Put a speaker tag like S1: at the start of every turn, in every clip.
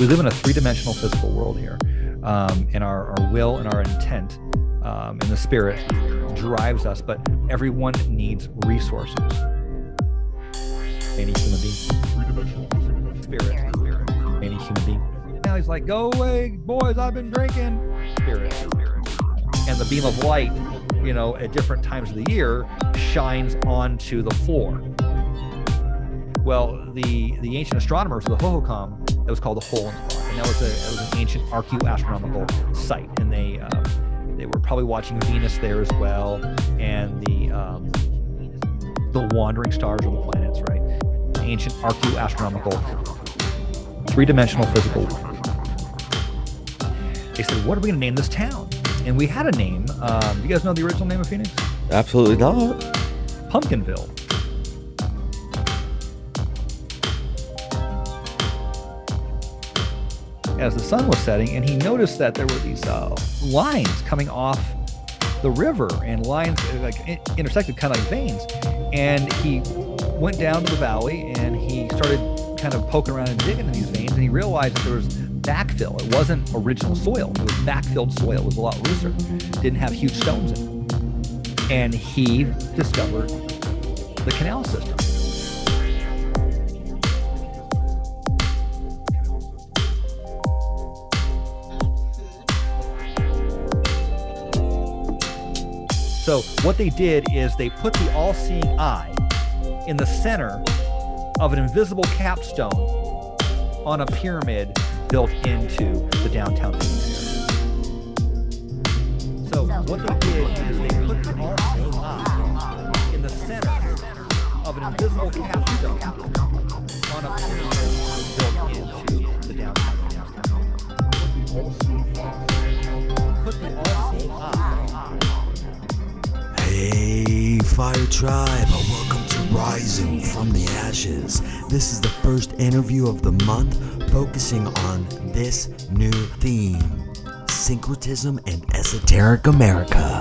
S1: we live in a three-dimensional physical world here, um, and our, our will and our intent um, and the spirit drives us. But everyone needs resources. Any human being, spirit, any human being. Now he's like, "Go away, boys! I've been drinking." Spirit, spirit, and the beam of light, you know, at different times of the year, shines onto the floor. Well, the the ancient astronomers, of the Hohokam, that was called the hole in the rock, and that was a that was an ancient archaeoastronomical site, and they um, they were probably watching Venus there as well, and the um, the wandering stars or the planets, right? Ancient archaeoastronomical three-dimensional physical. They said, "What are we going to name this town?" And we had a name. Um, you guys know the original name of Phoenix?
S2: Absolutely not.
S1: Pumpkinville. As the sun was setting, and he noticed that there were these uh, lines coming off the river, and lines like in- intersected, kind of like veins. And he went down to the valley, and he started kind of poking around and digging in these veins, and he realized that there was backfill. It wasn't original soil; it was backfilled soil. It was a lot looser. Didn't have huge stones in it and he discovered the canal system. So, what they did is they put the all seeing eye in the center of an invisible capstone on a pyramid built into the downtown Phoenix. So, what they did is they put the all seeing eye in the center of an invisible capstone on a pyramid built into the downtown Put the all seeing eye.
S3: Hey, Fire Tribe, welcome to Rising from the Ashes. This is the first interview of the month focusing on this new theme syncretism and esoteric America.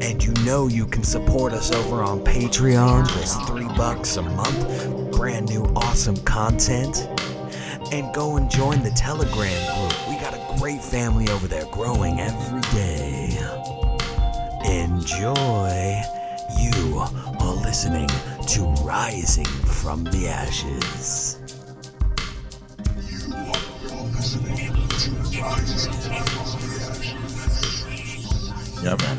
S3: And you know you can support us over on Patreon, just three bucks a month, brand new awesome content. And go and join the Telegram group. We got a great family over there growing every day. Enjoy. You are listening to Rising from the Ashes.
S4: Yeah, man.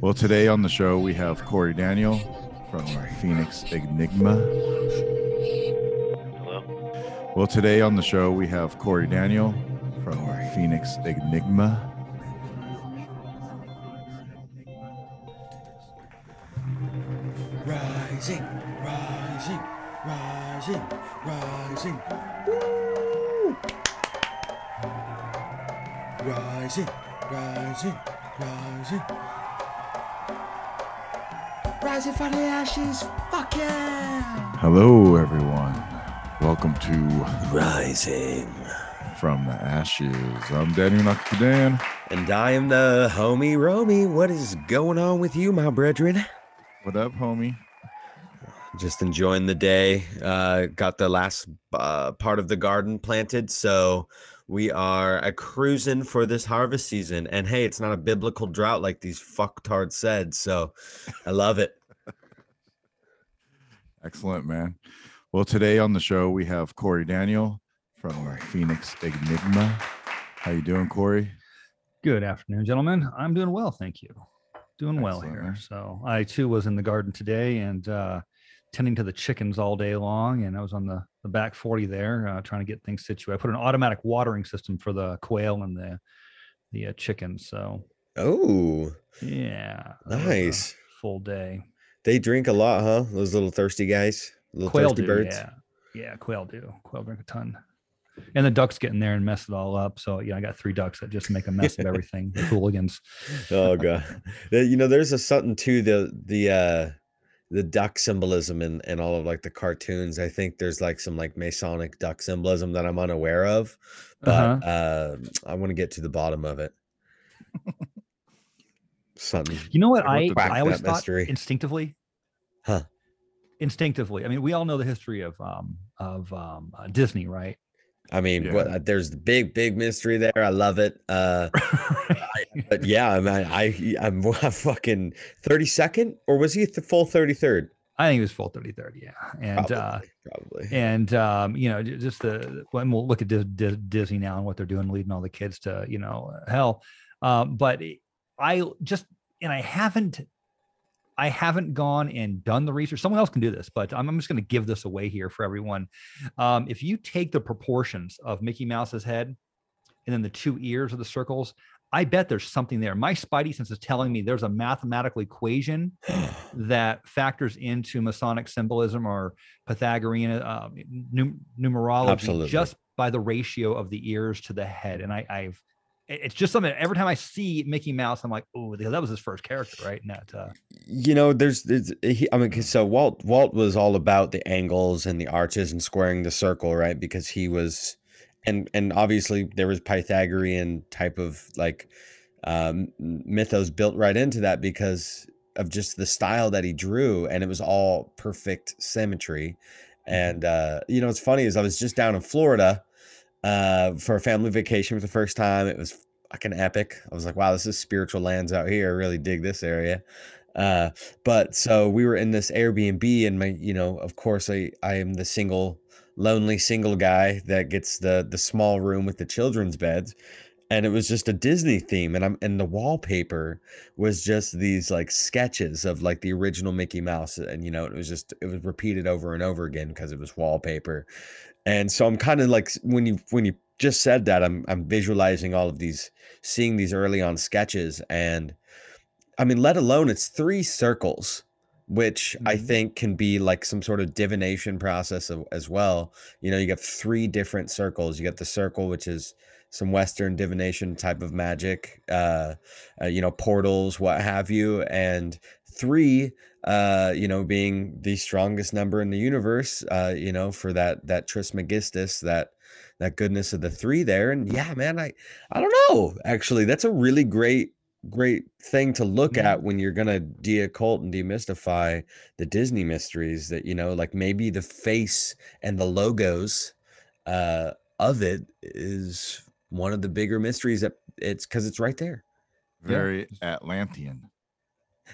S4: Well, today on the show we have Corey Daniel from Phoenix Enigma.
S2: Hello.
S4: Well, today on the show we have Corey Daniel from Phoenix Enigma.
S3: Rising, rising, rising, rising. Woo! Rising, rising, rising. Rising from the ashes. Fuck yeah!
S4: Hello, everyone. Welcome to
S3: Rising.
S4: From the Ashes. I'm Daniel Nakadan.
S2: And I am the homie Romy. What is going on with you, my brethren?
S4: What up, homie?
S2: Just enjoying the day. Uh, got the last uh, part of the garden planted, so we are a cruising for this harvest season. And hey, it's not a biblical drought like these fucktards said, so I love it.
S4: Excellent, man. Well, today on the show we have Corey Daniel from Phoenix Enigma. How you doing, Corey?
S1: Good afternoon, gentlemen. I'm doing well, thank you. Doing well here.
S4: man.
S1: So I too was in the garden today and uh, tending to the chickens all day long, and I was on the the back 40 there uh, trying to get things situated. I put an automatic watering system for the quail and the the uh, chickens. So
S2: Oh,
S1: yeah, that was a
S2: nice.
S1: full day.
S2: They drink a lot, huh? Those little thirsty guys, little
S1: Quail
S2: thirsty
S1: do,
S2: birds.
S1: yeah, yeah. Quail do. Quail drink a ton. And the ducks get in there and mess it all up. So yeah, I got three ducks that just make a mess of everything. The hooligans.
S2: oh god you know there's a something to the the uh the duck symbolism in and all of like the cartoons i think there's like some like masonic duck symbolism that i'm unaware of but
S1: Uh-huh.
S2: uh i want to get to the bottom of it something
S1: You know what
S4: What
S1: I I always thought
S2: mystery.
S1: instinctively
S2: huh
S1: instinctively. I mean, we all know the history of um of um uh, Disney, right?
S2: I mean,
S4: Yeah.
S2: what, there's the big, big mystery there. I love it. Uh, but yeah, I mean, I, I'm fucking 32nd, or was he the full 33rd?
S1: I think it was full 30 30, yeah. And
S2: Probably,
S1: uh
S2: probably.
S1: and um, you know, just the when we'll look at Dis- Dis- Disney now and what they're doing, leading all the kids to you know hell. Um, but I just and I haven't, I haven't gone and done the research. Someone else can do this, but I'm, I'm just going to give this away here for everyone. Um, if you take the proportions of Mickey Mouse's head and then the two ears of the circles. I bet there's something there. My spidey sense is telling me there's a mathematical equation that factors into Masonic symbolism or Pythagorean uh, num- numerology
S2: Absolutely.
S1: just by the ratio of the ears to the head. And I, I've, it's just something. Every time I see Mickey Mouse, I'm like, oh, that was his first character, right? And that, uh,
S2: you know there's, there's he, i mean so walt walt was all about the angles and the arches and squaring the circle right because he was and and obviously there was pythagorean type of like um mythos built right into that because of just the style that he drew and it was all perfect symmetry. And uh you know what's funny is i was just down in florida uh for a family vacation for the first time. It was fucking epic. I was like wow this is spiritual lands out here. I really dig this area. Uh but so we were in this airbnb and my you know of course i i am the single lonely single guy that gets the the small room with the children's beds and it was just a disney theme and i'm and the wallpaper was just these like sketches of like the original mickey mouse uh, and you know it was just it was repeated over and over again because it was wallpaper. And so i'm kind of like when you when you just said that i'm i'm visualizing all of these seeing these early on sketches and I mean, let alone it's three circles, which I
S1: Mhm.
S2: think can be like some sort of divination process of, as well. You know, you got three different circles. You got the circle, which is some Western divination type of magic, uh, uh, you know, portals, what have you, and three, uh, you know, being the strongest number in the universe, uh, you know, for that that Trismegistus, that that goodness of the three there. And yeah, man, I I don't know. Actually, that's a really great great thing to look
S1: Yeah.
S2: at when you're gonna de-occult and demystify the Disney mysteries that you know like maybe the face and the logos uh of it is one of the bigger mysteries that it's because it's right there
S4: Very Atlantean.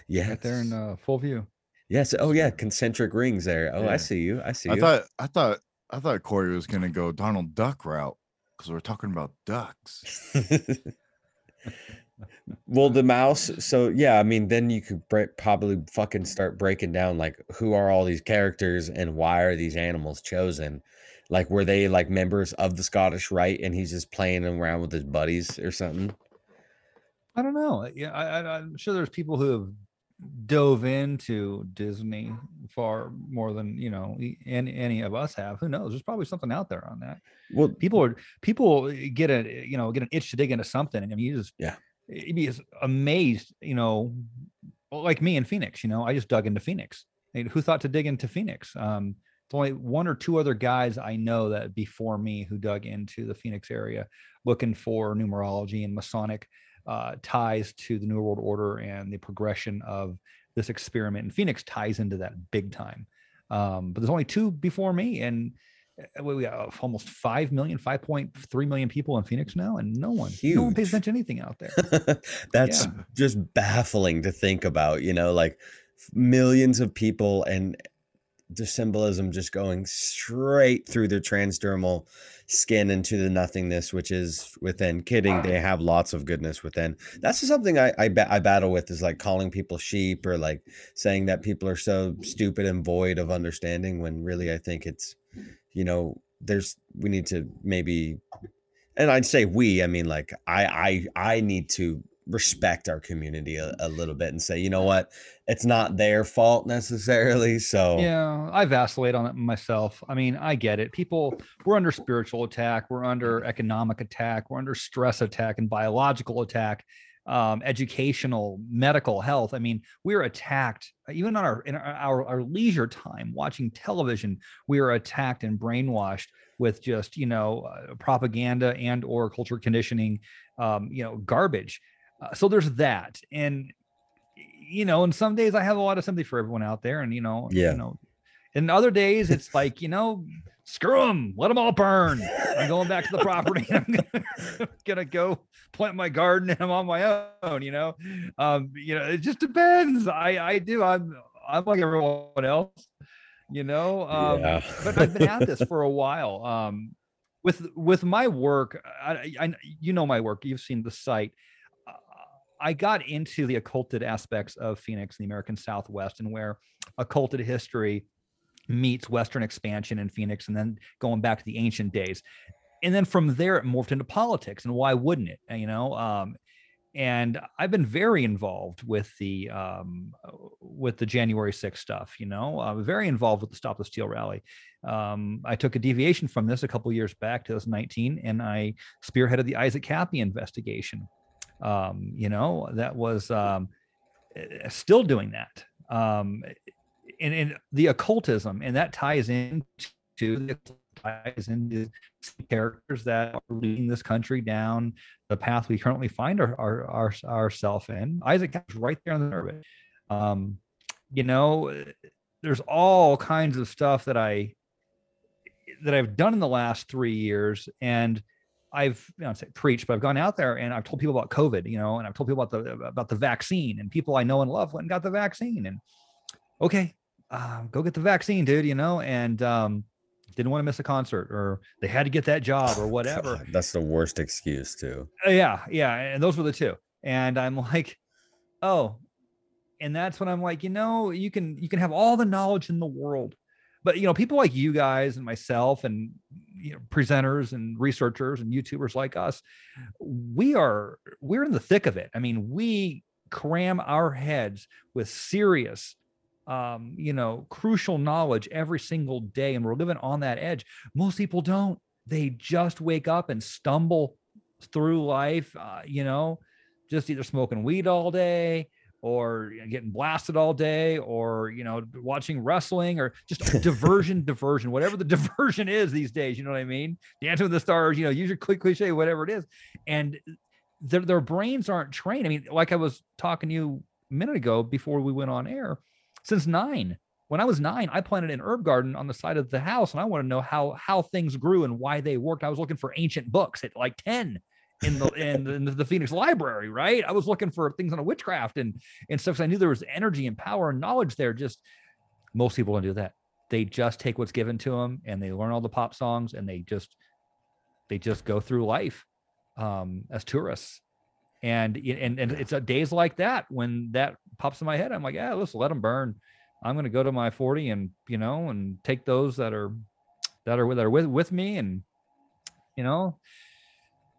S2: yeah
S1: right there in uh, full view.
S2: yes oh yeah concentric rings there oh
S4: Yeah.
S2: i see you i see You.
S4: I thought I thought I thought Corey was gonna go Donald Duck route because we're talking about ducks.
S2: well the mouse so yeah i mean then you could bre- probably fucking start breaking down like who are all these characters and why are these animals chosen like were they like members of the scottish rite and he's just playing around with his buddies or something
S1: I don't know. Yeah, I, I, I'm sure there's people who have dove into Disney far more than you know any, any of us have. Who knows? There's probably something out there on that.
S2: well
S1: People are people get a you know get an itch to dig into something, and I mean you just
S2: Yeah.
S1: You'd be amazed. You know, like me in Phoenix. You know, I just dug into Phoenix. I mean, who thought to dig into Phoenix? Um, it's only one or two other guys I know that before me who dug into the Phoenix area looking for numerology and Masonic uh, ties to the New World Order and the progression of this experiment. And Phoenix ties into that big time. Um, but there's only two before me, and Uh, we we have almost 5 million, 5.3 million people in Phoenix now, and no one, no one pays attention to anything out there.
S2: that's
S1: Yeah.
S2: just baffling to think about you know like millions of people and the symbolism just going straight through their transdermal skin into the nothingness which is within kidding they have lots of goodness within that's something i I, I battle with is like calling people sheep or like saying that people are so stupid and void of understanding when really i think it's you know there's we need to maybe and i'd say we i mean like i i i need to respect our community a, a little bit and say you know what it's not their fault necessarily so
S1: Yeah, I vacillate on it myself. I mean, I get it. People, we're under spiritual attack, we're under economic attack, we're under stress attack and biological attack, um, educational, medical health. I mean, we're attacked even on our in our, our leisure time watching television. We are attacked and brainwashed with just you know uh, propaganda and or culture conditioning, um, you know, garbage. Uh, so there's that, and you know, and some days I have a lot of sympathy for everyone out there, and you know,
S2: Yeah.
S1: you know, And other days it's like, you know, screw them, let them all burn. I'm going back to the property. I'm gonna, gonna go plant my garden and I'm on my own, you know. Um, you know, it just depends. I I do. I'm I'm like everyone else, you know. Um,
S2: Yeah.
S1: but I've been at this for a while. Um, with with my work, I, I you know my work. You've seen the site. I got into the occulted aspects of Phoenix, the American Southwest, and where occulted history meets Western expansion in Phoenix, and then going back to the ancient days. And then from there, it morphed into politics. And why wouldn't it? You know, um, and I've been very involved with the um, with the January 6th stuff. You know, I'm very involved with the Stop the Steal rally. Um, I took a deviation from this a couple years back, 2019, and I spearheaded the Isaac Kappy investigation. Um, you know, that was um, eh, still doing that. And, and the occultism, and that ties into the ties into characters that are leading this country down the path we currently find our, our, our ourself in. Isaac is right there on the nerve. Um, you know, there's all kinds of stuff that I that I've done in the last three years, and I've you know, preached, but I've gone out there and I've told people about COVID, you know, and I've told people about the about the vaccine, and people I know and love went and got the vaccine, and okay, uh, go get the vaccine, dude, you know, and um, didn't want to miss a concert, or they had to get that job, or whatever.
S2: God, that's the worst excuse too.
S1: Uh, yeah, yeah, and those were the two. And I'm like, oh, and that's when I'm like, you know, you can you can have all the knowledge in the world, but you know, people like you guys and myself and you know, presenters and researchers and YouTubers like us, we are we're in the thick of it. I mean, we cram our heads with serious um, you know, crucial knowledge every single day, and we're living on that edge. Most people don't. They just wake up and stumble through life, uh, you know, just either smoking weed all day or getting blasted all day or you know watching wrestling or just diversion diversion whatever the diversion is these days you know what i mean dancing with the stars you know use your cliche whatever it is and their, their brains aren't trained i mean like i was talking to you a minute ago before we went on air since nine. When I was nine, I planted an herb garden on the side of the house, and I want to know how how things grew and why they worked. I was looking for ancient books at like ten in the in, the, in the Phoenix Library, right? I was looking for things on a witchcraft and and stuff. So I knew there was energy and power and knowledge there. Just most people don't do that. They just take what's given to them and they learn all the pop songs and they just they just go through life um, as tourists and and and it's a days like that when that pops in my head i'm like yeah let's let them burn i'm going to go to my 40 and you know and take those that are that are with that are with with me and you know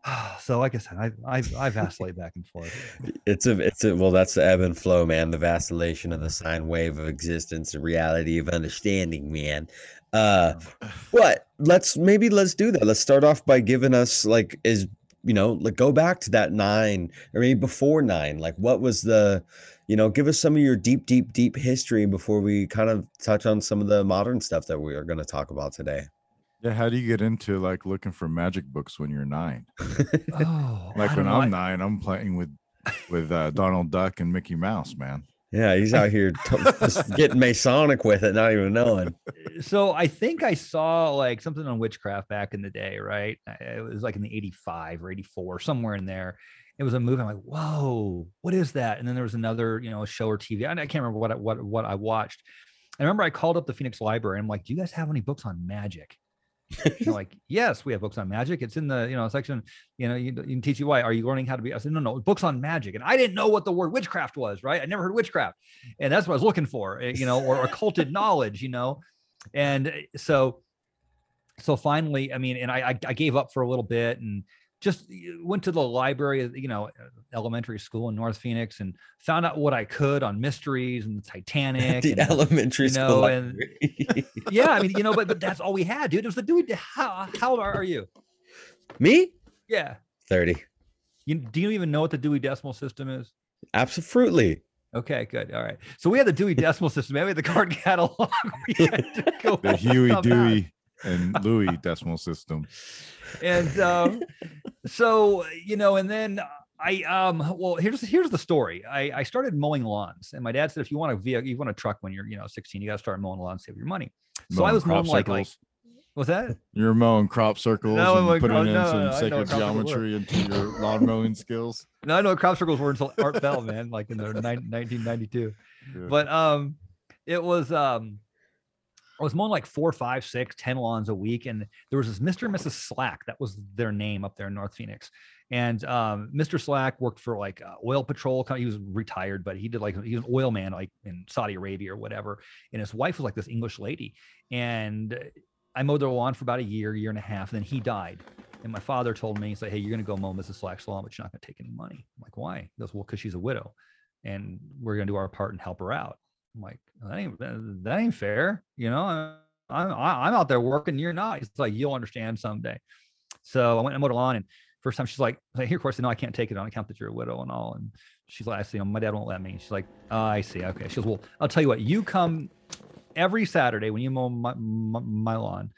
S1: so like i said i i, I vacillate back and forth
S2: It's a, it's a, well, that's the ebb and flow, man. The vacillation of the sine wave of existence, the reality of understanding, man. Uh, what? Let's maybe let's do that. Let's start off by giving us like is you know like go back to that nine or maybe before nine. Like what was the, you know, give us some of your deep, deep, deep history before we kind of touch on some of the modern stuff that we are going to talk about today.
S4: Yeah, how do you get into like looking for magic books when you're nine?
S1: oh
S4: Like
S1: I
S4: when I'm
S1: I-
S4: nine, I'm playing with with uh, Donald Duck and Mickey Mouse, man.
S2: Yeah, he's out here t- just getting Masonic with it, not even knowing.
S1: so I think I saw like something on witchcraft back in the day, right? It was like in the 85 or 84, somewhere in there. It was a movie. I'm like, whoa, what is that? And then there was another, you know, show or TV. I I can't remember what I, what what I watched. I remember I called up the Phoenix Library and I'm like, do you guys have any books on magic? They're like, yes, we have books on magic. It's in the you know section. You know, you, you can teach you why. Are you learning how to be? I said, no, no, books on magic. And I didn't know what the word witchcraft was. Right? I never heard witchcraft, and that's what I was looking for. eh, You know, or occulted knowledge. You know, and eh, so so finally, I mean, and I I, I gave up for a little bit and just went to the library, uh, you know, uh, elementary school in North Phoenix, and found out what I could on mysteries and the Titanic.
S2: the
S1: and,
S2: elementary
S1: you
S2: school.
S1: and- yeah, I mean, you know, but but that's all we had, dude. It was the Dewey. How how old are you?
S2: Me?
S1: Yeah.
S2: 30.
S1: You, do you even know what the Dewey Decimal System is?
S2: Absolutely.
S1: Okay, good. All right. So we had the Dewey Decimal System. We had the card catalog. We had to go
S4: The Huey,
S1: somehow.
S4: Dewey, and Louis decimal system.
S1: and um, so you know, and then I um well here's here's the story. I I started mowing lawns, and my dad said if you want a vehicle, you want a truck when you're you know 16, you got to start mowing lawns, save your money. So I was mowing like like what's that?
S4: You're mowing crop circles
S1: No,
S4: and
S1: like,
S4: putting
S1: oh,
S4: in
S1: no,
S4: some
S1: no,
S4: sacred
S1: what crop circles were.
S4: geometry into your lawn mowing skills.
S1: No, I know what crop circles were until Art Bell, man, like in the nine- 1992.
S4: Yeah.
S1: But um, it was um, I was mowing like four, five, six, ten lawns a week, and there was this Mr. and Mrs. Slack. That was their name up there in North Phoenix. And um, Mr. Slack worked for like uh, oil patrol. He was retired, but he did like he was an oil man, like in Saudi Arabia or whatever. And his wife was like this English lady. And I mowed their lawn for about a year, year and a half. And then he died. And my father told me, he's like, hey, you're going to go mow Mrs. Slack's lawn, but you're not going to take any money. I'm like, why? He goes, well, because she's a widow and we're going to do our part and help her out. I'm like, that ain't, that ain't fair. You know, I'm, I'm, out there working. You're not. It's like, you'll understand someday. So I went and mowed her lawn. And first time she's like, like, here, of course, no, I can't take it on account that you're a widow and all. And she's like, I see, my dad won't let me. She's like, oh, I see. Okay. She goes, well, I'll tell you what, you come every Saturday when you mow my, my, my lawn,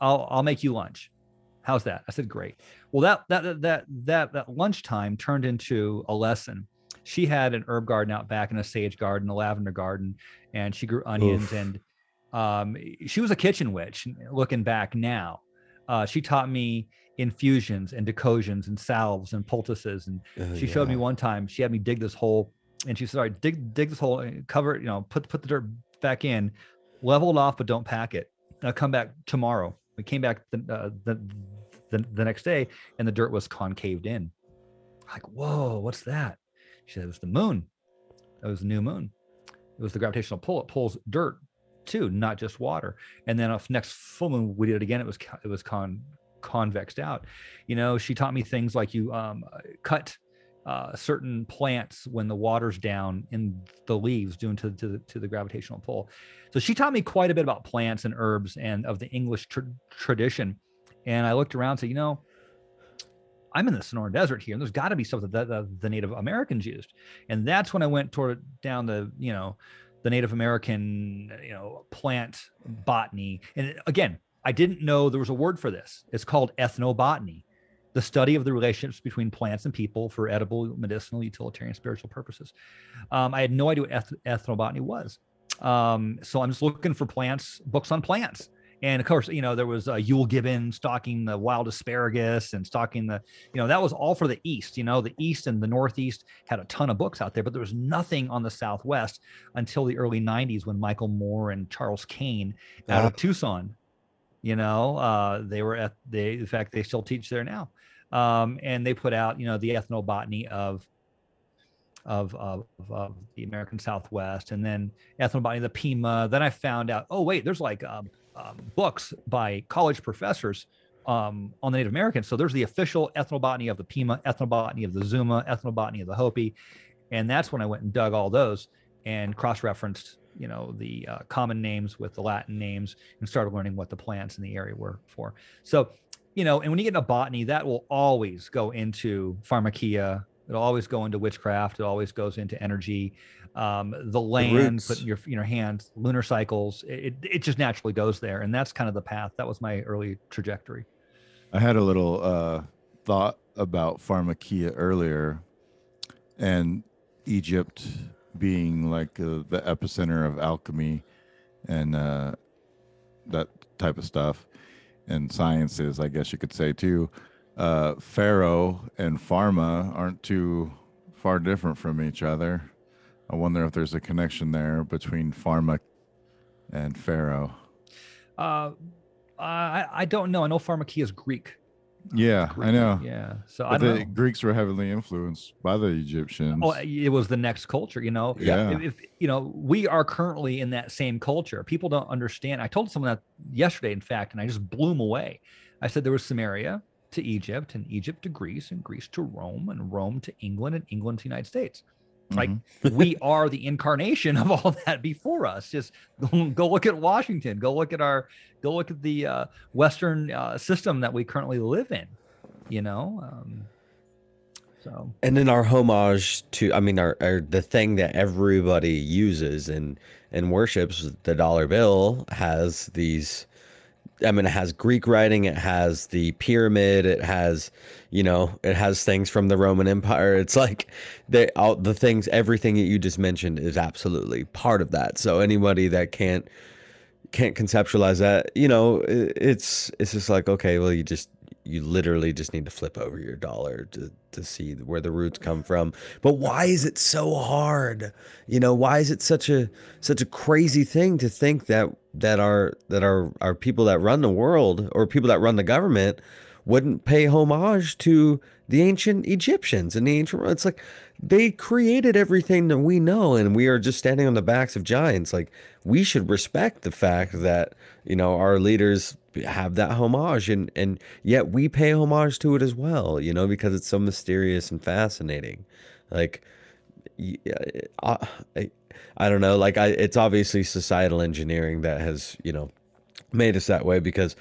S1: I'll, I'll make you lunch. How's that? I said, great. Well, that, that, that, that, that lunchtime turned into a lesson. She had an herb garden out back and a sage garden, a lavender garden, and she grew onions and, um, she was a kitchen witch looking back now. Uh, she taught me infusions and decoctions and salves and poultices. And
S2: Oh,
S1: she showed me one time, she had me dig this hole and she said, all right, dig, dig this hole, and cover it, you know, put, put the dirt back in, level it off, but don't pack it. I'll come back tomorrow. We came back the, uh, the, the, the next day and the dirt was concaved in. Like, whoa, what's that? She said, it was the moon. It was the new moon. It was the gravitational pull. It pulls dirt too, not just water. And then off next full moon, we did it again. It was it was con convexed out. You know, she taught me things like you um, uh, cut uh, certain plants when the water's down in the leaves due to, to, the, to the gravitational pull. So she taught me quite a bit about plants and herbs and of the English tr- tradition. And I looked around and said, you know, I'm in the Sonoran Desert here, and there's got to be something that the, the Native Americans used. And that's when I went toward down the, you know, the Native American, you know, plant botany. And again, I didn't know there was a word for this. It's called ethnobotany, the study of the relationships between plants and people for edible, medicinal, utilitarian, spiritual purposes. Um, I had no idea what eth- ethnobotany was. Um, so I'm just looking for plants, books on plants. And of course, you know, there was uh, Euell Gibbon stalking the wild asparagus and stalking the, you know, that was all for the East. You know, the East and the Northeast had a ton of books out there, but there was nothing on the Southwest until the early 90s when Michael Moore and Charles Kane out of Tucson, you know, uh, they were at, the, in fact, they still teach there now. Um, and they put out, you know, the ethnobotany of, of, of, of the American Southwest and then ethnobotany of the Pima. Then I found out, oh, wait, there's like, um, um, books by college professors um, on the Native Americans. So there's the official ethnobotany of the Pima, ethnobotany of the Zuni, ethnobotany of the Hopi, and that's when I went and dug all those and cross-referenced, you know, the uh, common names with the Latin names and started learning what the plants in the area were for. So, you know, and when you get into botany, that will always go into pharmakia. It'll always go into witchcraft. It always goes into energy um, the land,
S2: roots.
S1: put in your in your hands, lunar cycles. It it just naturally goes there, and that's kind of the path. That was my early trajectory.
S4: I had a little uh, thought about pharmakia earlier, and Egypt being like uh, the epicenter of alchemy and uh, that type of stuff, and sciences, I guess you could say too. Uh, Pharaoh and pharma aren't too far different from each other. I wonder if there's a connection there between pharma and Pharaoh.
S1: Uh, I I don't know. I know pharmakia is Greek.
S4: Yeah, I know.
S1: Yeah, so I
S4: But
S1: don't
S4: the
S1: know.
S4: Greeks were heavily influenced by the Egyptians.
S1: Oh, it was the next culture, you know.
S4: Yeah.
S1: If, if you know, we are currently in that same culture. People don't understand. I told someone that yesterday, in fact, and I just blew them away. I said there was Samaria to Egypt, and Egypt to Greece, and Greece to Rome, and Rome to England, and England to the United States. Like
S4: Mhm.
S1: we are the incarnation of all that before us. Just go, go look at Washington. Go look at our. Go look at the uh, Western uh, system that we currently live in. You know. Um, so
S2: and then our homage to i mean our, our the thing that everybody uses and and worships the dollar bill has these I mean, it has Greek writing, it has the pyramid, it has, you know, it has things from the Roman Empire. It's like they all the things, everything that you just mentioned is absolutely part of that. So anybody that can't can't conceptualize that, you know, it's it's just like okay, well, you just you literally just need to flip over your dollar to to see where the roots come from. But why is it so hard? You know, why is it such a such a crazy thing to think that that our that our our people that run the world or people that run the government wouldn't pay homage to the ancient Egyptians and the ancient it's like they created everything that we know and we are just standing on the backs of giants like we should respect the fact that you know our leaders have that homage and and yet we pay homage to it as well you know because it's so mysterious and fascinating. Like I, I, I don't know like I it's obviously societal engineering that has you know made us that way because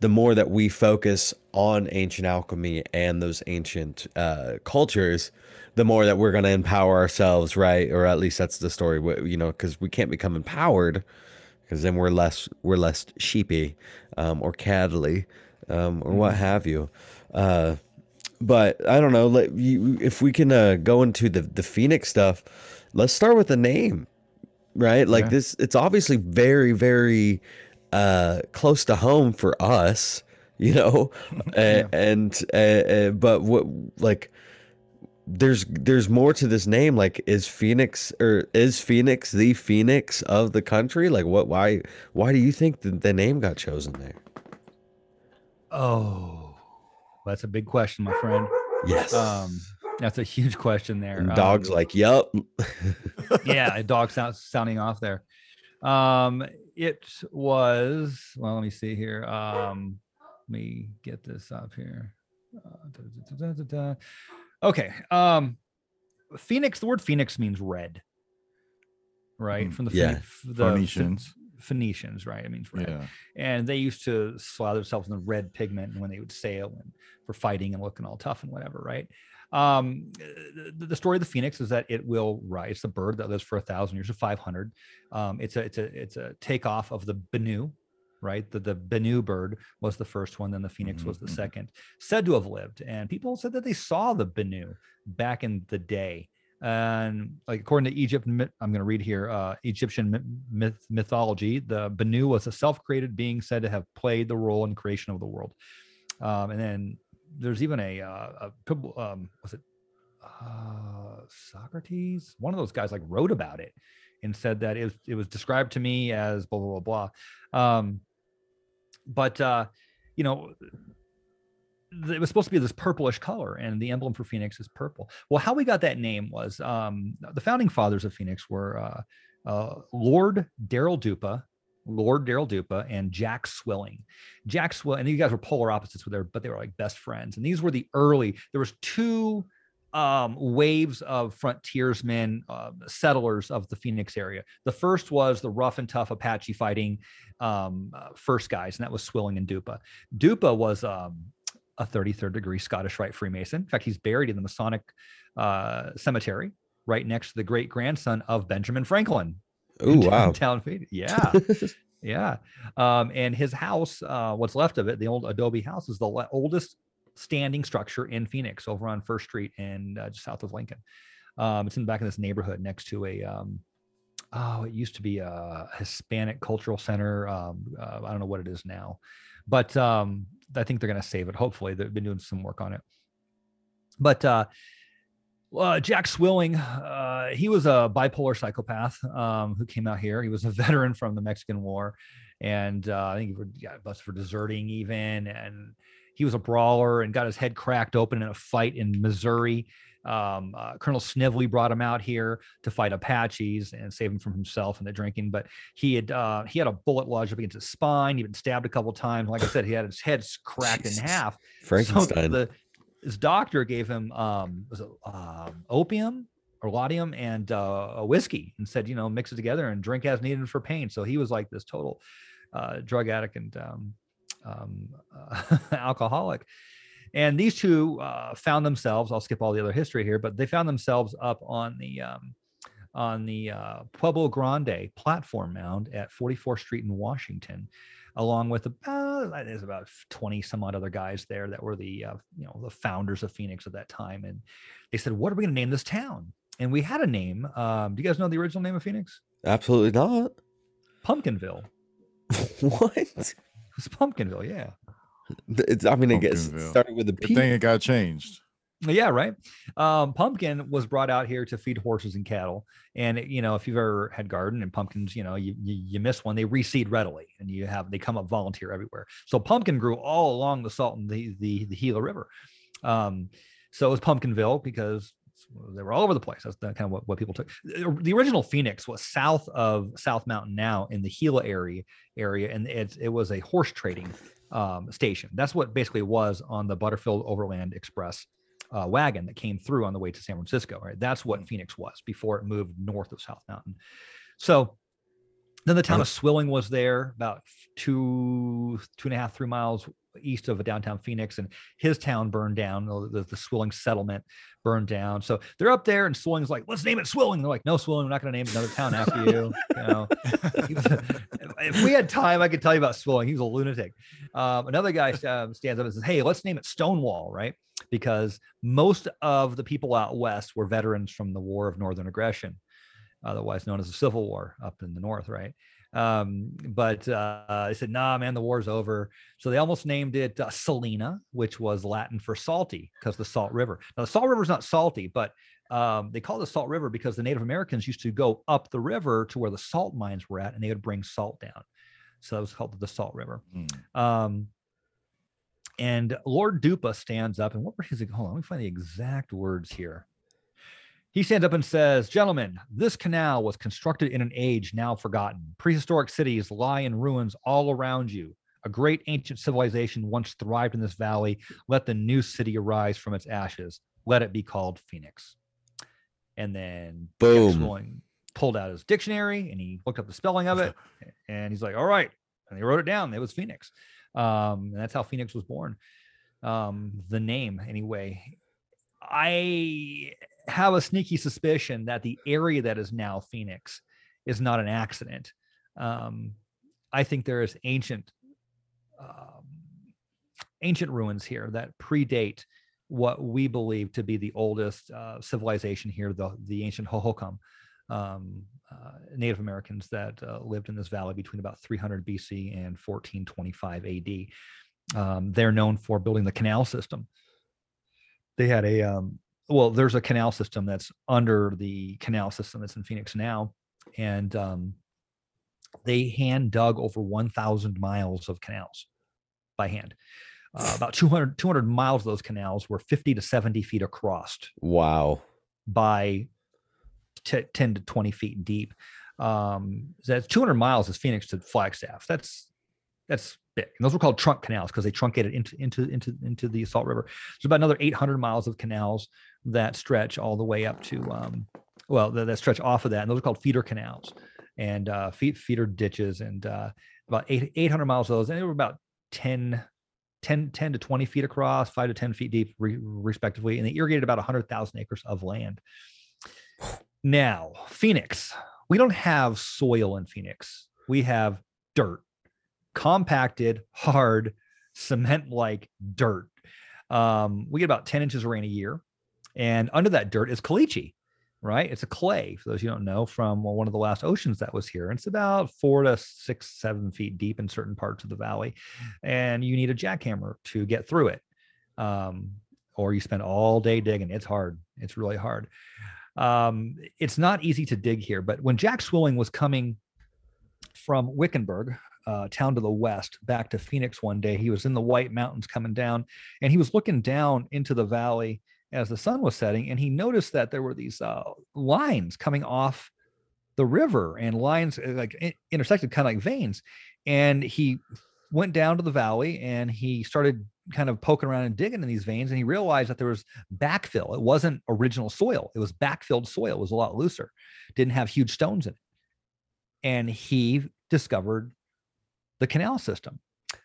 S2: the more that we focus on ancient alchemy and those ancient uh, cultures the more that we're going to empower ourselves right? Or at least that's the story you know because we can't become empowered because then we're less we're less sheepy um, or cattly um, or what mm-hmm. have you. Uh, but I don't know. Let you, if we can uh, go into the the Phoenix stuff, let's start with the name, right? Like yeah. this, it's obviously very very uh, close to home for us, you know, yeah. and uh, but what like there's there's more to this name like is phoenix or is phoenix the phoenix of the country? Like what why why do you think the, the name got chosen there?
S1: Oh that's a big question my friend.
S2: Yes.
S1: Um that's a huge question there.
S2: And dogs um, like yep
S1: yeah a dog sound, sounding off there. Um it was well let me see here. Um let me get this up here. Uh, da, da, da, Okay. Um Phoenix, the word Phoenix means red. Right? Mm,
S4: From the, yeah. the Phoenicians.
S1: Phoenicians, right? It means red. Yeah. And they used to slather themselves in the red pigment when they would sail and for fighting and looking all tough and whatever, right? Um, the, the, story of the phoenix is that it will rise. the bird that lives for a thousand years or 500. Um, it's a it's a it's a takeoff of the Bennu, right? The, the Bennu bird was the first one, then the phoenix mm-hmm. was the mm-hmm. second, said to have lived. And people said that they saw the Bennu back in the day. And like according to Egypt, I'm going to read here uh, Egyptian myth, mythology, the Bennu was a self-created being said to have played the role in creation of the world. Um, and then there's even a, uh, a um, was it uh, Socrates? One of those guys like wrote about it and said that it was, it was described to me as blah blah blah blah. Um, but uh, you know, it was supposed to be this purplish color, and the emblem for Phoenix is purple. Well, how we got that name was um, the founding fathers of Phoenix were uh, uh, Lord Darrell Duppa, Lord Darrell Duppa and Jack Swilling. Jack Swilling, and these guys were polar opposites with their, but they were like best friends. And these were the early. There was two um, waves of frontiersmen, uh, settlers of the Phoenix area. The first was the rough and tough Apache fighting um, uh, first guys, and that was Swilling and Duppa. Duppa was um, a 33rd degree Scottish Rite Freemason. In fact, he's buried in the Masonic uh, cemetery right next to the great grandson of Benjamin Franklin.
S2: Oh, wow.
S1: Town, yeah. yeah. Um, and his house, uh, what's left of it, the old adobe house, is the oldest standing structure in Phoenix over on First Street and uh, just south of Lincoln. Um, it's in the back of this neighborhood next to a, um, oh, it used to be a Hispanic cultural center. Um, uh, I don't know what it is now, but um, I think they're going to save it. Hopefully, they've been doing some work on it. But uh, uh, Jack Swilling, uh, he was a bipolar psychopath um, who came out here. He was a veteran from the Mexican War, and uh, I think he got busted for deserting even, and he was a brawler and got his head cracked open in a fight in Missouri. Um, uh, Colonel Snively brought him out here to fight Apaches and save him from himself and the drinking. But he had uh, he had a bullet lodged up against his spine. He'd been stabbed a couple times. Like I said, he had his head cracked in half.
S2: Frankenstein.
S1: So the, his doctor gave him um, was it um, opium or laudanum and uh, a whiskey and said, you know, mix it together and drink as needed for pain. So he was like this total uh, drug addict and um, um, uh, alcoholic. And these two uh, found themselves. I'll skip all the other history here, but they found themselves up on the um, on the uh, Pueblo Grande platform mound at 44th Street in Washington, along with about there's about 20 some odd other guys there that were the, uh, you know, the founders of Phoenix at that time. And they said, what are we going to name this town? And we had a name. Um, do you guys know the original name of Phoenix?
S5: Absolutely not.
S1: Pumpkinville.
S5: what?
S1: It's Pumpkinville. Yeah.
S5: It's, I mean, it gets started with a
S4: Good
S5: P.
S4: thing it got changed.
S1: Yeah, right. Um, pumpkin was brought out here to feed horses and cattle, and you know if you've ever had garden and pumpkins, you know you, you you miss one, they reseed readily, and you have they come up volunteer everywhere. So pumpkin grew all along the Salt and the the the Gila River. Um, so it was Pumpkinville because they were all over the place. That's the, kind of what, what people took. The the original Phoenix was south of South Mountain now in the Gila area area, and it it was a horse trading um, station. That's what basically was on the Butterfield Overland Express uh, wagon that came through on the way to San Francisco. Right, that's what Phoenix was before it moved north of South Mountain. So then the town of Swilling was there, about two two and a half three miles east of downtown Phoenix, and his town burned down. The, the, Swilling settlement burned down. So they're up there, and Swilling's like, "Let's name it Swilling." They're like, "No, Swilling, we're not going to name another town after you." You know, if we had time, I could tell you about Swilling. He was a lunatic. Um, another guy um, stands up and says, "Hey, let's name it Stonewall," right? Because most of the people out west were veterans from the War of Northern Aggression, otherwise known as the Civil War up in the north, right? Um, but uh, they said, "Nah, man, the war's over." So they almost named it uh, Salina, which was Latin for salty, because the Salt River. Now, the Salt River is not salty, but um, they call it the Salt River because the Native Americans used to go up the river to where the salt mines were at, and they would bring salt down. So that was called the Salt River.
S4: Hmm.
S1: Um, and Lord Duppa stands up, and what were his? Hold on, let me find the exact words here. He stands up and says, Gentlemen, this canal was constructed in an age now forgotten. Prehistoric cities lie in ruins all around you. A great ancient civilization once thrived in this valley. Let the new city arise from its ashes. Let it be called Phoenix. And then
S5: Boom.
S1: Swilling pulled out his dictionary and he looked up the spelling of it. and he's like, All right. And he wrote it down. It was Phoenix. Um, and that's how Phoenix was born. Um, the name, anyway. I have a sneaky suspicion that the area that is now Phoenix is not an accident. Um, I think there is ancient, um, ancient ruins here that predate what we believe to be the oldest uh, civilization here, the the ancient Hohokam, um, uh, Native Americans that uh, lived in this valley between about 300 BC and 1425 AD. Um, they're known for building the canal system. They had a um, well, there's a canal system that's under the canal system that's in Phoenix now, and um, they hand dug over 1,000 miles of canals by hand. Uh, about 200, 200 miles of those canals were 50 to 70 feet across
S5: Wow.
S1: by t- 10 to 20 feet deep. Um, that's 200 miles is Phoenix to Flagstaff. That's that's big. And those were called trunk canals because they truncated into into into into the Salt River. There's about another 800 miles of canals that stretch all the way up to um, well that, that stretch off of that, and those are called feeder canals and uh, feed, feeder ditches, and uh, about eight, 800 miles of those, and they were about 10 10, 10 to 20 feet across, five to 10 feet deep, re- respectively. And they irrigated about 100,000 acres of land. Now, Phoenix, we don't have soil in Phoenix. We have dirt, compacted, hard, cement like dirt. Um, we get about 10 inches of rain a year. And under that dirt is caliche, right? It's a clay, for those you don't know, from one of the last oceans that was here. And it's about four to six, seven feet deep in certain parts of the valley. And you need a jackhammer to get through it. Um, or you spend all day digging. It's hard. It's really hard. Um, it's not easy to dig here, but when Jack Swilling was coming from Wickenburg, uh, town to the west, back to Phoenix one day, he was in the White Mountains coming down, and he was looking down into the valley as the sun was setting, and he noticed that there were these uh, lines coming off the river and lines uh, like in- intersected kind of like veins. And he went down to the valley and he started kind of poking around and digging in these veins and he realized that there was backfill. It wasn't original soil. It was backfilled soil. It was a lot looser. Didn't have huge stones in it. And he discovered the canal system.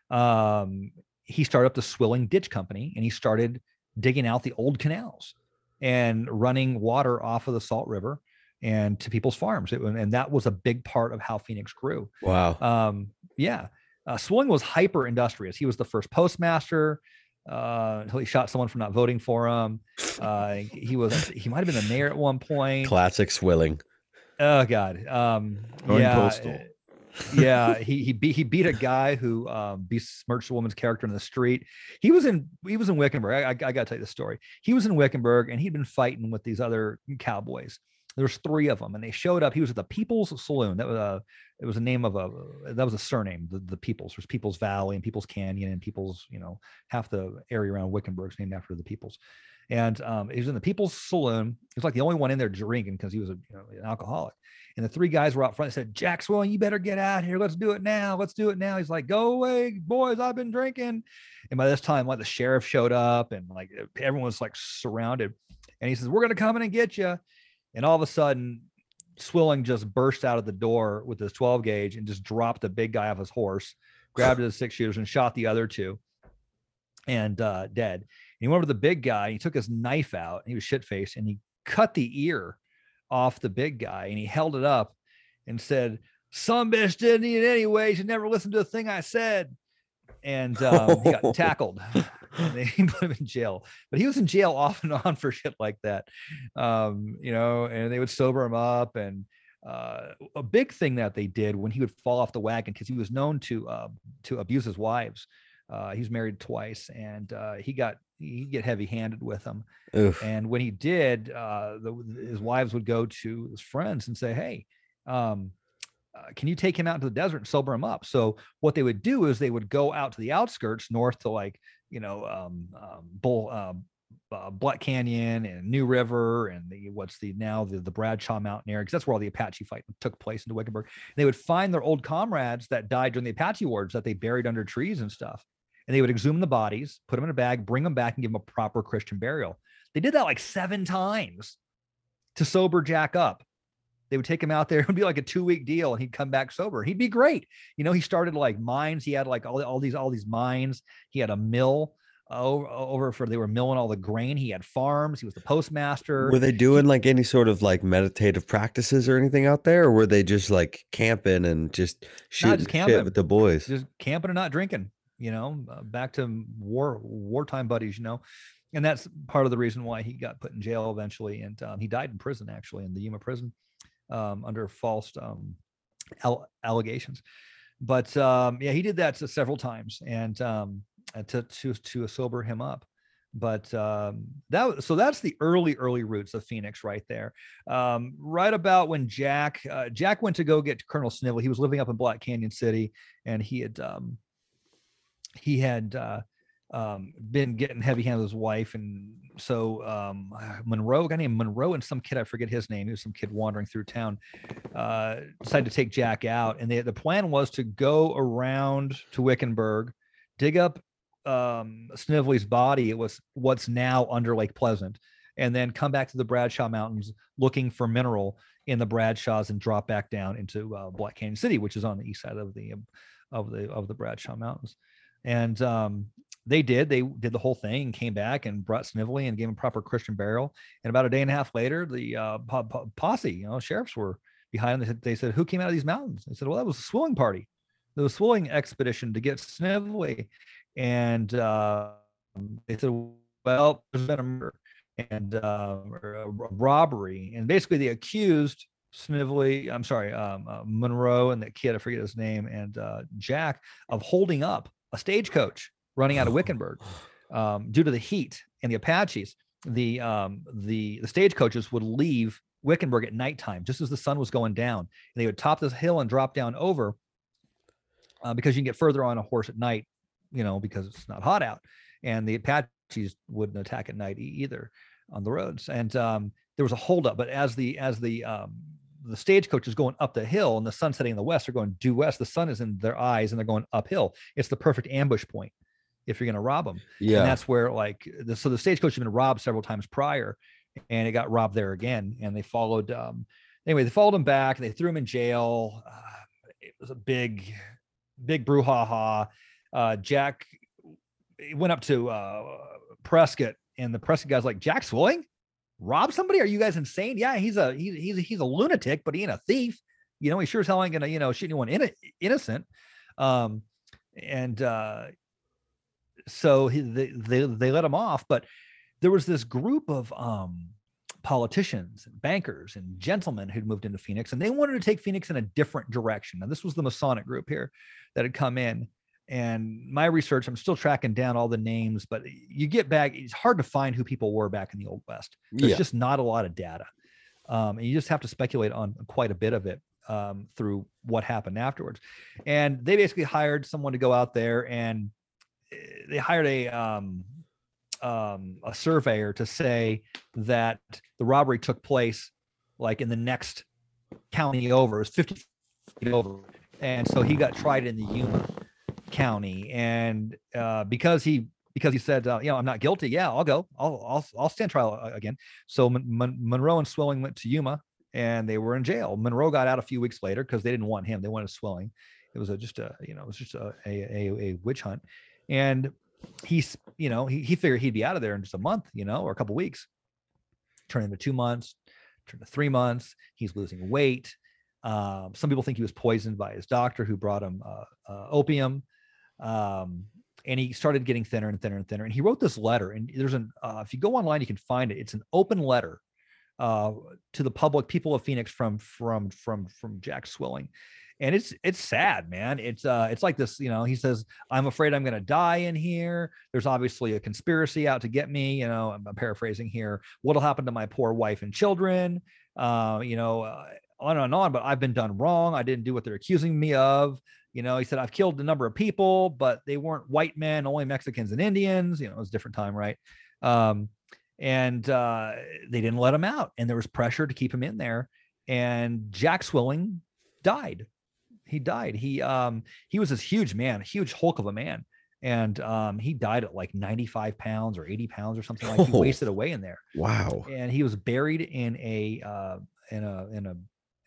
S1: Um, he started up the Swilling Ditch Company and he started digging out the old canals and running water off of the Salt River and to people's farms. It, and that was a big part of how Phoenix grew.
S5: Wow.
S1: Um, yeah. Uh, Swilling was hyper industrious. He was the first postmaster uh, until he shot someone for not voting for him. Uh, he was he might have been the mayor at one point.
S5: Classic swilling.
S1: Oh God. Um,
S4: Going
S1: yeah,
S4: postal.
S1: Yeah, he he beat he beat a guy who um, besmirched a woman's character in the street. He was in he was in Wickenburg. I, I, I got to tell you the story. He was in Wickenburg and he'd been fighting with these other cowboys. There's three of them, and they showed up. He was at the People's Saloon. That was a it was a name of a that was a surname. The, the People's there's Peeples Valley and Peeples Canyon and People's you know half the area around Wickenburg's named after the People's. And um, he was in the People's Saloon. He was like the only one in there drinking because he was a, you know, an alcoholic. And the three guys were out front. They said, "Jack Swilling, you better get out here. Let's do it now. Let's do it now." He's like, "Go away, boys. I've been drinking." And by this time, like the sheriff showed up, and like everyone was like surrounded. And he says, "We're gonna come in and get you." And all of a sudden, Swilling just burst out of the door with his 12 gauge and just dropped the big guy off his horse, grabbed his six shooters, and shot the other two, and uh, dead. He went over to the big guy. He took his knife out. And he was shit faced, and he cut the ear off the big guy, and he held it up and said, "Some bitch didn't eat it anyway. She never listened to a thing I said." And um, he got tackled. and they put him in jail. But he was in jail off and on for shit like that, um, you know. And they would sober him up. And uh, a big thing that they did when he would fall off the wagon because he was known to uh, to abuse his wives. Uh, he's married twice, and uh, he got he get heavy handed with them.
S5: Oof.
S1: And when he did, uh, the, his wives would go to his friends and say, "Hey, um, uh, can you take him out into the desert and sober him up?" So what they would do is they would go out to the outskirts, north to like you know um, um, Bull. Um, uh, Black Canyon and New River and the what's the now the, the Bradshaw Mountain area because that's where all the Apache fight took place into Wickenburg. They would find their old comrades that died during the Apache wars that they buried under trees and stuff, and they would exhume the bodies, put them in a bag, bring them back, and give them a proper Christian burial. They did that like seven times to sober Jack up. They would take him out there. It would be like a two week deal, and he'd come back sober. He'd be great. You know, he started like mines. He had like all, all these all these mines. He had a mill over, over for they were milling all the grain. He had farms. He was the postmaster.
S5: Were they doing like any sort of like meditative practices or anything out there, or were they just like camping and just shooting
S1: just
S5: shit
S1: camping.
S5: with the boys?
S1: just camping and not drinking you know uh, back to war wartime buddies you know and that's part of the reason why he got put in jail eventually and um, he died in prison actually in the yuma prison um, under false um, al- allegations but um, yeah he did that several times and um, uh, to to to sober him up but um, that so that's the early early roots of Phoenix right there. Um, right about when Jack uh, Jack went to go get Colonel Snively, he was living up in Black Canyon City, and he had um, he had uh, um, been getting heavy handed with his wife, and so um, Monroe, a guy named Monroe, and some kid I forget his name. He was some kid wandering through town. Uh, decided to take Jack out, and they, the plan was to go around to Wickenburg, dig up um, Snively's body. It was what's now under Lake Pleasant, and then come back to the Bradshaw Mountains looking for mineral in the Bradshaws and drop back down into uh, Black Canyon City, which is on the east side of the of the of the Bradshaw Mountains. And um, they did. They did the whole thing and came back and brought Snively and gave him proper Christian burial. And about a day and a half later, the uh, po- po- posse, you know, sheriffs were behind them. They said, "Who came out of these mountains?" They said, "Well, that was a swilling party. The swilling expedition to get Snively." And uh, they said, "Well, there's been a murder and uh, a robbery, and basically they accused." Snively, I'm sorry, um, uh, Monroe and that kid, I forget his name, and uh, Jack of holding up a stagecoach running out of Wickenburg um, due to the heat and the Apaches. The um, the the stagecoaches would leave Wickenburg at nighttime, just as the sun was going down, and they would top this hill and drop down over uh, because you can get further on a horse at night, you know, because it's not hot out, and the Apaches wouldn't attack at night either on the roads. And um, there was a holdup, but as the as the um, the stagecoach is going up the hill and the sun setting in the west, they're going due west. The sun is in their eyes and they're going uphill. It's the perfect ambush point if you're going to rob them. And
S5: Yeah.
S1: that's where like the, so the stagecoach had been robbed several times prior, and it got robbed there again. And they followed. Um, anyway, they followed him back. They threw him in jail. Uh, it was a big, big brouhaha. Uh, Jack went up to uh, Prescott, and the Prescott guy's like, "Jack Swilling, rob somebody? Are you guys insane? Yeah, he's a he's he's a, he's a lunatic, but he ain't a thief. You know, he sure as hell ain't gonna you know shoot anyone in, innocent." Um, and uh, so he, they, they they let him off. But there was this group of um, politicians and bankers and gentlemen who'd moved into Phoenix, and they wanted to take Phoenix in a different direction. Now, this was the Masonic group here that had come in. And my research, I'm still tracking down all the names, but you get back, it's hard to find who people were back in the Old West. There's
S5: Yeah.
S1: just not a lot of data. Um, and you just have to speculate on quite a bit of it um, through what happened afterwards. And they basically hired someone to go out there and eh, they hired a um, um, a surveyor to say that the robbery took place like in the next county over. It was 50 feet over. And so he got tried in the Yuma County. And uh, because he because he said, uh, you know, I'm not guilty. Yeah, I'll go. I'll I'll I'll stand trial again. So Mon- Mon- Monroe and Swilling went to Yuma, and they were in jail. Monroe got out a few weeks later because they didn't want him. They wanted Swilling. It was a, just a you know it was just a a, a, a witch hunt, and he's you know he, he figured he'd be out of there in just a month, you know, or a couple weeks. Turned into two months, turned to three months. He's losing weight. Um, some people think he was poisoned by his doctor who brought him uh, uh, opium. Um, and he started getting thinner and thinner and thinner. And he wrote this letter. And there's an, uh, if you go online, you can find it. It's an open letter uh, to the public, people of Phoenix from from from from Jack Swilling. And it's it's sad, man. It's uh it's like this, you know, he says, I'm afraid I'm gonna die in here. There's obviously a conspiracy out to get me, you know, I'm, I'm paraphrasing here. What'll happen to my poor wife and children? Uh, you know, uh, on and on, but I've been done wrong. I didn't do what they're accusing me of. You know, he said, I've killed a number of people, but they weren't white men, only Mexicans and Indians. You know, it was a different time, right? Um, and uh, they didn't let him out, and there was pressure to keep him in there. And Jack Swilling died. He died. He um he was this huge man, huge hulk of a man, and um he died at like 95 pounds or 80 pounds or something like. He
S5: Oh.
S1: wasted away in there
S5: Wow.
S1: and he was buried in a uh, in a in a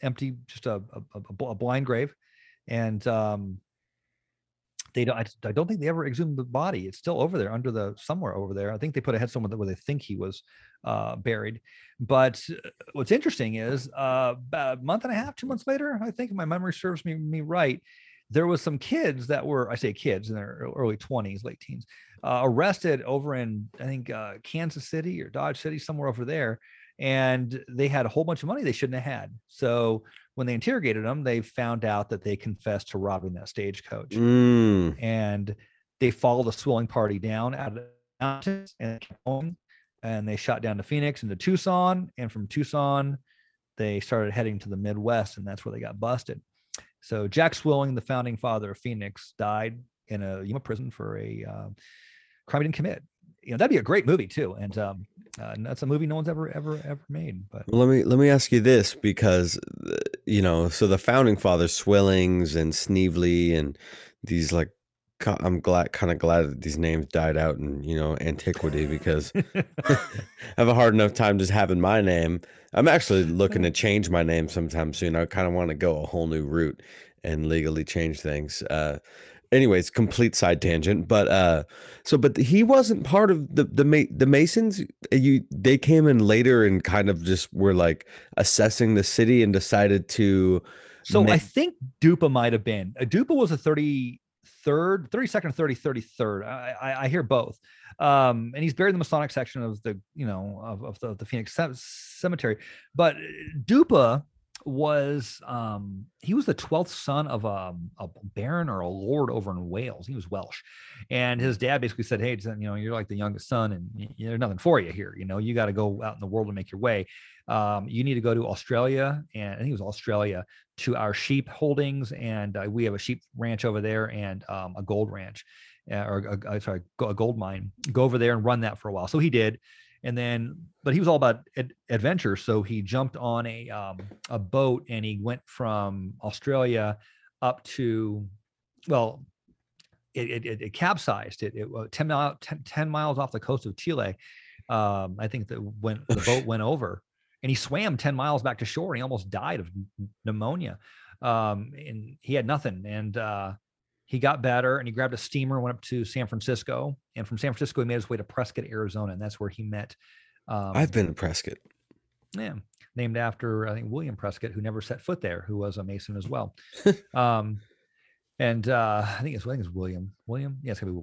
S1: empty just a, a, a blind grave. And um they don't I, I don't think they ever exhumed the body. It's still over there under the somewhere over there. I think they put a headstone where they think he was uh buried. But uh, what's interesting is uh about a month and a half two months later i think my memory serves me me right there was some kids that were i say kids in their early 20s late teens uh, arrested over in i think uh, kansas city or dodge city somewhere over there and they had a whole bunch of money they shouldn't have had so when they interrogated them they found out that they confessed to robbing that stagecoach
S5: Mm.
S1: and they followed the Swilling party down out of the mountains and going, and they shot down to Phoenix and to Tucson, and from Tucson they started heading to the Midwest, and that's where they got busted. So Jack Swilling, the founding father of Phoenix, died in a Yuma prison for a uh, crime he didn't commit. You know that'd be a great movie too, and um, uh, and that's a movie no one's ever ever ever made. But
S5: let me let me ask you this because uh, you know, so the founding fathers, Swillings and Sneevely, and these like, I'm glad, kind of glad that these names died out in you know antiquity because I have a hard enough time just having my name. I'm actually looking to change my name sometime soon. I kind of want to go a whole new route and legally change things. Uh, anyways, complete side tangent. But uh, so, but he wasn't part of the the Ma- the Masons. You they came in later and kind of just were like assessing the city and decided to.
S1: So
S5: Ma-
S1: I think Duppa might have been. Uh, Duppa was a 33rd, 32nd, 30, 33rd. I, I, I hear both. Um, and he's buried in the Masonic section of the, you know, of, of the, the Phoenix Ce- Cemetery. But uh, Duppa was um he was the 12th son of a, a baron or a lord over in Wales. He was Welsh. And his dad basically said, Hey, you know, you're like the youngest son and there's nothing for you here. You know, you got to go out in the world and make your way. Um, you need to go to Australia. And I think it was Australia to our sheep holdings, and uh, we have a sheep ranch over there and um, a gold ranch, uh, or a- sorry, a gold mine. Go over there and run that for a while. So he did, and then, but he was all about ad- adventure. So he jumped on a um, a boat and he went from Australia up to, well, it it, it, capsized. It, it uh, 10, mile, 10, 10 miles off the coast of Chile. Um, I think that when the boat went over, and he swam 10 miles back to shore and he almost died of pneumonia um, and he had nothing and uh, he got better and he grabbed a steamer went up to san francisco and from san francisco he made his way to prescott arizona and that's where he met um,
S5: I've been to Prescott.
S1: yeah named after i think william prescott who never set foot there who was a mason as well um, and uh, I think it's I think it's William. William, yeah, it's gonna be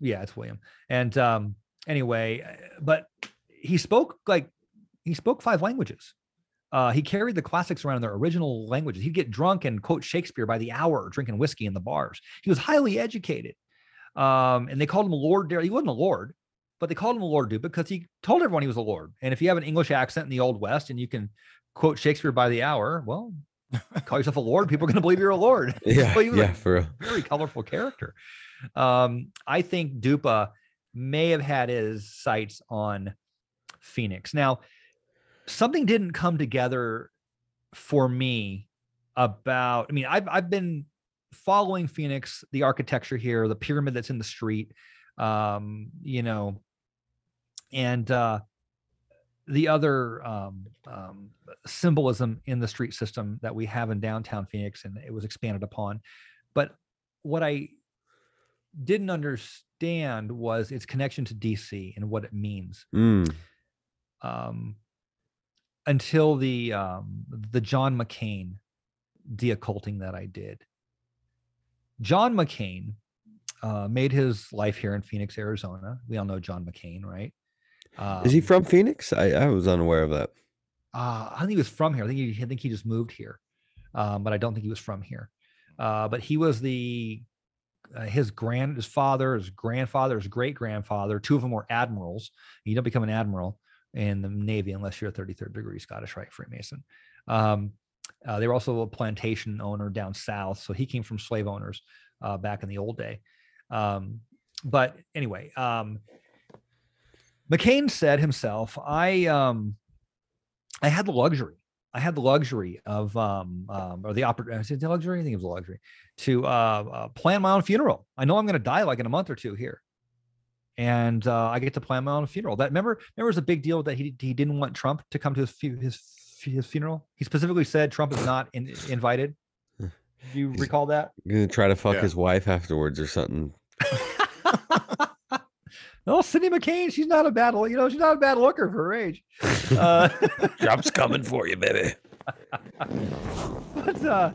S1: yeah, it's William. And um, anyway, uh, but he spoke like he spoke five languages. Uh, he carried the classics around in their original languages. He'd get drunk and quote Shakespeare by the hour, drinking whiskey in the bars. He was highly educated, um, and they called him Lord Dare. He wasn't a lord, but they called him a Lord Duke because he told everyone he was a lord. And if you have an English accent in the Old West and you can quote Shakespeare by the hour, well, call yourself a lord. People are going to believe you're a lord.
S5: Yeah,
S1: he was a
S5: yeah, for real.
S1: very colorful character. Um, I think Duppa may have had his sights on Phoenix. Now, something didn't come together for me about. I mean, I've I've been following Phoenix, the architecture here, the pyramid that's in the street, um, you know, and uh, the other um, um, symbolism in the street system that we have in downtown Phoenix, and it was expanded upon. But what I didn't understand was its connection to DC and what it means
S5: Mm.
S1: um, until the um, the John McCain deocculting that I did. John McCain uh, made his life here in Phoenix, Arizona. We all know John McCain, right?
S5: Is he
S1: Um,
S5: from Phoenix? I, I was unaware of that.
S1: uh, I think he was from here. I think he, I think he just moved here, um, but I don't think he was from here. Uh, but he was the uh, his grand his father, his grandfather, his great grandfather. Two of them were admirals. You don't become an admiral in the Navy unless you're a 33rd degree Scottish Rite Freemason. Um, uh, they were also a plantation owner down south, so he came from slave owners uh, back in the old day. Um, but anyway, um, McCain said himself, "I um, I had the luxury. I had the luxury of um, um or the opportunity. Is it the luxury? I think it was a luxury to uh, uh, plan my own funeral. I know I'm going to die like in a month or two here, and uh, I get to plan my own funeral. That remember, remember, it was a big deal that he he didn't want Trump to come to his his his funeral. He specifically said Trump is not in, invited. Do you
S5: He's-
S1: recall that?
S5: Gonna try to fuck
S4: Yeah.
S5: his wife afterwards or something.
S1: oh, Cindy McCain, she's not a bad, you know, she's not a bad looker for her age. Uh,
S5: Trump's coming for you, baby.
S1: but uh,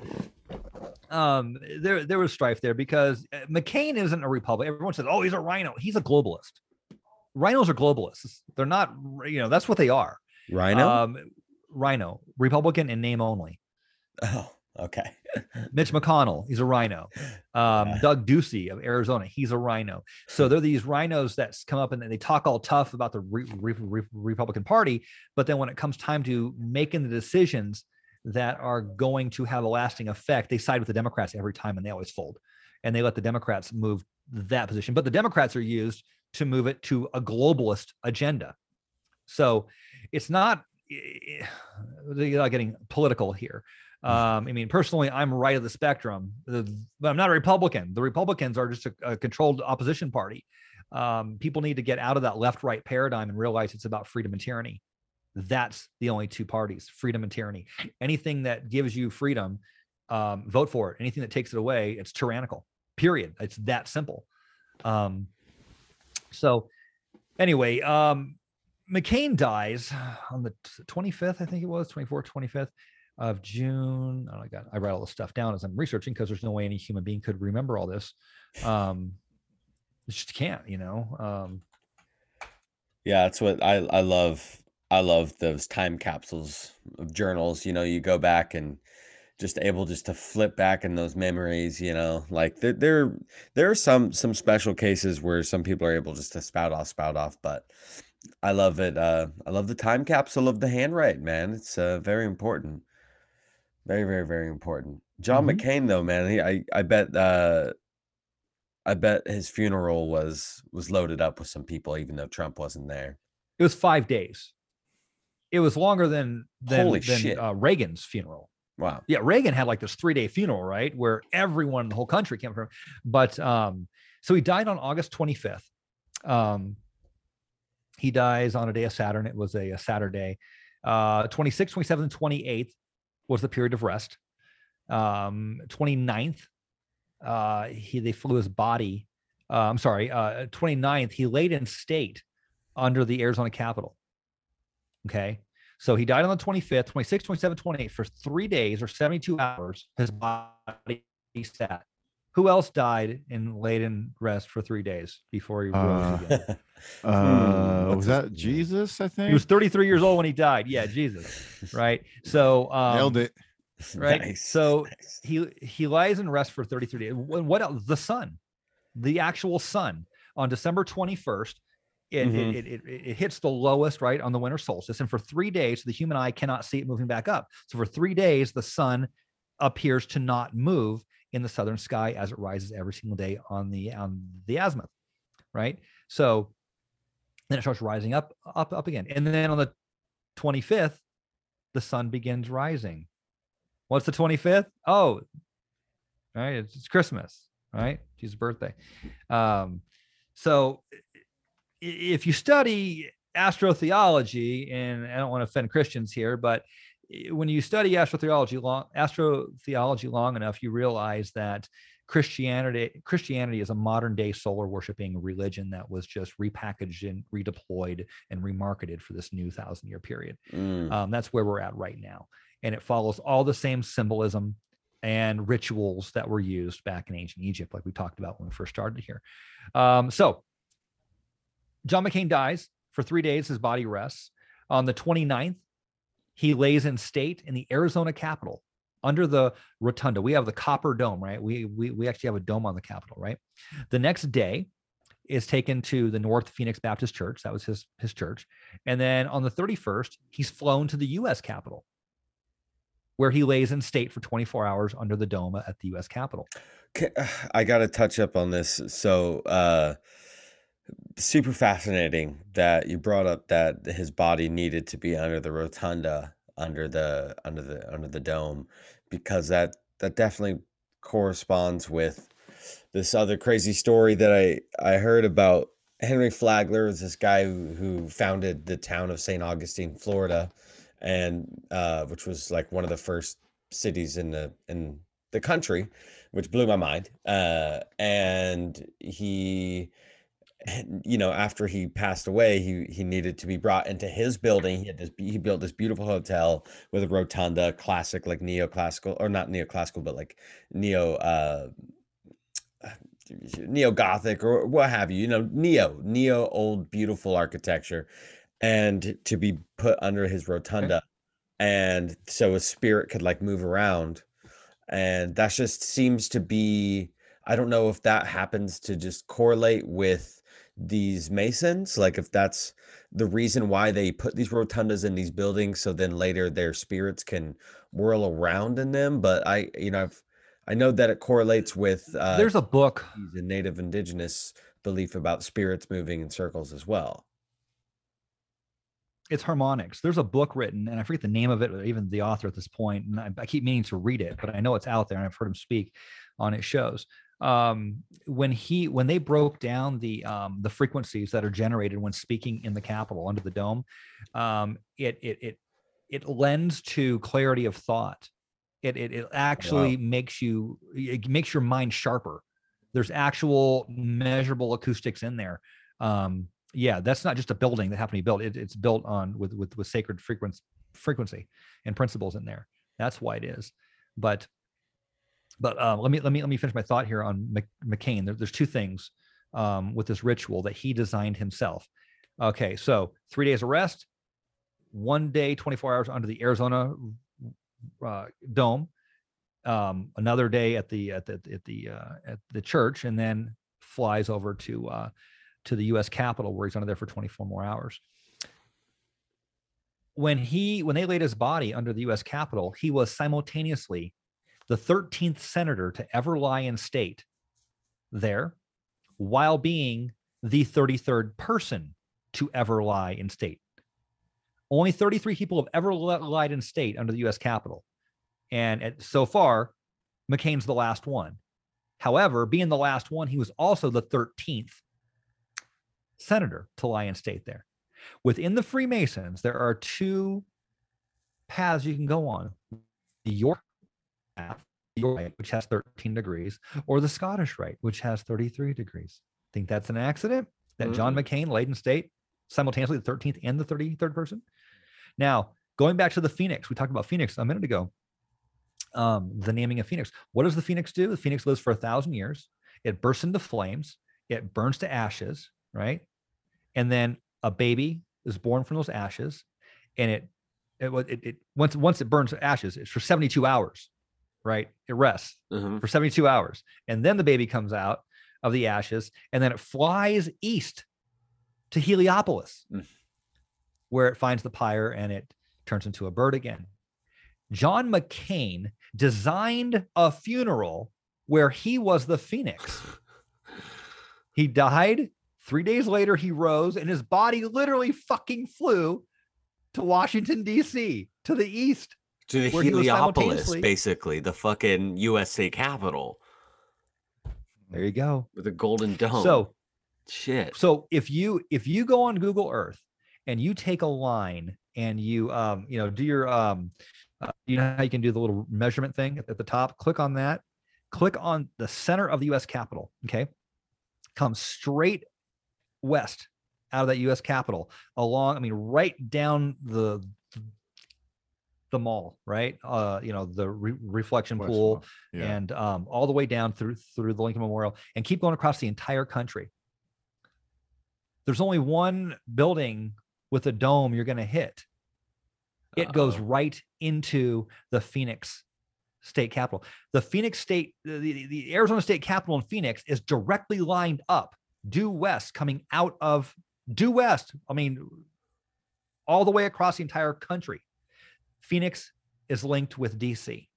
S1: um, there there was strife there because uh, McCain isn't a Republican. Everyone says, "Oh, he's a rhino." He's a globalist. Rhinos are globalists. They're not, you know, that's what they are.
S2: Rhino.
S1: Um, rhino, Republican in name only.
S2: oh, okay.
S1: Mitch McConnell, he's a rhino. Um,
S2: Yeah.
S1: Doug Ducey of Arizona, he's a rhino. So they're these rhinos that come up and they talk all tough about the re- re- re- Republican Party, but then when it comes time to making the decisions that are going to have a lasting effect, they side with the Democrats every time, and they always fold, and they let the Democrats move that position. But the Democrats are used to move it to a globalist agenda. So it's not eh, they're not getting political here. Um, I mean, personally, I'm right of the spectrum, the- but I'm not a Republican. The Republicans are just a, a controlled opposition party. Um, people need to get out of that left-right paradigm and realize it's about freedom and tyranny. That's the only two parties: freedom and tyranny. Anything that gives you freedom, um, vote for it. Anything that takes it away, it's tyrannical. Period. It's that simple. Um, so, anyway, um, McCain dies on the 25th, I think it was 24th, 25th of June. Oh, my god I write all this stuff down as I'm researching because there's no way any human being could remember all this. Um, just can't, you know. Um,
S2: Yeah, that's what I I love. I love those time capsules of journals. You know, you go back and just able just to flip back in those memories. You know, like there there there are some some special cases where some people are able just to spout off, spout off. But I love it. Uh, I love the time capsule of the handwrite, man. It's uh, very important. Very very very important. John
S1: Mhm.
S2: McCain, though, man, he, I I bet. Uh, I bet his funeral was was loaded up with some people, even though Trump wasn't there.
S1: it was five days. It was longer than than,
S2: Holy
S1: than uh, Reagan's funeral.
S2: Wow.
S1: Yeah, Reagan had like this three day funeral, right, where everyone in the whole country came from. But um, so he died on August 25th. Um, he dies on a day of Saturn. It was a, a Saturday. Uh, 26th, 27th, 28th was the period of rest. Um, 29th, uh, he they flew his body. Uh, I'm sorry, uh, 29th, he laid in state under the Arizona Capitol. Okay. So he died on the 25th, 26th, 27th, 28th for three days or 72 hours. His body sat. Who else died and laid in rest for three days before he rose
S4: Uh,
S1: again?
S4: Uh,
S2: what's
S4: was that? Jesus? I think
S1: He was 33 years old when he died. Yeah, Jesus. Right. So um,
S4: nailed it.
S1: right?
S2: Nice,
S1: So
S2: nice.
S1: he he lies in rest for 33 days. What else? The sun, the actual sun, on December 21st, it,
S2: Mhm.
S1: it, it, it, it hits the lowest right on the winter solstice, and for three days the human eye cannot see it moving back up. So for three days the sun appears to not move in the southern sky as it rises every single day on the on the azimuth, right? So then it starts rising up up up again, and then on the 25th the sun begins rising. What's the 25th? Oh, right. It's, it's Christmas, right? Jesus' birthday. Um, so if you study astrotheology, and I don't want to offend Christians here, but when you study astrotheology long astrotheology long enough, you realize that Christianity Christianity is a modern day solar worshiping religion that was just repackaged and redeployed and remarketed for this new thousand year period.
S2: Mm.
S1: Um, that's where we're at right now. And it follows all the same symbolism and rituals that were used back in ancient Egypt, like we talked about when we first started here. Um, so John McCain dies for three days, his body rests. On the 29th, he lays in state in the Arizona Capitol under the rotunda. We have the copper dome, right? We, we, we actually have a dome on the Capitol, right? The next day is taken to the North Phoenix Baptist Church. That was his, his church. And then on the 31st, he's flown to the US Capitol, where he lays in state for 24 hours under the dome at the US Capitol.
S2: I got to touch up on this. So, uh, super fascinating that you brought up that his body needed to be under the rotunda, under the under the under the dome, because that that definitely corresponds with this other crazy story that I I heard about Henry Flagler is this guy who, who founded the town of St. Augustine, Florida, and uh, which was like one of the first cities in the in the country, which blew my mind. Uh, and he, you know, after he passed away, he he needed to be brought into his building. He had this he built this beautiful hotel with a rotunda, classic like neoclassical or not neoclassical, but like neo. Uh, neo gothic or what have you you know neo neo old beautiful architecture and to be put under his rotunda and so his spirit could like move around and that just seems to be i don't know if that happens to just correlate with these masons like if that's the reason why they put these rotundas in these buildings so then later their spirits can whirl around in them but i you know i've i know that it correlates with uh
S1: There's a book
S2: the native indigenous belief about spirits moving in circles as well
S1: it's harmonics. There's a book written, and I forget the name of it, or even the author at this point. And I, I keep meaning to read it, but I know it's out there, and I've heard him speak on his shows. Um, when he when they broke down the um, the frequencies that are generated when speaking in the Capitol under the dome, um, it it it it lends to clarity of thought. It it, it actually makes you it makes your mind sharper. There's actual measurable acoustics in there. Um, yeah, that's not just a building that happened to be built. It, it's built on with with with sacred frequency frequency and principles in there. That's why it is. But but um, let me let me let me finish my thought here on Mc, McCain. There, there's two things um, with this ritual that he designed himself. Okay, so three days of rest, one day, 24 hours under the Arizona uh, dome, um, another day at the at the at the uh, at the church, and then flies over to uh, to the U.S. Capitol where he's under there for 24 more hours. When he when they laid his body under the U.S. Capitol, he was simultaneously the 13th senator to ever lie in state there, while being the 33rd person to ever lie in state. Only 33 people have ever lied in state under the U.S. Capitol, and at, so far, McCain's the last one. However, being the last one, he was also the 13th senator to lie in state there. Within the Freemasons, there are two paths you can go on the York the York which has 13 degrees, or the Scottish Rite, which has 33 degrees. Think that's an accident that John McCain laid in state simultaneously the 13th and the 33rd person? Now, going back to the Phoenix, we talked about Phoenix a minute ago. um, the naming of Phoenix. What does the Phoenix do? The Phoenix lives for a thousand years. It bursts into flames. It burns to ashes, right? And then a baby is born from those ashes, and it it, it, it once once it burns to ashes, it's for 72 hours, right? It rests
S2: Mhm.
S1: for 72 hours, and then the baby comes out of the ashes, and then it flies east to Heliopolis,
S2: Mm.
S1: where it finds the pyre and it turns into a bird again. John McCain designed a funeral where he was the phoenix. He died. Three days later, he rose, and his body literally fucking flew to Washington, D.C., to the east.
S2: To the
S1: Where he was
S2: Heliopolis, basically, the fucking USA capital
S1: There you go.
S2: with a golden dome.
S1: So,
S2: shit.
S1: so if you if you go on Google Earth and you take a line and you um you know do your um uh, you know how you can do the little measurement thing at, at the top click on that click on the center of the US Capitol okay come straight west out of that US Capitol along I mean right down the the mall right uh you know the re- reflection
S4: West
S1: pool
S4: Yeah.
S1: and um, all the way down through through the Lincoln Memorial and keep going across the entire country. There's only one building with a dome you're going to hit. It goes
S2: Uh-oh.
S1: right into the Phoenix state capitol. The Phoenix state, the, the, the Arizona state capitol in Phoenix is directly lined up due west, coming out of due west. I mean, all the way across the entire country. Phoenix is linked with DC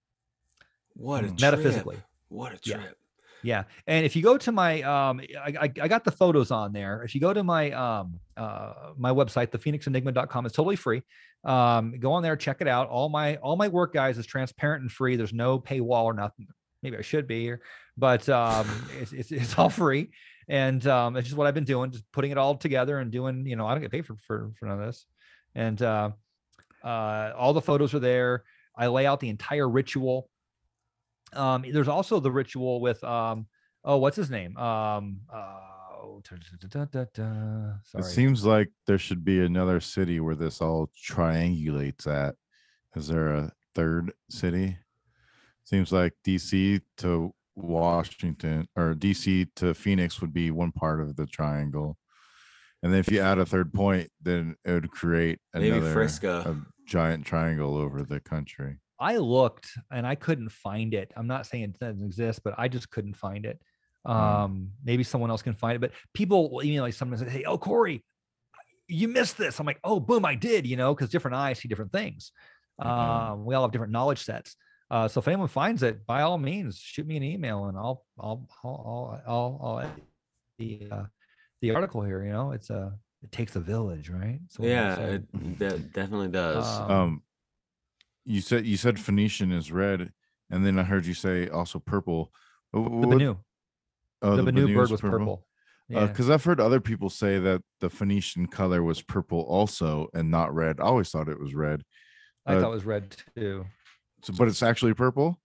S2: What a
S4: Mm.
S2: trip.
S1: metaphysically.
S2: What a
S1: Yeah.
S2: trip.
S1: Yeah, and if you go to my, um, I, I, I got the photos on there. If you go to my, um, uh, my website, thephoenixenigma.com, it's totally free. Um, go on there, check it out. All my, all my work, guys, is transparent and free. There's no paywall or nothing. Maybe I should be here, but um, it's, it's it's all free, and um, it's just what I've been doing, just putting it all together and doing. You know, I don't get paid for for, for none of this, and uh, uh, all the photos are there. I lay out the entire ritual. Um, there's also the ritual with um, oh, what's his name? Um, uh, da- da- da- da- da.
S4: It seems like there should be another city where this all triangulates at. Is there a third city? Seems like DC to Washington or DC to Phoenix would be one part of the triangle. And then if you add a third point, then it would create
S2: Maybe
S4: another
S2: Frisco.
S4: Giant triangle over the country.
S1: I looked and I couldn't find it. I'm not saying it doesn't exist, but I just couldn't find it. Um, maybe someone else can find it. But people will email me sometimes and say, "Hey, oh Corey, you missed this." I'm like, "Oh, boom, I did." You know, because different eyes see different things.
S4: Mhm.
S1: Um, we all have different knowledge sets. Uh, so if anyone finds it, by all means, shoot me an email and I'll I'll I'll I'll, I'll, I'll edit the uh, the article here. You know, it's a it takes a village, right? That's what they
S2: Yeah,
S1: say.
S2: it de- definitely does.
S1: Um,
S4: Um, you said you said Phoenician is red, and then I heard you say also purple. Wh-
S1: the
S4: what-
S1: Benu,
S4: oh,
S1: the, Benu
S4: Benu
S1: bird was purple. Yeah.
S4: Because I've heard other people say that the Phoenician color was purple also and not red. I always thought it was red.
S1: I
S4: uh,
S1: thought it was red too.
S4: So, but it's actually purple.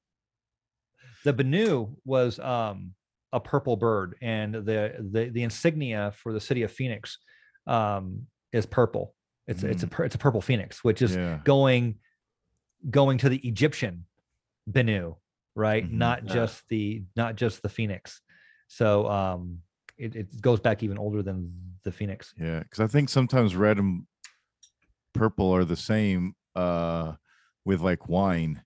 S1: The Benu was um, a purple bird, and the, the the insignia for the city of Phoenix um, is purple. It's it's a it's a purple phoenix, which is
S4: yeah.
S1: going going to the Egyptian Benu, right?
S4: Mhm.
S1: Not
S2: Yeah.
S1: just the not just the phoenix. So um, it, it goes back even older than the phoenix.
S4: Yeah. Because I think sometimes red and purple are the same uh, with like wine.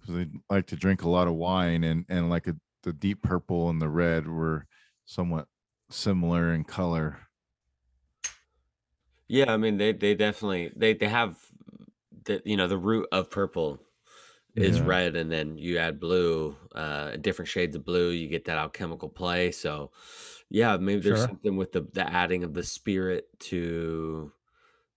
S4: Because they like to drink a lot of wine, and and like a, the deep purple and the red were somewhat similar in color.
S2: Yeah, I mean they they definitely they they have the you know the root of purple is
S4: Yeah.
S2: red and then you add blue, uh different shades of blue, you get that alchemical play. So yeah, maybe there's
S1: Sure.
S2: something with the the adding of the spirit to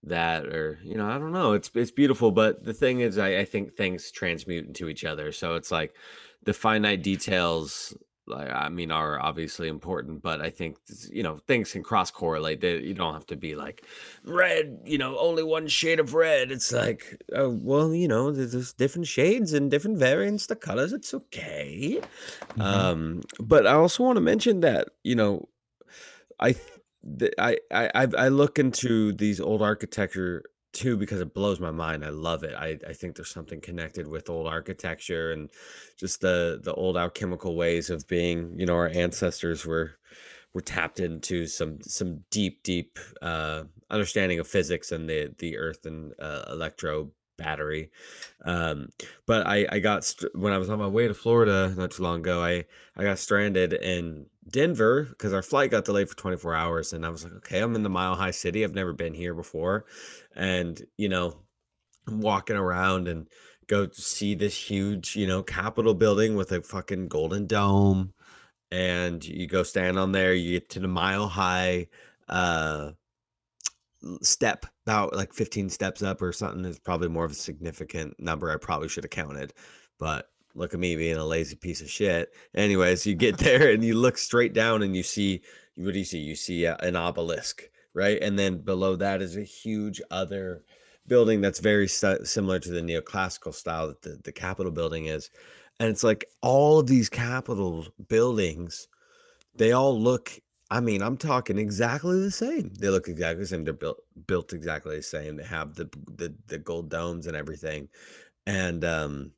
S2: that or you know, I don't know. It's it's beautiful, but the thing is I, I think things transmute into each other. So it's like the finite details I mean are obviously important, but I think you know things can cross correlate. That you don't have to be like red, you know, only one shade of red. It's like, oh well, you know, there's, there's different shades and different variants, the colors. It's okay.
S1: Mhm.
S2: Um, but I also want to mention that you know, I th- I I I look into these old architecture too because it blows my mind. I love it. I, I think there's something connected with old architecture and just the the old alchemical ways of being. You know, our ancestors were were tapped into some some deep deep uh, understanding of physics and the the earth and uh, electro battery. Um, but I, I got st- when I was on my way to Florida not too long ago, I, I got stranded in Denver because our flight got delayed for 24 hours. And I was like, okay, I'm in the mile high city. I've never been here before. And, you know, I'm walking around and go see this huge, you know, Capitol building with a fucking golden dome. And you go stand on there, you get to the mile high uh step about like 15 steps up or something is probably more of a significant number i probably should have counted but look at me being a lazy piece of shit anyways you get there and you look straight down and you see what do you see you see an obelisk right and then below that is a huge other building that's very similar to the neoclassical style that the, the capitol building is and it's like all of these capitol buildings they all look I mean, I'm talking exactly the same. They look exactly the same. They're built built exactly the same. They have the the, the gold domes and everything, and um,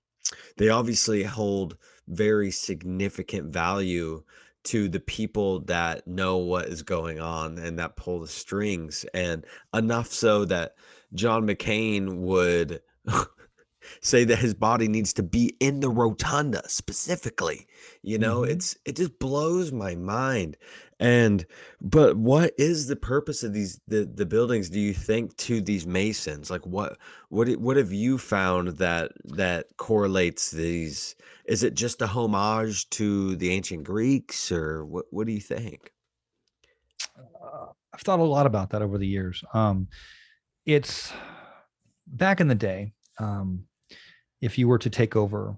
S2: they obviously hold very significant value to the people that know what is going on and that pull the strings, and enough so that John McCain would say that his body needs to be in the rotunda specifically you know mm-hmm. it's it just blows my mind and but what is the purpose of these the the buildings do you think to these masons? Like what what what have you found that that correlates these? Is it just a homage to the ancient Greeks or what what do you think?
S1: Uh, I've thought a lot about that over the years. Um it's back in the day, um if you were to take over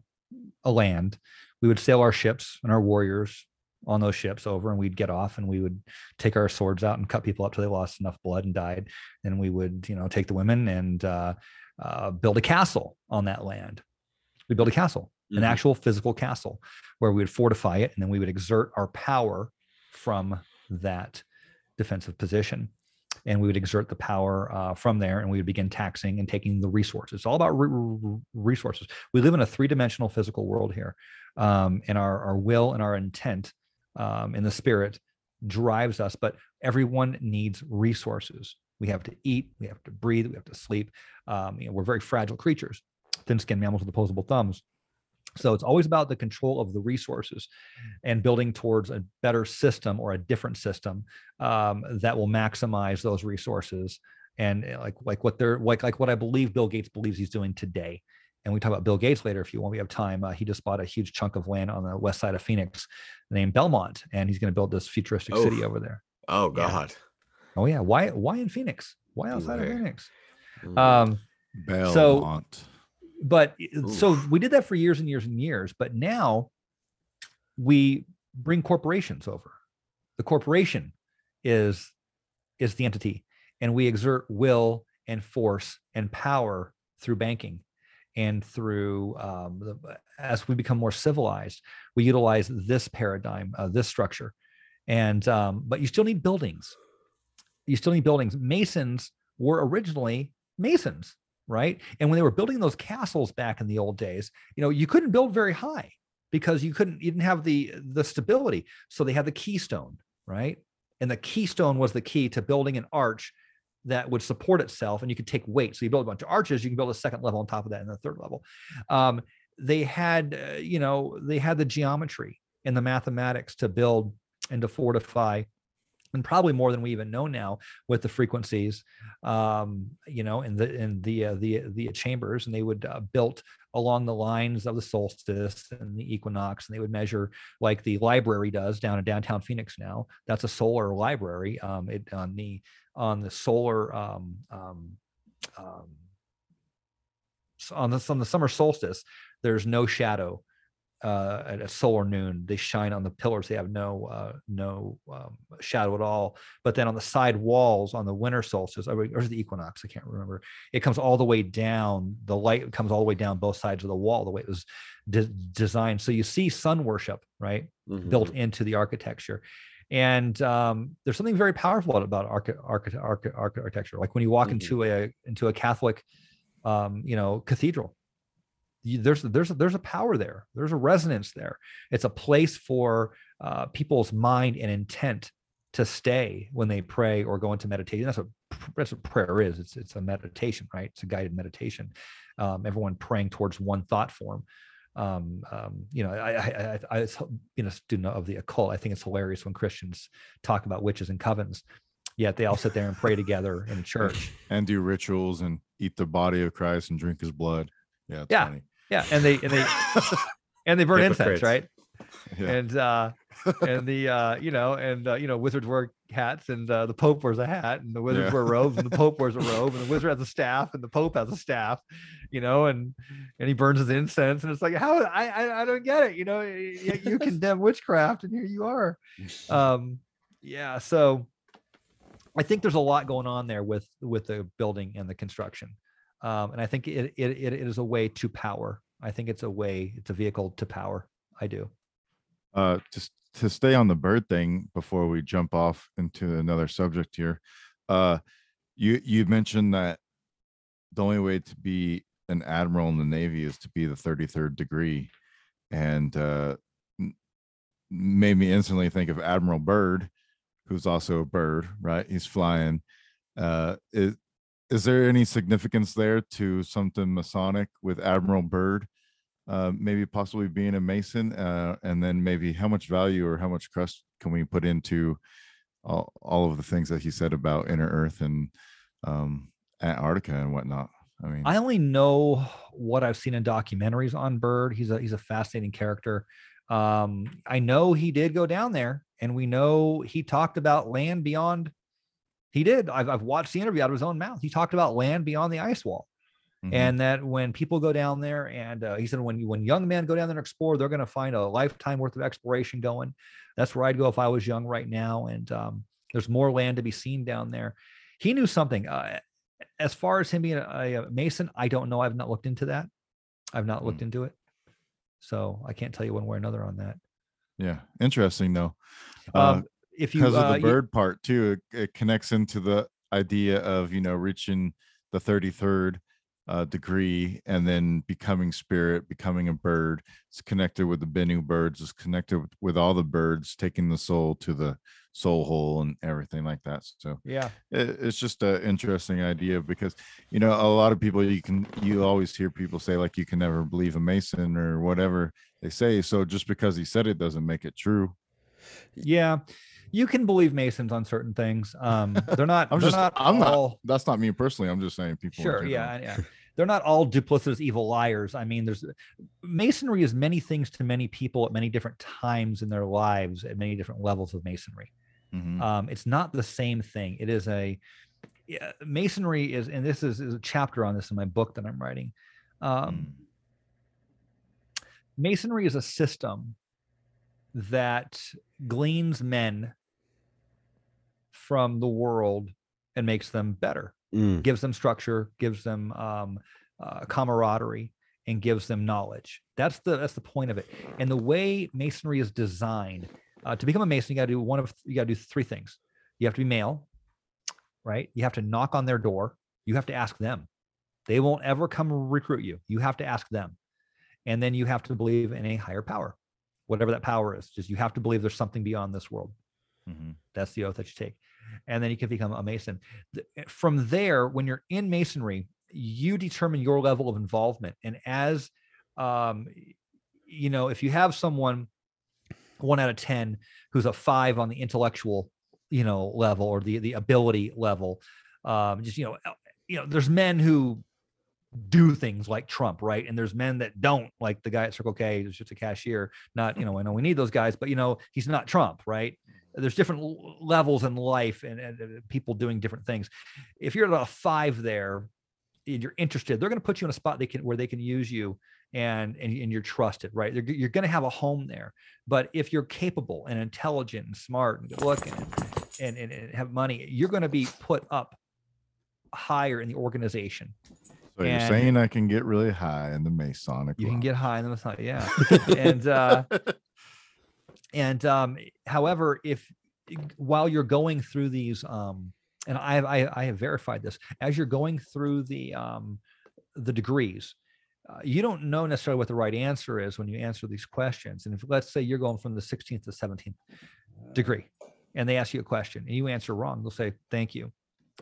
S1: a land, we would sail our ships and our warriors on those ships over and we'd get off and we would take our swords out and cut people up till they lost enough blood and died. And we would you know take the women and uh, uh, build a castle on that land. We build a castle mm-hmm. an actual physical castle where we would fortify it and then we would exert our power from that defensive position. And we would exert the power uh, from there and we would begin taxing and taking the resources. It's all about re- resources. We live in a three-dimensional physical world here um, and our, our will and our intent um, in the spirit drives us, but everyone needs resources. We have to eat, we have to breathe, we have to sleep. Um, you know, we're very fragile creatures, thin-skinned mammals with opposable thumbs. So it's always about the control of the resources and building towards a better system or a different system um, that will maximize those resources and eh, like like what they're like like what I believe Bill Gates believes he's doing today and we talk about Bill Gates later if you want. We have time. Uh, he just bought a huge chunk of land on the west side of Phoenix, named Belmont, and he's going to build this futuristic oh. city over there.
S2: Oh God.
S1: Yeah. Oh yeah. Why? Why in Phoenix? Why outside Where? of Phoenix? Um,
S4: Belmont.
S1: So, but Oof. so we did that for years and years and years. But now we bring corporations over. The corporation is is the entity, and we exert will and force and power through banking and through um, the, as we become more civilized, we utilize this paradigm, uh, this structure. And um, but you still need buildings. You still need buildings. Masons were originally masons, right? And when they were building those castles back in the old days, you know, you couldn't build very high because you couldn't, you didn't have the the stability. So they had the keystone, right? And the keystone was the key to building an arch that would support itself and you could take weight. So you build a bunch of arches, you can build a second level on top of that and the third level. Um, they had, uh, you know, they had the geometry and the mathematics to build and to fortify and probably more than we even know now with the frequencies um, you know in the in the uh, the the chambers and they would uh, built along the lines of the solstice and the equinox and they would measure like the library does down in downtown phoenix now that's a solar library um, it on the on the solar um, um, um, on the on the summer solstice, there's no shadow uh, at a solar noon. They shine on the pillars; they have no uh, no um, shadow at all. But then on the side walls, on the winter solstice, or, or the equinox, I can't remember. It comes all the way down. The light comes all the way down both sides of the wall, the way it was de- designed. So you see sun worship, right, mm-hmm. built into the architecture and um, there's something very powerful about archi- archi- archi- architecture. Like when you walk
S2: Mhm.
S1: into a into a Catholic, um, you know, cathedral, you, there's there's a, there's a power there. There's a resonance there. It's a place for uh, people's mind and intent to stay when they pray or go into meditation. That's what that's what prayer is. It's it's a meditation, right? It's a guided meditation. Um, everyone praying towards one thought form. Um, um, you know, I, I, I, I, as, you know, student of the occult, I think it's hilarious when Christians talk about witches and covens, yet they all sit there and pray together in church.
S4: and do rituals and eat the body of Christ and drink his blood. Yeah,
S1: Yeah.
S4: funny.
S1: Yeah, and they and they and they burn incense, right?
S4: Yeah.
S1: and uh and the uh you know and uh, you know wizards wear hats and uh, the pope wears a hat and the wizards
S4: Yeah.
S1: wear robes and the pope wears a robe and the wizard has a staff and the pope has a staff you know and and he burns his incense and it's like how i i, I don't get it you know you, you condemn witchcraft and here you are um yeah so i think there's a lot going on there with with the building and the construction um and i think it it, it it is a way to power i think it's a way it's a vehicle to power i do
S4: uh just to stay on the bird thing before we jump off into another subject here uh you you mentioned that the only way to be an admiral in the navy is to be the 33rd degree and uh made me instantly think of admiral byrd who's also a bird right? He's flying. Uh is is there any significance there to something masonic with admiral byrd uh, maybe possibly being a mason uh, and then maybe how much value or how much trust can we put into all, all of the things that he said about inner earth and um, antarctica and whatnot i mean
S1: I only know what I've seen in documentaries on Byrd. He's a he's a fascinating character. Um, I know he did go down there, and we know he talked about land beyond. He did. I've I've watched the interview out of his own mouth. He talked about land beyond the ice wall,
S4: mhm,
S1: and that when people go down there, and uh, he said when you, when young men go down there and explore, they're going to find a lifetime worth of exploration going. That's where I'd go if I was young right now. And um, there's more land to be seen down there. He knew something. Uh, as far as him being a, a mason, I don't know. I've not looked into that. I've not looked into it, so I can't tell you one way or another on that.
S4: yeah interesting though uh,
S1: Um, if you
S4: because
S1: uh,
S4: of the
S1: you-
S4: bird part too it, it connects into the idea of you know reaching the 33rd uh, degree and then becoming spirit becoming a bird. It's connected with the benu birds it's connected with, with all the birds taking the soul to the soul hole and everything like that. So
S1: yeah,
S4: it, it's just an interesting idea because you know a lot of people you can you always hear people say like you can never believe a mason or whatever they say. So just because he said it doesn't make it true.
S1: Yeah, you can believe masons on certain things. Um, they're not.
S4: i'm
S1: they're
S4: just
S1: not
S4: i'm
S1: all,
S4: not that's not me personally i'm just saying people
S1: Sure. Yeah. Yeah. They're not all duplicitous evil liars. I mean, there's masonry is many things to many people at many different times in their lives at many different levels of masonry.
S4: Mhm.
S1: Um, it's not the same thing. It is a yeah, masonry is, and this is, is a chapter on this in my book that I'm writing. Um, masonry is a system that gleans men from the world and makes them better
S5: Mm.
S1: gives them structure, gives them um, uh, camaraderie, and gives them knowledge. That's the that's the point of it. And the way masonry is designed uh, to become a mason, you got to do one of you got to do three things. You have to be male, right? You have to knock on their door. You have to ask them. They won't ever come recruit you. You have to ask them, and then you have to believe in a higher power, whatever that power is. Just you have to believe there's something beyond this world.
S4: Mhm.
S1: That's the oath that you take. And then you can become a Mason. Eh, From there, when you're in Masonry, you determine your level of involvement. And as, um, you know, if you have someone one out of 10 who's a five on the intellectual, you know, level or the, the ability level, um, just, you know, uh, you know, there's men who do things like Trump, right? And there's men that don't, like the guy at Circle K, who's just a cashier. Not, you know, I know we need those guys, but you know, he's not Trump, right? There's different levels in life and, and uh, people doing different things. If you're at a five there, and you're interested, they're going to put you in a spot they can where they can use you and and, and you're trusted, right? They're, you're going to have a home there. But if you're capable and intelligent and smart and good looking and, and, and have money, you're going to be put up higher in the organization.
S4: So you're saying I can get really high in the Masonic.
S1: You can get high in the Masonic, yeah. and uh, and um, however, if while you're going through these, um, and I, I I have verified this as you're going through the um, the degrees. Uh, you don't know necessarily what the right answer is when you answer these questions. And if let's say you're going from the 16th to 17th degree, and they ask you a question and you answer wrong, they'll say thank you,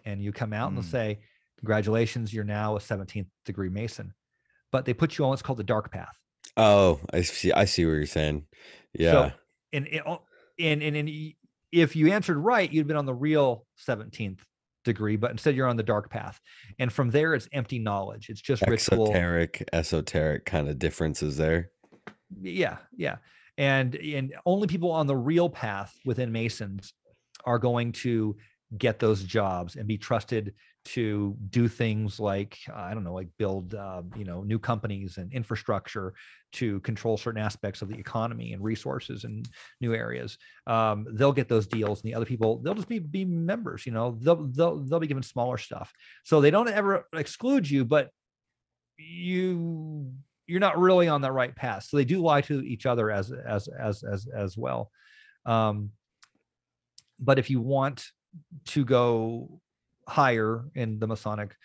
S1: and you come out and they'll
S4: Mm.
S1: say congratulations, you're now a 17th degree Mason. But they put you on what's called the dark path.
S2: Oh, I see. I see what you're saying. Yeah.
S1: So, and and and, and if you answered right, you'd been on the real 17th degree, but instead you're on the dark path. And from there, it's empty knowledge. It's just ritual.
S2: Esoteric kind of differences there.
S1: Yeah, yeah. And and only people on the real path within Masons are going to get those jobs and be trusted to do things like I don't know, like build uh, you know new companies and infrastructure to control certain aspects of the economy and resources and new areas. Um, they'll get those deals, and the other people they'll just be be members. You know, they'll they'll they'll be given smaller stuff, so they don't ever exclude you, but you you're not really on the right path. So they do lie to each other as as as as as well. Um, but if you want to go higher in the Masonic,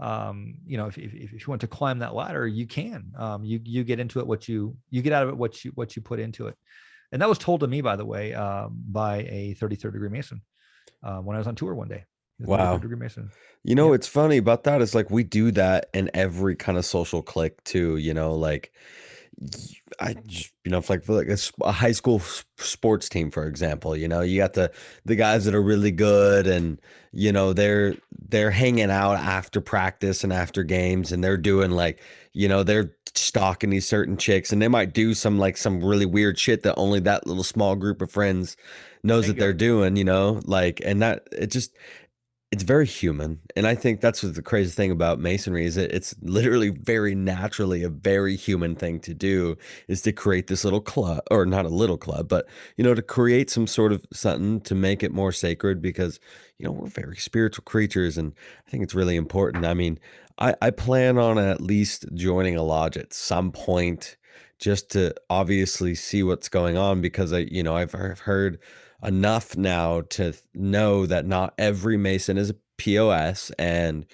S1: um, you know, if, if if you want to climb that ladder, you can. Um, you you get into it what you you get out of it what you what you put into it, and that was told to me by the way um, by a 33rd degree Mason uh, when I was on tour one day. He was a 33rd
S2: Wow.
S1: degree Mason.
S2: You know,
S1: Yeah.
S2: what's funny about that is like we do that in every kind of social clique too. You know, like I, you know, if like for like a, a high school sports team, for example, you know, you got the the guys that are really good, and you know they're they're hanging out after practice and after games, and they're doing like, you know, they're stalking these certain chicks, and they might do some like some really weird shit that only that little small group of friends knows that they're doing. You know, like, and that it just it's very human and i think that's what the crazy thing about masonry is that it's literally very naturally a very human thing to do is to create this little club or not a little club but you know to create some sort of something to make it more sacred because you know we're very spiritual creatures and i think it's really important. I mean i, I plan on at least joining a lodge at some point just to obviously see what's going on because i you know i've, I've heard enough now to know that not every mason is a pos and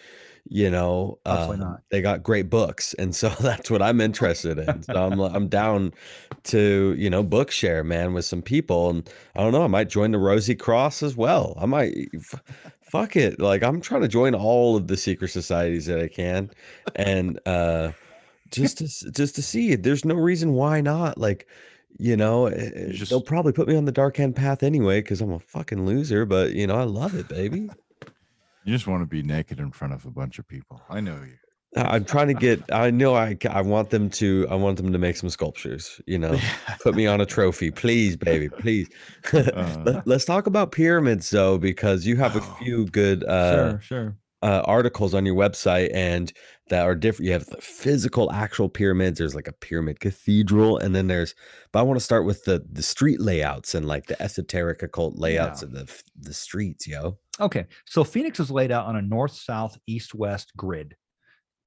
S2: you know um, they got great books. And so that's what i'm interested in. So i'm i'm down to you know bookshare man with some people. And i don't know i might join the rosy cross as well. I might f- fuck it. Like i'm trying to join all of the secret societies that i can. And uh just to just to see. It there's no reason why not. Like you know eh, eh, they'll probably put me on the dark end path anyway because i'm a fucking loser but you know i love it baby
S4: You just want to be naked in front of a bunch of people. I know you.
S2: I'm trying to get i know i i want them to i want them to make some sculptures you know put me on a trophy please baby please
S4: Uh.
S2: Let, us talk about pyramids though because you have a
S4: Oh.
S2: few good uh,
S1: sure, sure.
S2: Uh articles on your website and that are different you have the physical actual pyramids there's like a pyramid cathedral and then there's but i want to start with the the street layouts and like the esoteric occult layouts
S4: Yeah.
S2: of the the streets yo
S1: Okay, so Phoenix is laid out on a north, south, east, west grid,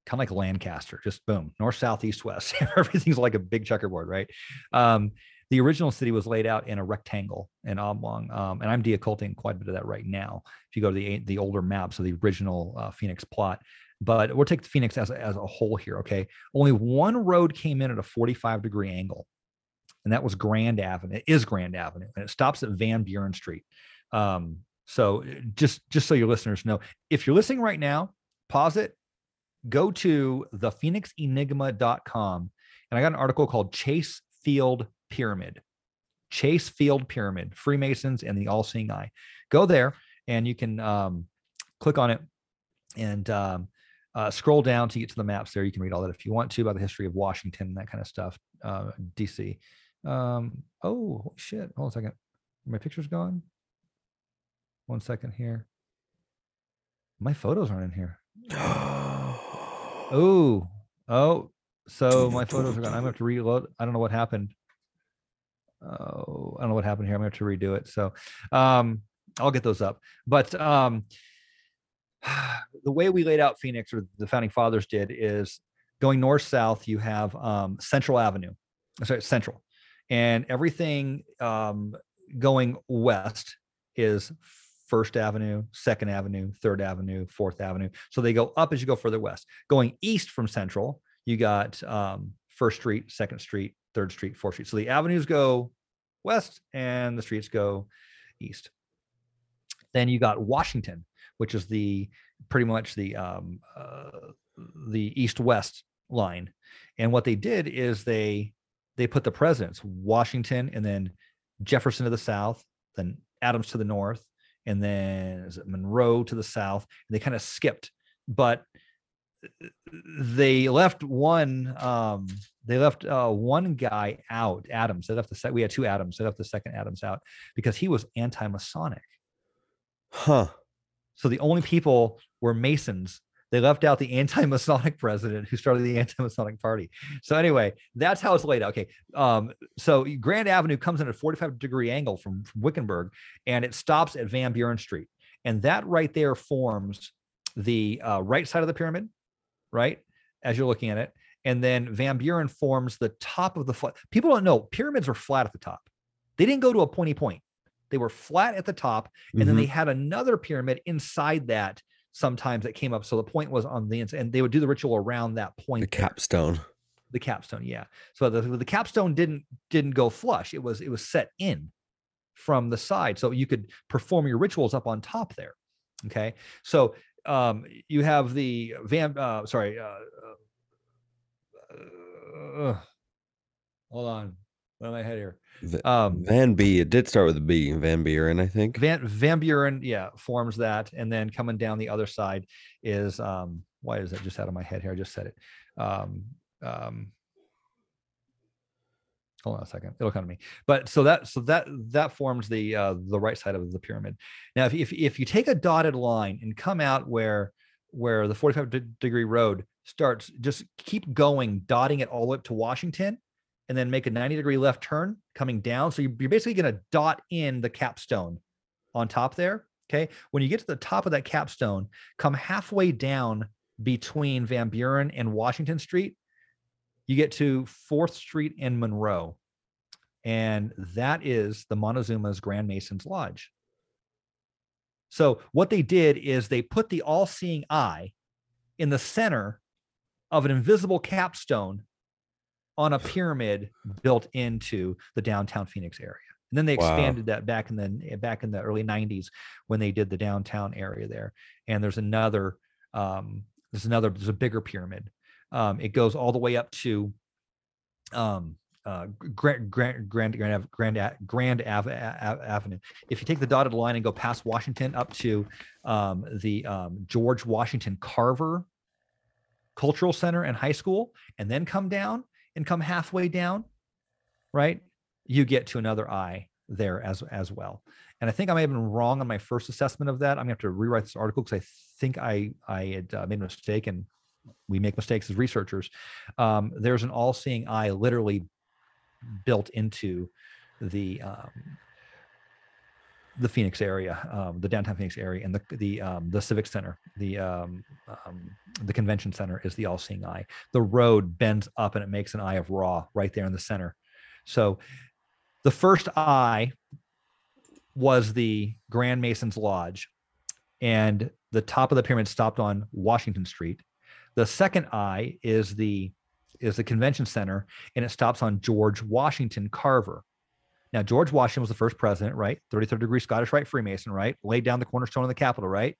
S1: kind of like Lancaster, just boom, north, south, east, west. Everything's like a big checkerboard, right? Um, the original city was laid out in a rectangle and oblong, um, and I'm deocculting quite a bit of that right now. If you go to the the older maps of the original uh, Phoenix plot, but we'll take the Phoenix as as a whole here. Okay, only one road came in at a 45 degree angle, and that was Grand Avenue. It is Grand Avenue, and it stops at Van Buren Street. Um, so just just so your listeners know, if you're listening right now, pause it, go to thephoenixenigma.com, and I got an article called Chase Field Pyramid. Chase Field Pyramid, Freemasons and the All-Seeing Eye. Go there and you can um, click on it and um, uh, scroll down to get to the maps there. You can read all that if you want to about the history of Washington and that kind of stuff, uh, DC. Um, oh, shit. Hold on a second. My picture's gone. One second here. My photos aren't in here. Oh, oh. So my photos are gone. I'm gonna have to reload. I don't know what happened. Oh, I don't know what happened here. I'm have to redo it. So um I'll get those up. But um the way we laid out Phoenix or the founding fathers did is going north south, you have um Central Avenue. Sorry, Central. And everything um going west is First Avenue, Second Avenue, Third Avenue, Fourth Avenue. So they go up as you go further west. Going east from Central, you got um, First Street, Second Street, Third Street, Fourth Street. So the avenues go west and the streets go east. Then you got Washington, which is the pretty much the um, uh, the east-west line. And what they did is they they put the presidents Washington and then Jefferson to the south, then Adams to the north, and then Monroe to the south. And they kind of skipped, but they left one um they left uh one guy out adams they left the set we had two adams. They left the second adams out because he was anti-masonic.
S5: Huh.
S1: so the only people were masons. They left out the anti-masonic president who started the anti-masonic party. So anyway that's how it's laid out. Okay um so grand avenue comes in at a 45 degree angle from, from wickenburg and it stops at van buren street. And that right there forms the uh, right side of the pyramid right? As you're looking at it. And then Van Buren forms the top of the flat. People don't know pyramids are flat at the top. They didn't go to a pointy point. They were flat at the top. And then
S5: Mhm.
S1: they had another pyramid inside that sometimes that came up. So the point was on the inside. And they would do the ritual around that point.
S5: the
S1: there.
S5: capstone.
S1: The capstone, yeah. So the, the capstone didn't didn't go flush. It was it was set in from the side. So you could perform your rituals up on top there. Okay. So um you have the van uh sorry uh, uh, uh hold on what am i head here um
S5: Van B. It did start with a B. Van Buren, I think.
S1: van van buren yeah forms that and then coming down the other side is um why is that just out of my head here i just said it um um hold on a second. It'll come to me. But so that so that that forms the uh the right side of the pyramid. Now if if, if you take a dotted line and come out where where the 45 de- degree road starts just keep going dotting it all the way up to washington and then make a 90 degree left turn coming down. So you're, you're basically going to dot in the capstone on top there okay? When you get to the top of that capstone come halfway down between van buren and washington street you get to Fourth Street in Monroe, and that is the Montezuma's Grand Masons Lodge. So what they did is they put the all-seeing eye in the center of an invisible capstone on a pyramid built into the downtown Phoenix area. And then they
S5: Wow.
S1: expanded that back in the back in the early 90s when they did the downtown area there. And there's another um, there's another there's a bigger pyramid um, it goes all the way up to um, uh, Grand Grand Grand Grand Grand, Grand Ave- Avenue. If you take the dotted line and go past Washington up to um, the um, George Washington Carver Cultural Center and High School, and then come down and come halfway down, right? You get to another eye there as as well. And I think I may have been wrong on my first assessment of that. I'm gonna have to rewrite this article because I think I I had uh, made a mistake and we make mistakes as researchers. Um, there's an all-seeing eye literally built into the um, the Phoenix area, um, the downtown Phoenix area, and the the um, the Civic Center, the um, um, the Convention Center is the all-seeing eye. The road bends up and it makes an eye of Ra right there in the center. So the first eye was the Grand Masons Lodge, and the top of the pyramid stopped on Washington Street. The second eye is the is the convention center, and it stops on George Washington Carver. Now, George Washington was the first president, right? 33rd degree Scottish Rite Freemason, right? Laid down the cornerstone of the Capitol, right?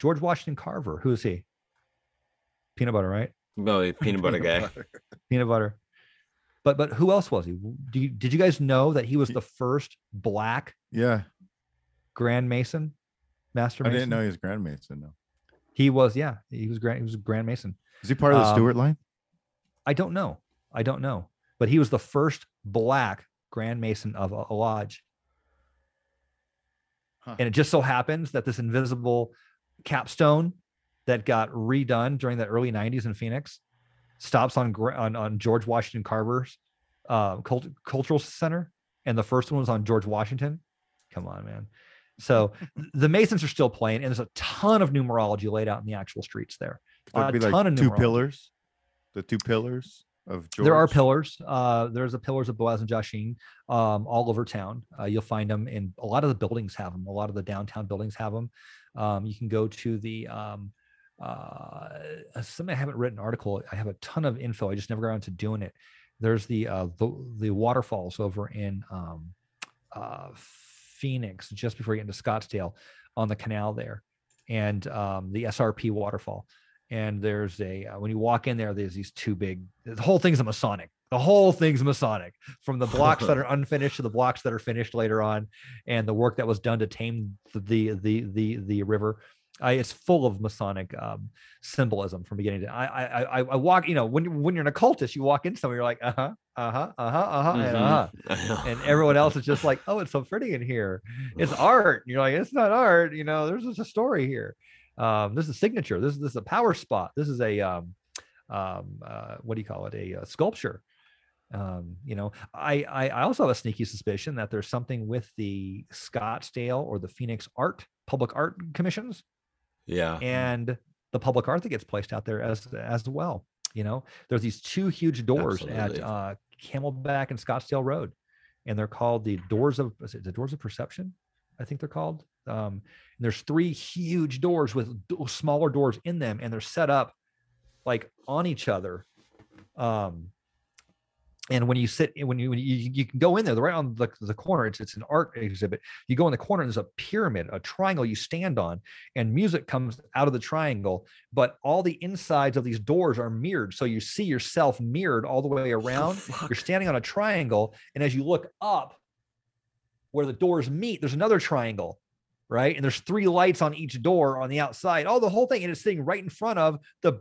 S1: George Washington Carver, who is he? Peanut butter, right?
S2: Oh, peanut butter guy.
S1: Peanut butter. But but who else was he? Do you, did you guys know that he was the first black
S4: Yeah,
S1: Grand Mason, Master Mason?
S4: I didn't know he was Grand Mason. No,
S1: he was. Yeah, he was Grand. He was a Grand Mason.
S4: is he part of the
S1: Um,
S4: Stewart line?
S1: I don't know. I don't know. But he was the first black Grand Mason of a, a lodge.
S4: Huh.
S1: And it just so happens that this invisible capstone that got redone during the early 90s in Phoenix stops on on, on George Washington Carver's uh, cult- cultural center. And the first one was on George Washington. Come on, man. So the Masons are still playing, and there's a ton of numerology laid out in the actual streets there.
S4: There'd
S1: a
S4: be
S1: ton
S4: like
S1: of
S4: two
S1: numerology.
S4: pillars. The two pillars. of George?
S1: There are pillars. Uh, there's the pillars of Boaz and Jachin um, all over town. Uh, you'll find them in a lot of the buildings have them. A lot of the downtown buildings have them. Um, you can go to the um, uh, something I haven't written an article. I have a ton of info. I just never got around to doing it. There's the uh, the, the waterfalls over in um, uh, Phoenix, just before you get into Scottsdale, on the canal there, and um, the SRP waterfall. And there's a uh, when you walk in there there's these two big the whole thing's a masonic. The whole thing's masonic from the blocks that are unfinished to the blocks that are finished later on and the work that was done to tame the the the the, the river I, it's full of masonic um, symbolism from beginning to I, I I I walk you know when when you're an occultist you walk in somewhere you're like uh-huh uh-huh uh-huh uh-huh and
S2: Mm-hmm.
S1: uh-huh and everyone else is just like oh it's so pretty in here it's art and you're like it's not art you know there's just a story here um, this is a signature. This is this is a power spot. This is a um, um, uh, what do you call it? A, uh sculpture. Um, you know, I, I I also have a sneaky suspicion that there's something with the Scottsdale or the Phoenix Art Public Art Commissions
S2: yeah.
S1: and the public art that gets placed out there as as well. You know, there's these two huge doors
S2: Absolutely.
S1: at uh, Camelback and Scottsdale Road, and they're called the Doors of is it the Doors of Perception? I think they're called. Um, and there's three huge doors with smaller doors in them, and they're set up like on each other. Um, and when you sit, when you when you, you can go in there, right on the, the corner. It's it's an art exhibit. You go in the corner, and there's a pyramid, a triangle you stand on, and music comes out of the triangle. But all the insides of these doors are mirrored, so you see yourself mirrored all the way oh, around. You're standing on a triangle, and as you look up, where the doors meet, there's another triangle, right? And there's three lights on each door on the outside. Oh, the whole thing, and it's sitting right in front of the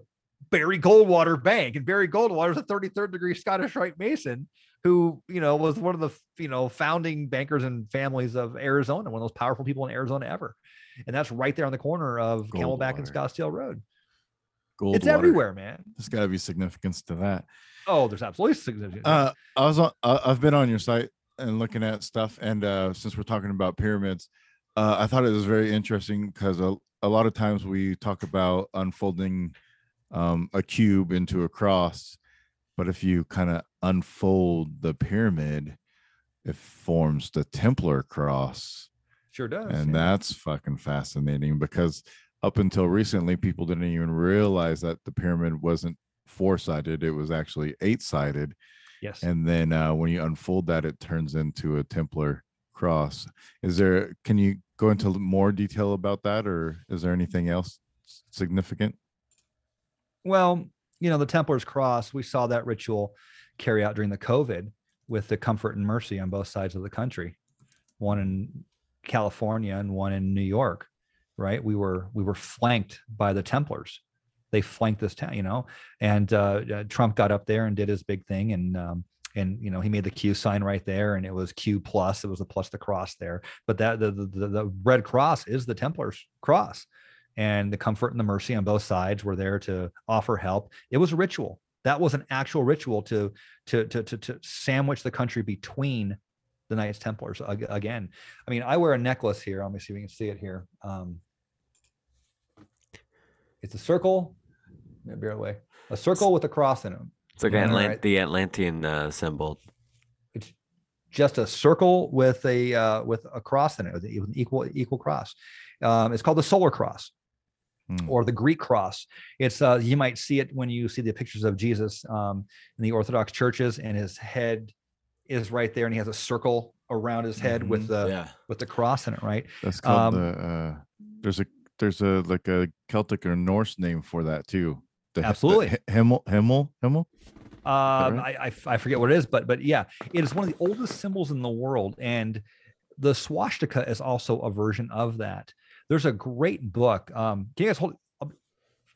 S1: Barry Goldwater Bank. And Barry Goldwater is a 33rd degree Scottish Rite Mason who, you know, was one of the, you know, founding bankers and families of Arizona, one of those powerful people in Arizona ever. And that's right there on the corner of Camelback and Scottsdale Road.
S4: Gold
S1: it's everywhere, man.
S4: There's got to be significance to that.
S1: Oh, there's absolutely significance.
S4: Uh, I was on. I've been on your site and looking at stuff, and uh, since we're talking about pyramids, uh, I thought it was very interesting because a, a lot of times we talk about unfolding um, a cube into a cross, but if you kind of unfold the pyramid, it forms the Templar cross,
S1: sure does.
S4: and
S1: yeah.
S4: that's fucking fascinating because up until recently, people didn't even realize that the pyramid wasn't four sided; it was actually eight sided
S1: yes.
S4: and then uh, when you unfold that it turns into a templar cross is there can you go into more detail about that or is there anything else significant
S1: Well, you know, the Templar's Cross, we saw that ritual carry out during the COVID with the Comfort and Mercy on both sides of the country, one in California and one in New York, right? We were we were flanked by the Templars. They flanked this town, you know, and uh, uh, Trump got up there and did his big thing, and um, and you know he made the Q sign right there, and it was Q plus. It was a plus the cross there, but that the the, the, the red cross is the Templars cross and the comfort and the mercy on both sides were there to offer help. It was a ritual. That was an actual ritual to to to to, to sandwich the country between the Knights Templars again. I mean, I wear a necklace here. Let me see if we can see it here. Um, it's a circle. Bear away. A circle with a cross in it.
S6: It's like Atlant-
S1: right.
S6: the Atlantean uh, symbol.
S1: It's just a circle with a uh, with a cross in it, with an equal equal cross. Um, it's called the solar cross.
S4: Hmm.
S1: or the Greek cross. It's uh, you might see it when you see the pictures of Jesus um, in the Orthodox churches, and his head is right there, and he has a circle around his head with
S4: Mhm.
S1: the
S2: yeah.
S1: with the cross in it, right?
S4: that's called
S1: um,
S4: the uh there's a there's a like a celtic or norse name for that too the,
S1: Absolutely.
S4: the himmel himmel himmel
S1: Um,
S4: right?
S1: I, I f- I forget what it is, but but yeah, it is one of the oldest symbols in the world, and the swastika is also a version of that. There's a great book. Um, can you guys hold? I'll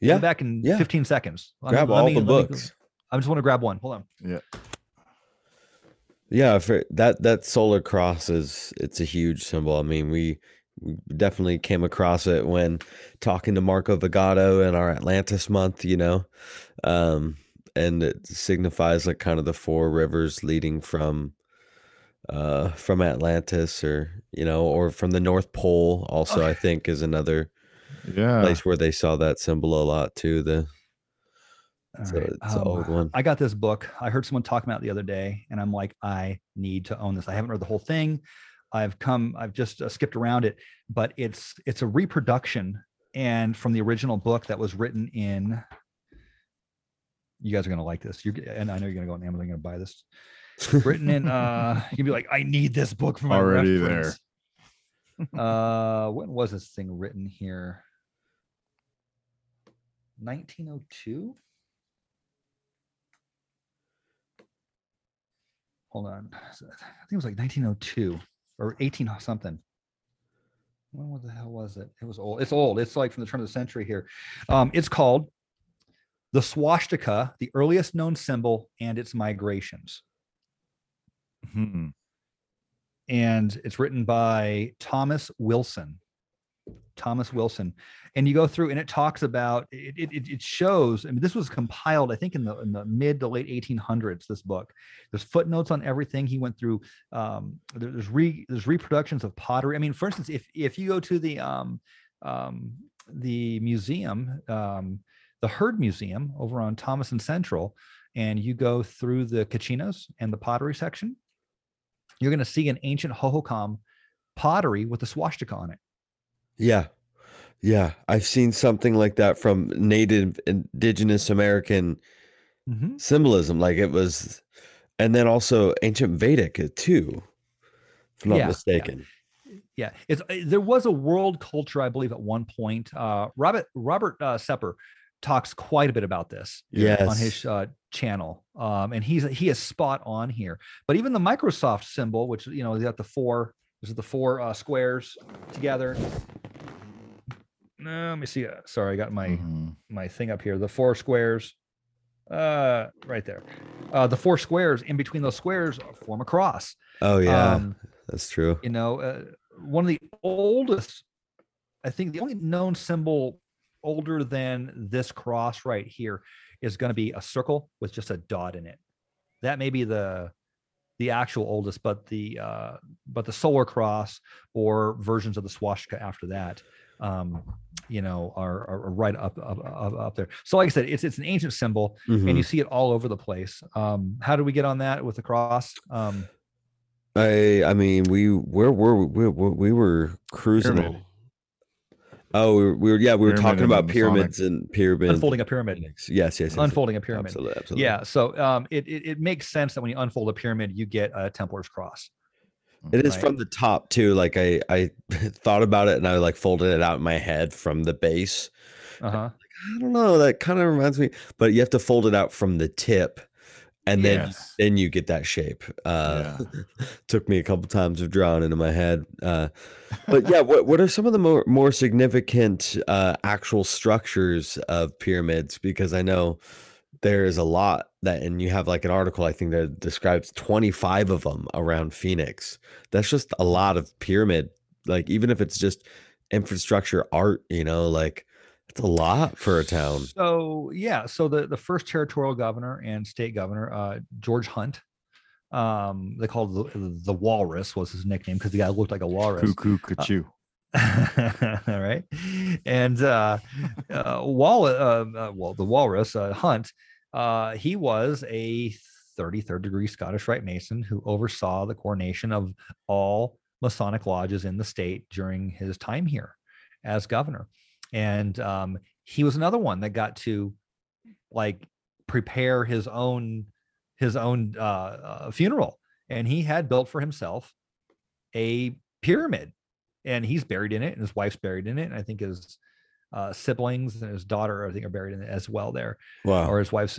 S5: Yeah.
S1: back in
S5: yeah.
S1: 15 seconds. Let me-
S5: Grab
S1: let
S5: all
S1: me-
S5: the
S1: let me-
S5: books.
S1: I just want to grab one. Hold on.
S5: Yeah, for that that solar cross is it's a huge symbol. I mean, we, we definitely came across it when talking to Marco Vigato in our Atlantis month, you know. Um and it signifies like kind of the four rivers leading from uh from Atlantis or you know or from the North Pole also I think is another
S4: yeah
S5: place where they saw that symbol a lot too the
S1: All
S2: So
S1: right,
S2: it's an old
S1: um,
S2: one.
S1: I got this book. I heard someone talking about it the other day, and I'm like, I need to own this. I haven't read the whole thing. I've come, I've just uh, skipped around it, but it's it's a reproduction and from the original book that was written in. You guys are gonna like this. You're g- and I know you're gonna go on Amazon. You're buy this. Written in. uh You'd be like, I need this book for my
S4: Already there.
S1: uh, when was this thing written here? 1902. Hold on. I think it was like 1902 or 18 something. When what the hell was it? It was old. It's old. It's like from the turn of the century here. Um, it's called the swastika, the earliest known symbol and its migrations
S4: Hmm.
S1: and it's written by Thomas Wilson. Thomas Wilson, and you go through and it talks about it. It, it- shows. I mean, this was compiled, I think, in the in the mid to late 1800s. This book. There's footnotes on everything. He went through. Um, there- there's re there's reproductions of pottery. I mean, for instance, if if you go to the um, um, the museum, um, the Heard Museum over on Thomas and Central, and you go through the kachinas and the pottery section, you're going to see an ancient Hohokam pottery with a swastika on it.
S2: Yeah. Yeah. I've seen something like that from Native Indigenous American
S1: Mm-hmm.
S2: symbolism. Like it was, and then also ancient Vedic uh, too, if I'm not
S1: Yeah, yeah.
S2: mistaken.
S1: Yeah, it's uh, there was a world culture, I believe, at one point. Uh, Robert Robert uh, Sepehr talks quite a bit about this
S2: Yes.
S1: on his uh, channel, um, and he's he is spot on here. But even the Microsoft symbol, which you know, they got the four, this is the four uh, squares together. No, let me see. Uh, sorry, I got my
S4: Mhm.
S1: my thing up here. The four squares, uh, right there. Uh, the four squares in between those squares form a cross.
S2: Oh, yeah.
S1: Um,
S2: that's true.
S1: you know, uh, one of the oldest, I think the only known symbol older than this cross right here is going to be a circle with just a dot in it. That may be the the actual oldest, but the uh, but the solar cross or versions of the swastika after that, um, you know, are, are right up, up up up there. So, like I said, it's it's an ancient symbol, and
S2: Mhm.
S1: you see it all over the place. Um, how do we get on that with the cross? Um,
S2: I I mean we where were we we, we were cruising.
S4: Pyramid.
S2: Oh, we were, we were yeah we were
S4: Pyramid
S2: talking
S4: and
S2: about
S4: Masonic.
S2: pyramids and pyramids.
S1: unfolding a pyramid.
S2: Yes, yes, yes.
S1: Unfolding a pyramid.
S2: Absolutely, absolutely.
S1: Yeah, so um, it, it it makes sense that when you unfold a pyramid, you get a Templar's cross.
S2: It is
S1: Right.
S2: from the top too. Like I I thought about it and I like folded it out in my head from the base.
S1: Uh huh.
S2: I don't know. That kind of reminds me, but you have to fold it out from the tip, and then
S4: Yes.
S2: then you get that shape. Uh, took me a couple times of drawing into my head. Uh, but yeah, what what are some of the more more significant uh, actual structures of pyramids? Because I know there is a lot that, and you have like an article I think that describes twenty five of them around Phoenix. That's just a lot of pyramid. Like even if it's just infrastructure art, you know, like it's a lot for a town.
S1: So yeah, so the the first territorial governor and state governor, uh, George Hunt, um, they called the the Walrus was his nickname because the guy looked like a walrus.
S4: Cuckoo, cuckoo.
S1: All right, and uh, uh, Wall, uh, uh, well, the Walrus uh, Hunt, uh, he was a 33rd degree Scottish Rite Mason who oversaw the coronation of all Masonic lodges in the state during his time here as governor, and um, he was another one that got to like prepare his own his own uh, uh, funeral, and he had built for himself a pyramid and he's buried in it, and his wife's buried in it, and I think his uh, siblings and his daughter, I think, are buried in it as well there,
S2: Wow.
S1: or his wife's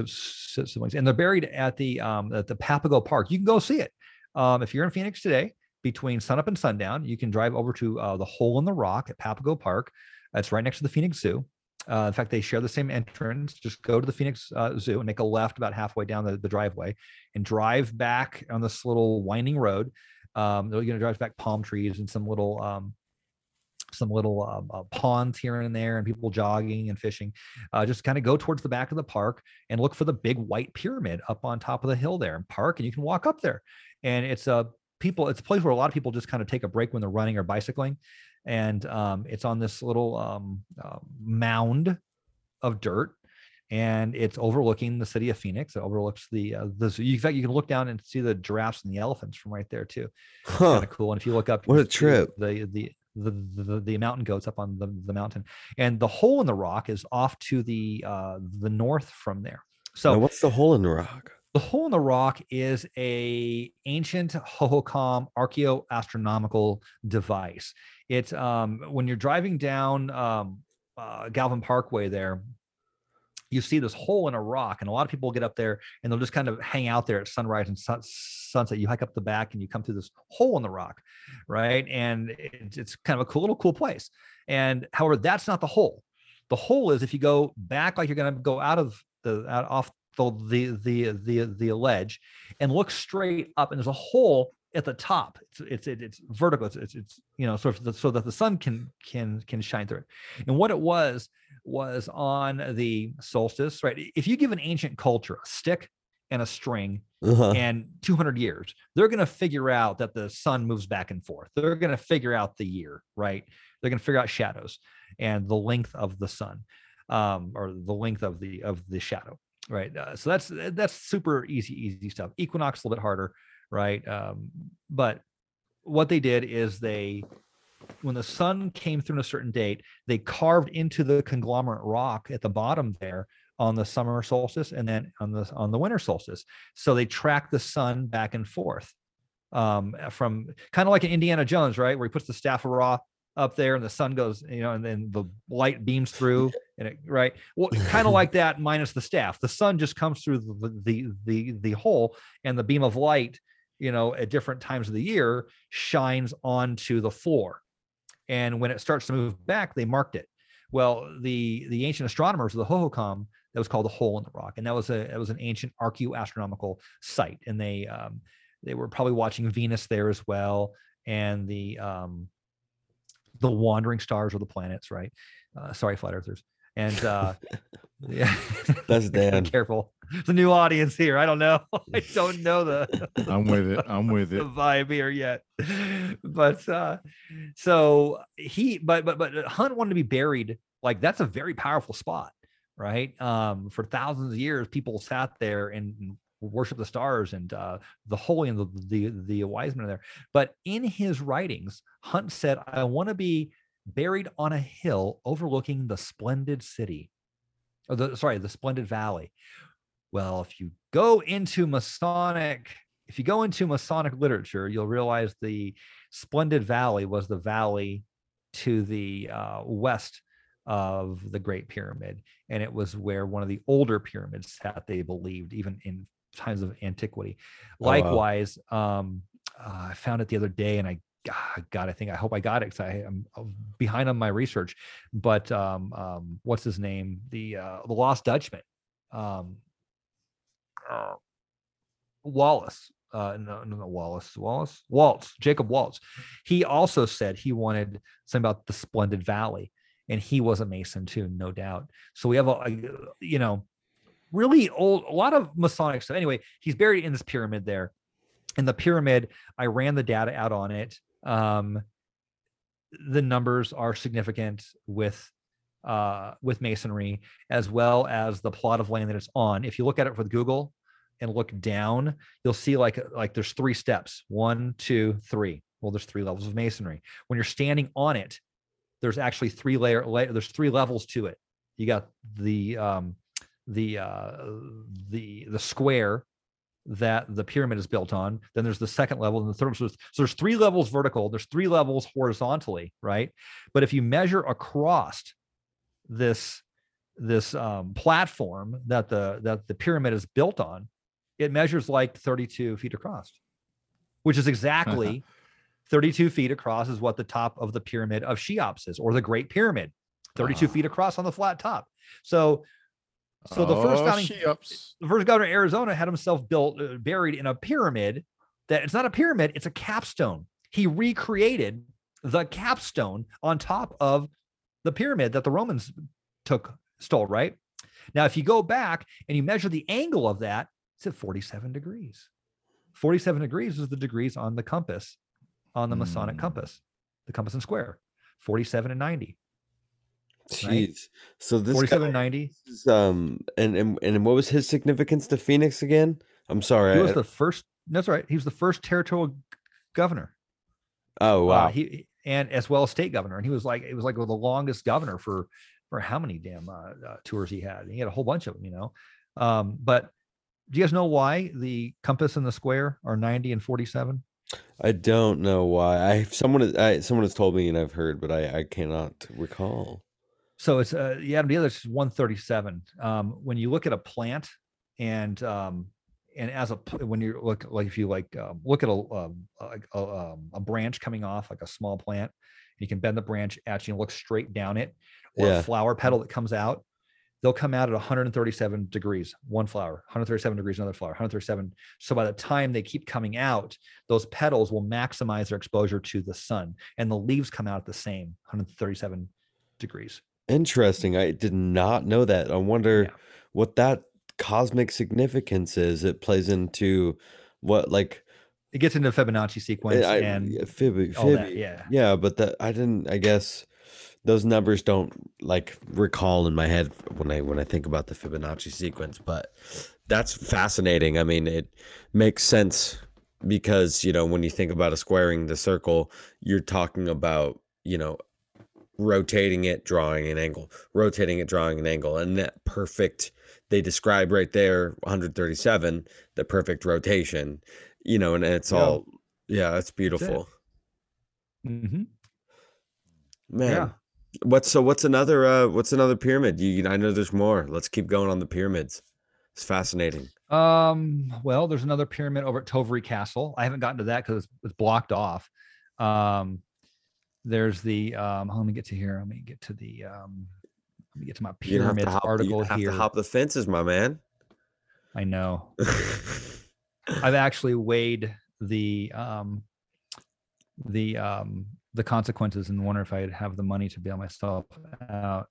S1: siblings, and they're buried at the um, at the Papago Park. You can go see it um, if you're in Phoenix today. Between sunup and sundown, you can drive over to uh, the Hole in the Rock at Papago Park. That's right next to the Phoenix Zoo. Uh, in fact, they share the same entrance. Just go to the Phoenix uh, Zoo and make a left about halfway down the, the driveway, and drive back on this little winding road. Um, they're going to drive back palm trees and some little um, some little um, uh, ponds here and there, and people jogging and fishing. Uh, just kind of go towards the back of the park and look for the big white pyramid up on top of the hill there, and park, and you can walk up there. And it's a people. It's a place where a lot of people just kind of take a break when they're running or bicycling, and um, it's on this little um, uh, mound of dirt and it's overlooking the city of Phoenix. It overlooks the uh, the. In fact, you can look down and see the giraffes and the elephants from right there too.
S5: Huh.
S1: Kind of cool. And if you look up,
S5: What a trip.
S1: The the the, the the mountain goats up on the, the mountain, and the hole in the rock is off to the uh, the north from there. So
S5: Now, what's the hole in the rock?
S1: The hole in the rock is a ancient Hohokam archaeoastronomical device. It's um, when you're driving down um, uh, Galvin Parkway there, you see this hole in a rock, and a lot of people get up there and they'll just kind of hang out there at sunrise and sun- sunset. You hike up the back and you come through this hole in the rock, right? And it's, it's kind of a cool little cool place. And however, that's not the hole. The hole is if you go back, like you're going to go out of the out off the the the the the ledge, and look straight up, and there's a hole at the top. It's it's it's vertical. It's it's, it's you know so if the, so that the sun can can can shine through it. And what it was was on the solstice, right? If you give an ancient culture a stick and a string
S5: Uh-huh.
S1: and 200 years, they're going to figure out that the sun moves back and forth. They're going to figure out the year, right? They're going to figure out shadows and the length of the sun, um, or the length of the of the shadow, right? Uh, so that's that's super easy, easy stuff. Equinox a little bit harder, right? Um, but what they did is they when the sun came through on a certain date, they carved into the conglomerate rock at the bottom there on the summer solstice and then on the on the winter solstice. So they track the sun back and forth um, from kind of like an Indiana Jones, right, where he puts the staff of Ra up there and the sun goes, you know, and then the light beams through, and it right, well, kind of like that minus the staff. The sun just comes through the the the the hole, and the beam of light, you know, at different times of the year shines onto the floor. And when it starts to move back they marked it. Well the the ancient astronomers of the hohokam that was called the hole in the rock and that was a that was an ancient archaeoastronomical site and they um they were probably watching venus there as well and the um the wandering stars or the planets right uh, sorry flat earthers and uh yeah
S5: That's Dan.
S1: careful it's a new audience here i don't know i don't know the
S4: I'm with it. I'm with it.
S1: the vibe here yet. But uh so he but but but Hunt wanted to be buried like that's a very powerful spot, right? Um for thousands of years people sat there and worship the stars and uh the holy and the the, the wise men are there. But in his writings, Hunt said, I want to be buried on a hill overlooking the splendid city. Or the sorry, the splendid valley. Well, if you go into Masonic if you go into Masonic literature, you'll realize the Splendid Valley was the valley to the uh, west of the Great Pyramid, and it was where one of the older pyramids sat. They believed, even in times of antiquity.
S5: Oh, wow.
S1: Likewise, um, uh, I found it the other day, and I ah, God, I think I hope I got it because I'm behind on my research. But um, um, what's his name? The uh, the Lost Dutchman. Um, uh, Wallace. Uh, no, no, no, Wallace. Wallace. Waltz. Jacob Waltz. He also said he wanted something about the Splendid Valley, and he was a Mason too, no doubt. So we have a, a you know, really old, a lot of Masonic stuff. Anyway, he's buried in this pyramid there, and the pyramid. I ran the data out on it. Um, the numbers are significant with uh, with masonry as well as the plot of land that it's on. If you look at it with Google and look down, you'll see like like there's three steps: one, two, three. Well, there's three levels of masonry. When you're standing on it, there's actually three layer. la- there's three levels to it. You got the um, the uh, the the square that the pyramid is built on. Then there's the second level and the third. So there's, three levels vertical. There's three levels horizontally, right? But if you measure across this this um, platform that the that the pyramid is built on, it measures like 32 feet across, which is exactly 32 feet across is what the top of the pyramid of Cheops is, or the Great Pyramid, 32 feet
S4: Ah.
S1: across on the flat top. So, so the first
S4: Oh,
S1: founding the first governor of Arizona had himself built uh, buried in a pyramid that it's not a pyramid, it's a capstone. He recreated the capstone on top of the pyramid that the Romans took stole, right? Now if you go back and you measure the angle of that, it's at 47 degrees. 47 degrees is the degrees on the compass on the Masonic
S4: Hmm.
S1: compass, the compass and square. 47 and 90.
S2: Jeez. So this guy
S1: 4790.
S2: is, um and, and and what was his significance to Phoenix again? I'm sorry.
S1: He
S2: I-
S1: was the first. That's right. He was the first territorial governor.
S2: oh
S1: Uh,
S2: wow.
S1: he and as well as state governor, and he was like it was like the longest governor for for how many damn uh, uh, tours he had. He had a whole bunch of them, you know. Um, but do you guys know why the compass and the square are 90 and 47?
S2: I don't know why. I someone has- I someone has told me and I've heard, but I I cannot recall.
S1: So it's uh yeah, the other is 137. Um, when you look at a plant and um and as a when you look like if you like um, look at a um, like a, um, a branch coming off like a small plant, you can bend the branch at you and look straight down it, or
S2: Yeah.
S1: a flower petal that comes out. They'll come out at 137 degrees, one flower, 137 degrees, another flower, 137. So by the time they keep coming out, those petals will maximize their exposure to the sun, and the leaves come out at the same 137 degrees.
S2: Interesting. I did not know that. I wonder
S1: Yeah.
S2: what that cosmic significance is. It plays into what like
S1: it gets into Fibonacci eh, sequence
S2: I,
S1: and
S2: yeah,
S1: all that. Yeah.
S2: Yeah, but that I didn't. I guess those numbers don't like recall in my head when I when I think about the Fibonacci sequence. But that's fascinating. I mean, it makes sense because you know when you think about a squaring the circle, you're talking about you know rotating it, drawing an angle, rotating it, drawing an angle, and that perfect. They describe right there 137, the perfect rotation. You know, and it's
S1: Yeah.
S2: all yeah, it's beautiful.
S1: mm-hmm
S2: Man.
S1: Yeah.
S2: What's so what's another uh what's another pyramid? You I know there's more. Let's keep going on the pyramids. It's fascinating.
S1: Um, well, there's another pyramid over at Tovery Castle. I haven't gotten to that because it's, it's blocked off. Um, there's the um, let me get to here. Let me get to the um, let me get to my
S2: You don't have to
S1: pyramids
S2: hop, you
S1: article
S2: don't have
S1: here.
S2: to hop the fences, my man.
S1: I know. I've actually weighed the um the um the consequences and wonder if I'd have the money to bail myself out.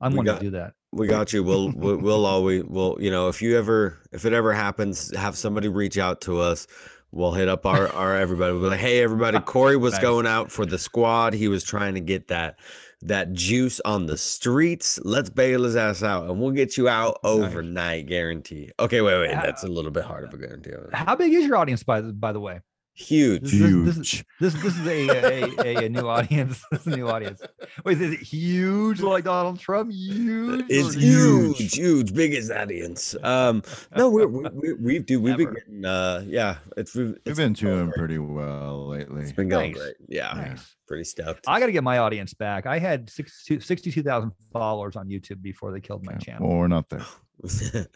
S1: I'm going to do that.
S2: we got you. We'll we'll, we'll always we'll you know if you ever if it ever happens, have somebody reach out to us. We'll hit up our our everybody. We'll be like, hey everybody, Corey was
S1: Nice.
S2: going out for the squad. He was trying to get that that juice on the streets. Let's bail his ass out, and we'll get you out overnight, guarantee. Okay, wait, wait, that's a little bit hard of a guarantee.
S1: How big is your audience by the by the way?
S2: Huge.
S1: This, this, this, is-
S4: Huge.
S1: this this is a a, a, a new audience. This is a new audience. Wait, is it huge like Donald Trump? Huge.
S2: It's
S1: or
S2: huge, huge, biggest audience. Um, no, we're, we we we do we've been getting uh, yeah, it's we've,
S4: We've been doing
S2: great.
S4: pretty well lately.
S2: It's been going
S1: Nice.
S2: great. Yeah,
S1: Nice.
S2: pretty stoked.
S1: I got to get my audience back. I had 62 62,000 followers on YouTube before they killed my
S4: Yeah,
S1: channel.
S4: Well, we're not there.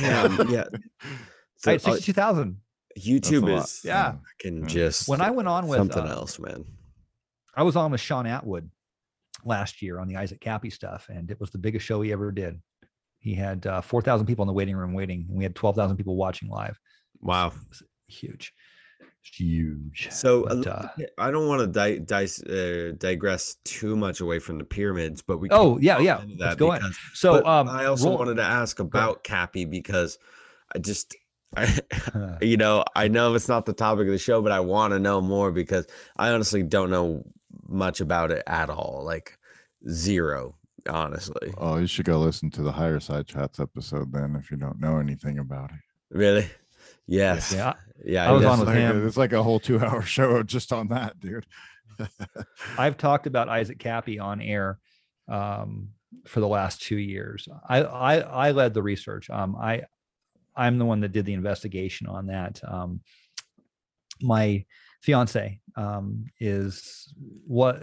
S2: Damn, yeah.
S1: I had
S2: uh,
S1: 62,000.
S2: YouTube is
S1: Yeah.
S2: I can
S4: Yeah.
S2: just
S1: When I went on with
S2: something
S1: uh,
S2: else, man.
S1: I was on with Sean Atwood last year on the Isaac Kappy stuff, and it was the biggest show he ever did. He had uh, 4,000 people in the waiting room waiting, and we had 12,000 people watching live.
S2: Wow.
S1: Huge. Huge.
S2: So
S1: But,
S2: uh, I don't want to di- dice, uh, digress too much away from the pyramids, but we can
S1: oh, yeah, yeah.
S2: into
S1: Let's
S2: that
S1: go on. So um,
S2: I also
S1: roll-
S2: wanted to ask about Kappy because I just, I, you know, I know it's not the topic of the show, but I want to know more because I honestly don't know much about it at all. Like zero, honestly.
S4: Oh, you should go listen to the higher side chats episode then if you don't know anything about it.
S2: Really? Yes.
S1: Yeah,
S2: Yeah.
S1: I was on with
S4: like,
S1: him.
S4: It's like a whole two hour show just on that, dude.
S1: I've talked about Isaac Kappy on air um, for the last two years. I, I I led the research. Um, I I'm the one that did the investigation on that. Um, my fiance um, is what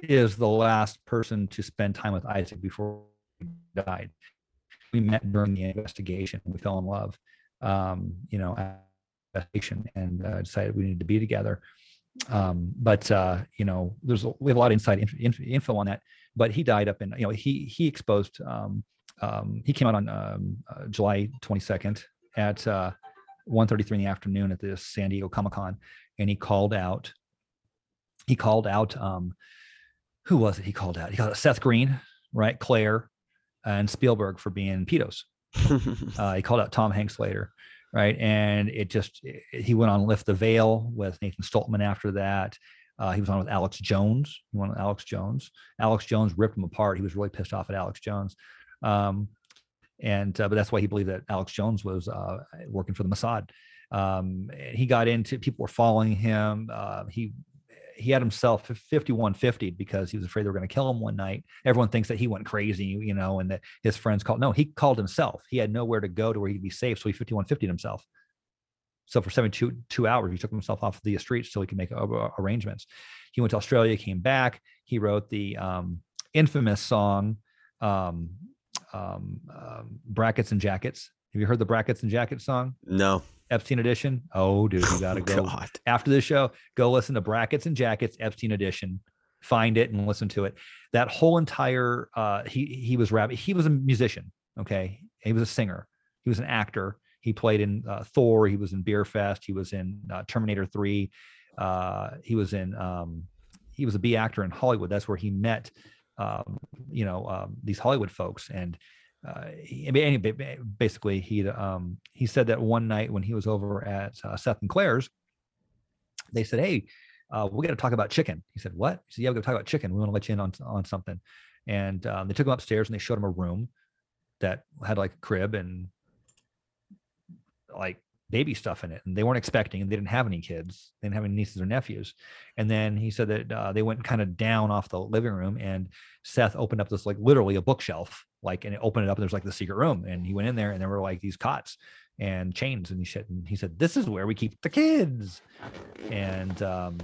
S1: is the last person to spend time with Isaac before he died. We met during the investigation. We fell in love. Um, you know, investigation and uh, decided we needed to be together um but uh you know there's a, we have a lot of inside inf- inf- info on that but he died up in you know he he exposed um um he came out on um uh, july 22nd at uh 1.33 in the afternoon at the san diego comic-con and he called out he called out um who was it he called out he called out seth green right claire and spielberg for being pedos uh, he called out Tom Hanks later, right? And it just it- he went on lift the veil with Nathan Stolpman after that. Uh, he was on with Alex Jones. He won with Alex Jones. Alex Jones ripped him apart. He was really pissed off at Alex Jones. Um, and uh, but that's why he believed that Alex Jones was uh, working for the Mossad. Um, he got into people were following him. Uh, he he had himself 5150 because he was afraid they were going to kill him one night. Everyone thinks that he went crazy, you know, and that his friends called. No, he called himself. He had nowhere to go to where he'd be safe, so he 5150 himself. So for 72 two hours, he took himself off the streets so he could make arrangements. He went to Australia, came back. He wrote the um, infamous song um, um, um, "Brackets and Jackets." Have you heard the "Brackets and Jackets" song?
S2: No.
S1: Epstein edition. Oh, dude, you got to
S2: Oh,
S1: go
S2: God.
S1: after the show. Go listen to Brackets and Jackets Epstein edition. Find it and listen to it. That whole entire uh, he he was rapping. He was a musician. Okay, he was a singer. He was an actor. He played in uh, Thor. He was in Beerfest. He was in uh, Terminator Three. Uh, he was in. Um, he was a B actor in Hollywood. That's where he met. Um, you know um, these Hollywood folks and uh, he, I mean, any- ba- basically he um, he said that one night when he was over at uh, Seth and Claire's, they said, "Hey, uh, we got to talk about chicken." He said, "What?" He said, "Yeah, we got to talk about chicken. We want to let you in on on something." And um, they took him upstairs and they showed him a room that had like a crib and like baby stuff in it. And they weren't expecting, and they didn't have any kids. They didn't have any nieces or nephews. And then he said that uh, they went kind of down off the living room, and Seth opened up this like literally a bookshelf, like, and it opened it up, and there's like the secret room. And he went in there, and there were like these cots and chains and shit. And he said, "This is where we keep the kids." And um,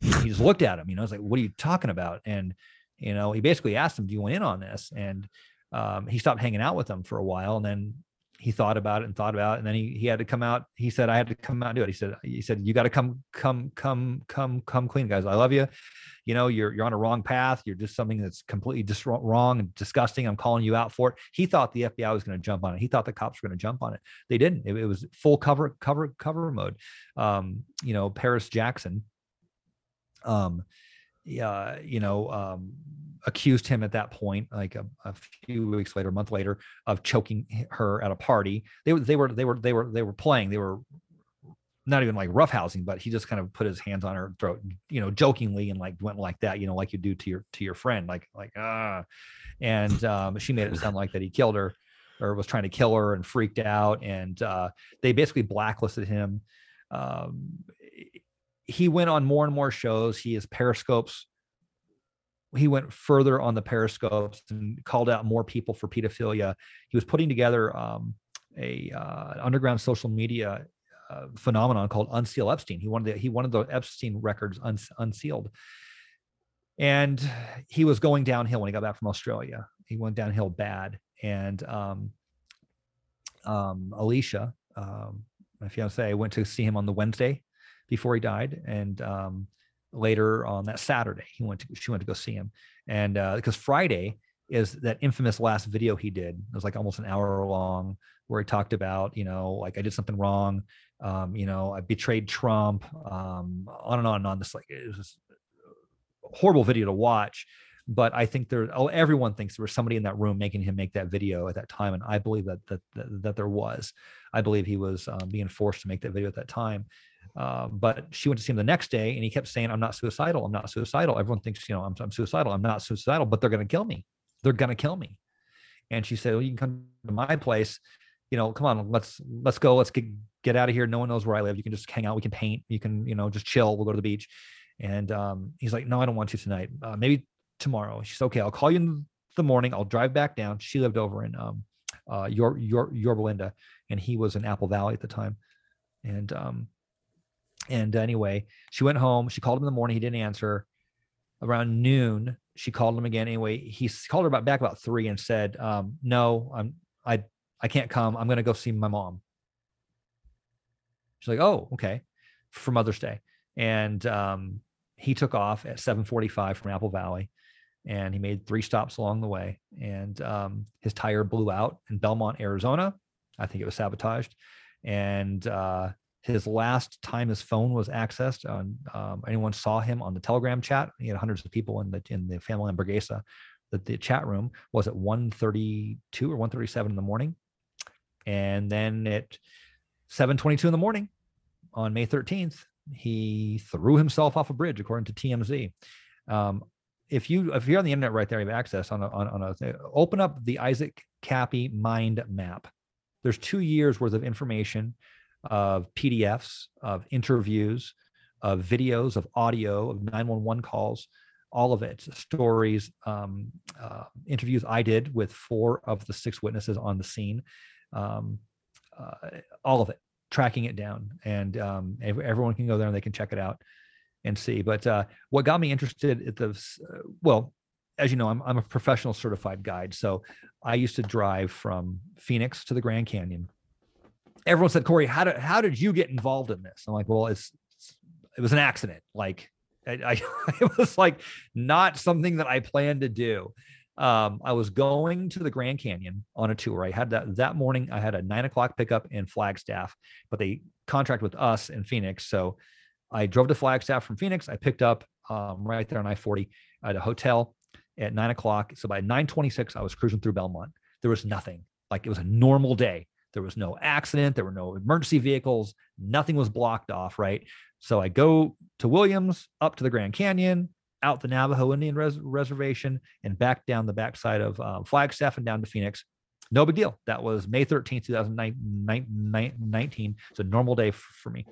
S1: he just looked at him. You know, I was like, "What are you talking about?" And you know, he basically asked him, "Do you want in on this?" And um, he stopped hanging out with them for a while, and then he thought about it and thought about it, and then he he had to come out. He said, "I had to come out and do it." He said, "He said you got to come, come, come, come, come clean, guys. I love you. You know, you're you're on a wrong path. You're just something that's completely just wrong- and disgusting. I'm calling you out for it." He thought the FBI was going to jump on it. He thought the cops were going to jump on it. They didn't. It, it was full cover, cover, cover mode. Um, you know, Paris Jackson. Um, yeah, you know, um, accused him at that point, like a, a few weeks later, a month later, of choking her at a party. They were, they were, they were, they were, they were playing. They were not even like roughhousing, but he just kind of put his hands on her throat, you know, jokingly and like went like that, you know, like you do to your to your friend, like like ah, and um, she made it sound like that he killed her or was trying to kill her and freaked out, and uh, they basically blacklisted him. Um, he went on more and more shows. He has periscopes he went further on the periscopes and called out more people for pedophilia. He was putting together um, a uh, underground social media uh, phenomenon called Unseal Epstein. He wanted the, he wanted the Epstein records un, unsealed, and he was going downhill when he got back from Australia. He went downhill bad, and um, um, Alicia, um, my fiance, went to see him on the Wednesday before he died, and um, later on that Saturday. He went to she went to go see him, and uh, because Friday is that infamous last video he did. It was like almost an hour long, where he talked about you know like I did something wrong, um, you know I betrayed Trump, um, on and on and on. This like it was horrible video to watch. But I think there, oh, everyone thinks there was somebody in that room making him make that video at that time, and I believe that that that, that there was. I believe he was um, being forced to make that video at that time. Uh, but she went to see him the next day and he kept saying, I'm not suicidal. I'm not suicidal. Everyone thinks, you know, I'm, I'm suicidal. I'm not suicidal, but they're going to kill me. They're going to kill me. And she said, well, you can come to my place. You know, come on, let's, let's go. Let's get, get out of here. No one knows where I live. You can just hang out. We can paint. You can, you know, just chill. We'll go to the beach. And um, he's like, no, I don't want you tonight. Uh, maybe tomorrow. She's okay. I'll call you in the morning. I'll drive back down. She lived over in um, uh, your, your, Yorba Linda. And he was in Apple Valley at the time. And, um, and anyway, she went home. She called him in the morning. He didn't answer. Around noon, she called him again. Anyway, he called her about back about three and said, um, "No, I'm I I can't come. I'm going to go see my mom." She's like, "Oh, okay," for Mother's Day, and um, he took off at 7:45 from Apple Valley, and he made three stops along the way. And um, his tire blew out in Bellemont, Arizona. I think it was sabotaged, and uh, his last time his phone was accessed on um, anyone saw him on the telegram chat he had hundreds of people in the in the family in Burgesa that the chat room was at 132 or 137 in the morning and then at 722 in the morning on may 13th he threw himself off a bridge, according to TMZ. Um, if you if you're on the internet right there, you have access on a, on, on a open up the Isaac Kappy mind map. There's two years worth of information of PDFs, of interviews, of videos, of audio, of 911 calls, all of it, stories, um, uh, interviews I did with four of the six witnesses on the scene, um, uh, all of it, tracking it down. And um, everyone can go there and they can check it out and see. But uh, what got me interested at the, uh, well, as you know, I'm, I'm a professional certified guide. So I used to drive from Phoenix to the Grand Canyon. Everyone said, Corey, how did, how did you get involved in this? I'm like, well, it's, it was an accident. Like I, I it was like not something that I planned to do. Um, I was going to the Grand Canyon on a tour. I had that that morning. I had a nine o'clock pickup in Flagstaff, but they contract with us in Phoenix. So I drove to Flagstaff from Phoenix. I picked up um, right there on I forty at a hotel at nine o'clock. So by nine twenty six, I was cruising through Bellemont. There was nothing. Like it was a normal day. There was no accident. There were no emergency vehicles. Nothing was blocked off. Right. So I go to Williams, up to the Grand Canyon, out the Navajo Indian Res- Reservation, and back down the backside of um, Flagstaff and down to Phoenix. No big deal. That was May 13th, 2019. It's a normal day f- for me.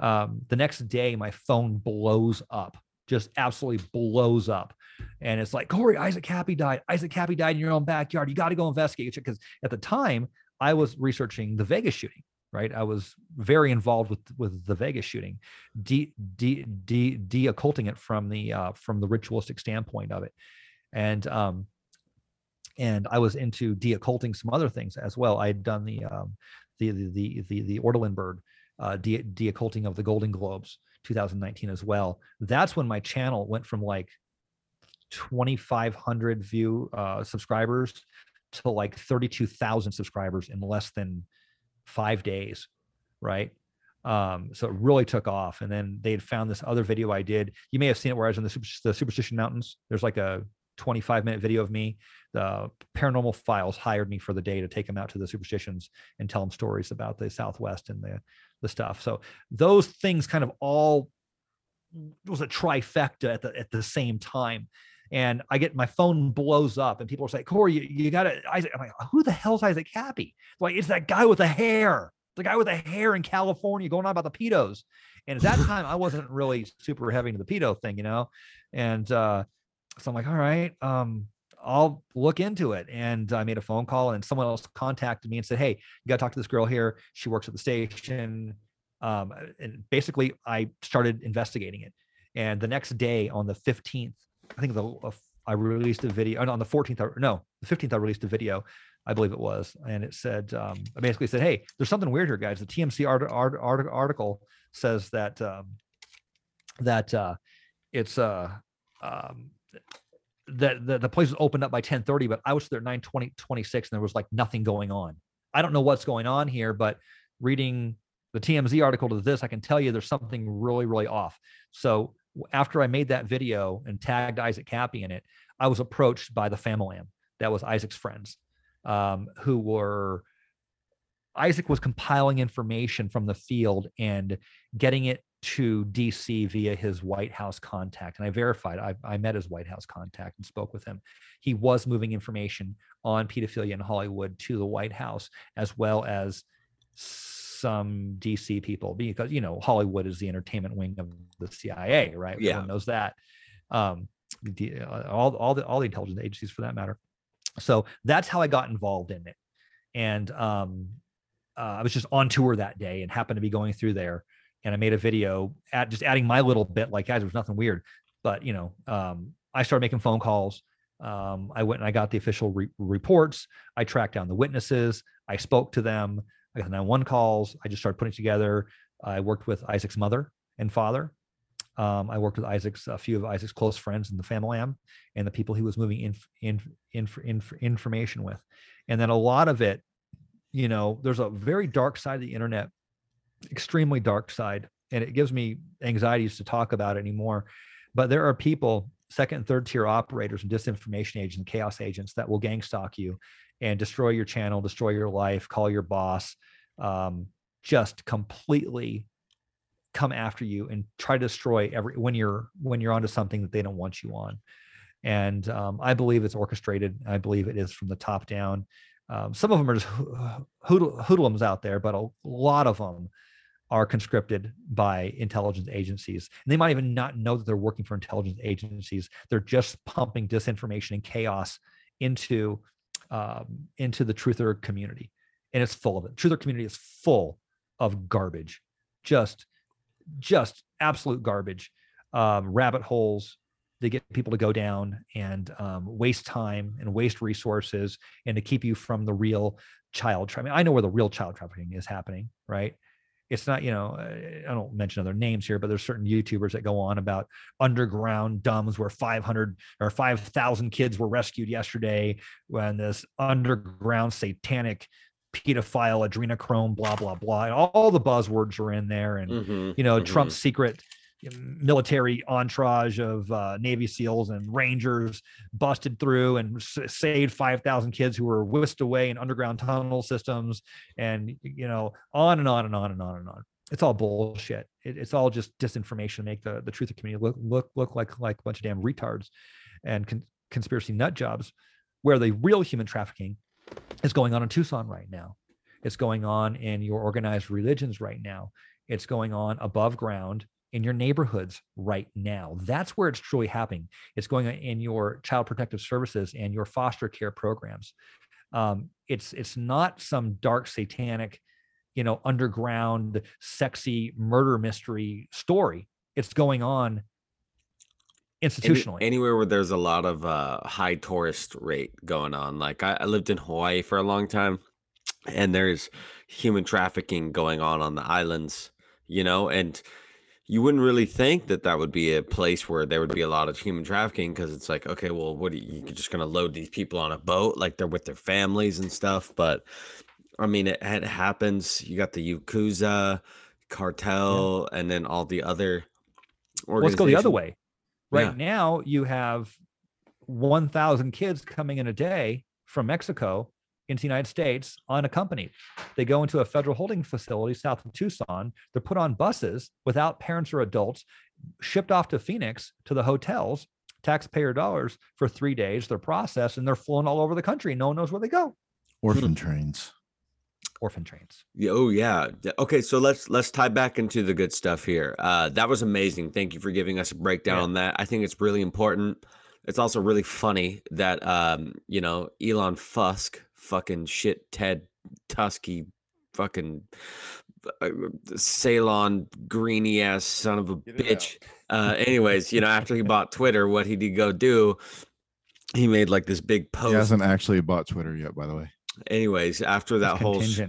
S1: Um, the next day, my phone blows up, just absolutely blows up. And it's like, Corey, Isaac Kappy died. Isaac Kappy died in your own backyard. You got to go investigate. Because at the time, I was researching the Vegas shooting right? I was very involved with with the Vegas shooting, de de de de occulting it from the uh, from the ritualistic standpoint of it, and um, and I was into de occulting some other things as well. I had done the um, the the the the, the uh, de de occulting of the Golden Globes 2019 as well. That's when my channel went from like 2,500 view uh, subscribers to like 32,000 subscribers in less than five days, right? Um, so it really took off. And then they had found this other video I did. You may have seen it where I was in the, super, the Superstition Mountains. There's like a 25 minute video of me. The paranormal files hired me for the day to take them out to the superstitions and tell them stories about the Southwest and the, the stuff. So those things kind of all was a trifecta at the, at the same time and I get my phone blows up, and people are like, "Corey, you, you got to." I'm like, "Who the hell's Isaac Kappy?" Like, it's that guy with the hair, the guy with the hair in California going on about the pedos. And at that time, I wasn't really super heavy into the pedo thing, you know. And uh, so I'm like, "All right, um, I'll look into it." And I made a phone call, and someone else contacted me and said, "Hey, you got to talk to this girl here. She works at the station." Um, and basically, I started investigating it. And the next day, on the 15th I think the uh, I released a video on the 14th. No, the 15th. I released a video, I believe it was, and it said um, I basically said, "Hey, there's something weird here, guys." The TMZ art, art, art, article says that um, that uh, it's uh, um, that the, the place was opened up by 10:30, but I was there at 9 20, 26, and there was like nothing going on. I don't know what's going on here, but reading the TMZ article to this, I can tell you there's something really, really off. So after I made that video and tagged Isaac Kappy in it, I was approached by the Famalam. That was Isaac's friends, um, who were Isaac was compiling information from the field and getting it to DC via his White House contact. And I verified, I, I, met his White House contact and spoke with him. He was moving information on pedophilia in Hollywood to the White House, as well as some DC people because you know Hollywood is the entertainment wing of the CIA, right?
S2: Yeah.
S1: Everyone knows that. Um, the, uh, all all the all the intelligence agencies for that matter. So that's how I got involved in it, and um, uh, I was just on tour that day and happened to be going through there, and I made a video at just adding my little bit. Like, guys, there was nothing weird, but you know, um, I started making phone calls. Um, I went and I got the official re- reports. I tracked down the witnesses. I spoke to them. I got the 911 calls. I just started putting together. I worked with Isaac's mother and father. Um, I worked with Isaac's a few of Isaac's close friends in the family am and the people he was moving in, in, in, in, information with. And then a lot of it, you know, there's a very dark side of the internet, extremely dark side, and it gives me anxieties to talk about it anymore. But there are people, second and third tier operators and disinformation agents and chaos agents that will gang stalk you and destroy your channel, destroy your life, call your boss, um, just completely come after you and try to destroy every when you're when you're onto something that they don't want you on. And um, I believe it's orchestrated. I believe it is from the top down. Um, some of them are just hoodl- hoodlums out there, but a lot of them are conscripted by intelligence agencies. And they might even not know that they're working for intelligence agencies. They're just pumping disinformation and chaos into um, into the truther community, and it's full of it. Truther community is full of garbage, just just absolute garbage, um, rabbit holes. They get people to go down and um, waste time and waste resources, and to keep you from the real child. Tra- I mean, I know where the real child trafficking is happening, right? It's not you know i don't mention other names here but there's certain youtubers that go on about underground dumbs where 500 or 5000 kids were rescued yesterday when this underground satanic pedophile adrenochrome blah blah blah and all the buzzwords are in there and
S2: Mm-hmm,
S1: you know trump's secret military entourage of uh, Navy SEALs and Rangers busted through and s- saved 5,000 kids who were whisked away in underground tunnel systems, and you know, on and on and on and on and on. It's all bullshit. It, it's all just disinformation to make the the truth of community look look look like like a bunch of damn retards and con- conspiracy nut jobs. Where the real human trafficking is going on in Tucson right now. It's going on in your organized religions right now. It's going on above ground in your neighborhoods right now. That's where it's truly happening. It's going on in your child protective services and your foster care programs. Um, it's it's not some dark satanic, you know, underground sexy murder mystery story. It's going on
S2: Any-
S1: institutionally.
S2: anywhere where there's a lot of uh, high tourist rate going on. Like I, I lived in Hawaii for a long time, and there's human trafficking going on on the islands. You know, and you wouldn't really think that that would be a place where there would be a lot of human trafficking because it's like, okay, well, what are you you're just gonna load these people on a boat like they're with their families and stuff? But I mean, it, it happens. You got the Yakuza cartel, and then all the other.
S1: let's go the other way. Right
S2: Yeah.
S1: now, you have 1,000 kids coming in a day from Mexico into the United States unaccompanied. They go into a federal holding facility south of Tucson. They're put on buses without parents or adults, shipped off to Phoenix to the hotels, taxpayer dollars for three days. They're processed and they're flown all over the country. No one knows where they go.
S4: Orphan trains.
S1: Orphan trains.
S2: Yeah, Oh yeah. Okay, so let's let's tie back into the good stuff here. Uh, that was amazing. Thank you for giving us a breakdown
S1: Yeah.
S2: on that. I think it's really important. It's also really funny that um, you know, Elon Fusk, fucking shit, Ted Tusky, fucking uh, Ceylon greeny ass son of a
S4: Get it
S2: bitch. Uh, anyways, you know, after he bought Twitter, what he did go do? He made like this big post.
S4: He hasn't actually bought Twitter yet, by the way.
S2: Anyways, after that
S1: It's
S2: whole sh-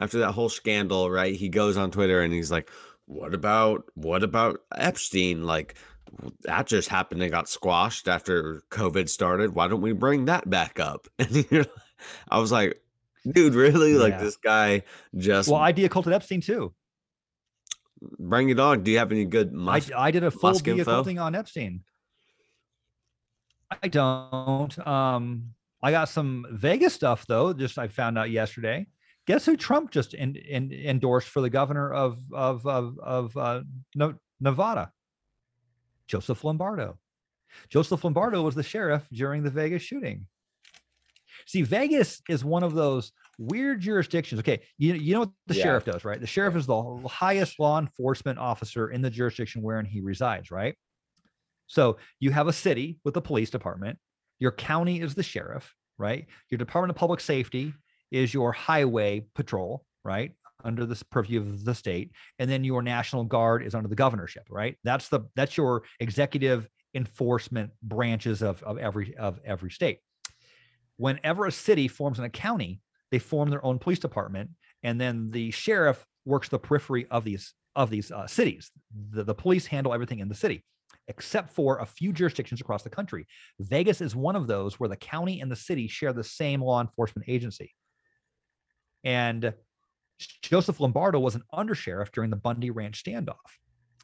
S2: after that whole scandal, right? He goes on Twitter and he's like, "What about what about Epstein? Like that just happened and got squashed after COVID started. Why don't we bring that back up?" And you're, I was like, "Dude, really? Like this guy just
S1: Well, I deocculted Epstein too.
S2: bring it on? Do you have any good
S1: I, I did a full
S2: Musk
S1: deocculting on Epstein. I don't. Um, I got some Vegas stuff though. Just I found out yesterday. Guess who Trump just en- en- endorsed for the governor of of of, of uh, Nevada? Joseph Lombardo. Joseph Lombardo was the sheriff during the Vegas shooting. See, Vegas is one of those weird jurisdictions. Okay, you, you know what the
S2: Yeah.
S1: sheriff does, right? The sheriff is the highest law enforcement officer in the jurisdiction wherein he resides, right? So you have a city with a police department. Your county is the sheriff, right? Your Department of Public Safety is your highway patrol, right? Under the purview of the state, and then your National Guard is under the governorship, right? That's the that's your executive enforcement branches of, of every of every state. Whenever a city forms in a county, they form their own police department, and then the sheriff works the periphery of these of these uh, cities. The, the police handle everything in the city, except for a few jurisdictions across the country. Vegas is one of those where the county and the city share the same law enforcement agency. And Joseph Lombardo was an undersheriff during the Bundy Ranch standoff.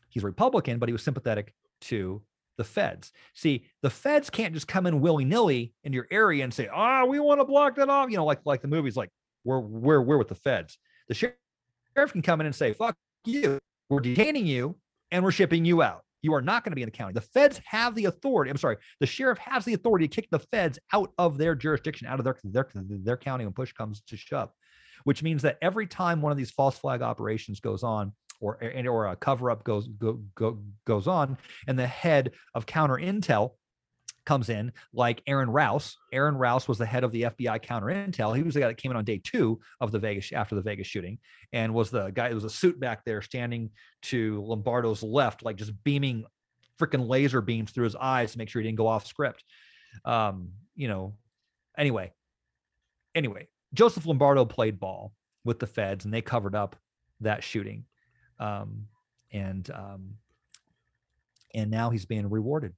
S1: He's a Republican, but he was sympathetic to the feds. See, the feds can't just come in willy nilly in your area and say, "Ah, we want to block that off." You know, like like the movies, like we're we're we're with the feds. The sheriff can come in and say, "Fuck you," we're detaining you and we're shipping you out. You are not going to be in the county. The feds have the authority. I'm sorry, the sheriff has the authority to kick the feds out of their jurisdiction, out of their their, their county when push comes to shove. Which means that every time one of these false flag operations goes on, or and- or a cover up goes go, go, goes on, and the head of counter intel comes in, like Aaron Rouse. Aaron Rouse was the head of the FBI counter intel. He was the guy that came in on day two of the Vegas after the Vegas shooting, and was the guy. There was a suit back there standing to Lombardo's left, like just beaming freaking laser beams through his eyes to make sure he didn't go off script. Um, you know. Anyway, anyway, Joseph Lombardo played ball with the feds, and they covered up that shooting, um, and um, and now he's being rewarded.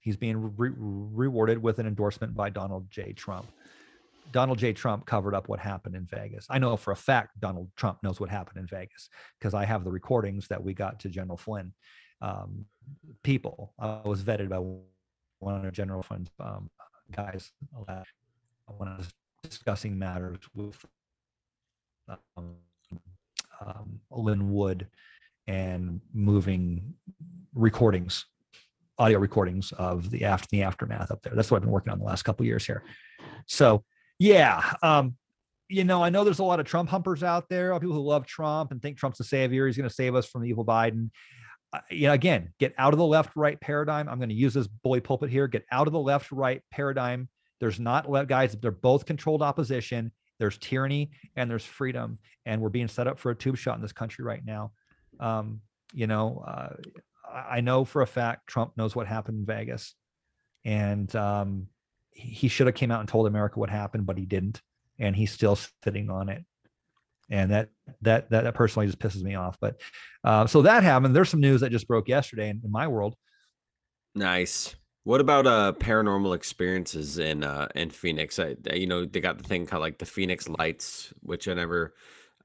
S1: He's being re- rewarded with an endorsement by Donald J. Trump. Donald J. Trump covered up what happened in Vegas. I know for a fact Donald Trump knows what happened in Vegas because I have the recordings that we got to General Flynn. Um, people, I was vetted by one of General Flynn's um, guys when I was discussing matters with um, um, Lin Wood and moving recordings audio recordings of the after the aftermath up there. That's what I've been working on the last couple years here. So yeah, um, you know, I know there's a lot of Trump humpers out there, people who love Trump and think Trump's the savior. He's going to save us from the evil Biden. Uh, you know, again, get out of the left-right paradigm. I'm going to use this bully pulpit here. Get out of the left-right paradigm. There's not left guys. They're both controlled opposition. There's tyranny and there's freedom, and we're being set up for a tube shot in this country right now. Um, you know, uh, I know for a fact Trump knows what happened in Vegas, and um, he should have came out and told America what happened, but he didn't, and he's still sitting on it, and that that that, that personally just pisses me off. But uh, so that happened. There's some news that just broke yesterday in, in my world.
S6: Nice. What about uh paranormal experiences in uh in Phoenix? I, you know they got the thing called like the Phoenix Lights, which I never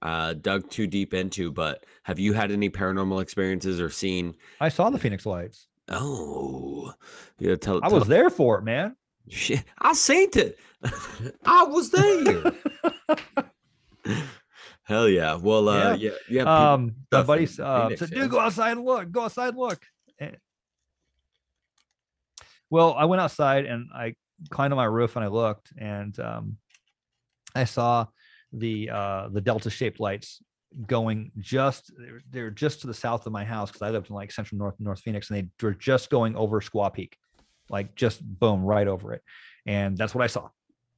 S6: uh, dug too deep into, but have you had any paranormal experiences or seen?
S1: I saw the Phoenix Lights.
S6: Oh, yeah. Tell,
S1: I
S6: tell,
S1: was there for it, man.
S6: Shit, I seen it. I was there. Hell yeah! Well, uh, yeah, yeah. yeah
S1: um, my buddy uh, said, "Dude, go outside and look. Go outside and look." And, well, I went outside and I climbed on my roof and I looked and um, I saw the uh, the delta shaped lights going just they're, they're just to the south of my house because I lived in like central north North Phoenix and they were just going over Squaw Peak, like just boom right over it, and that's what I saw,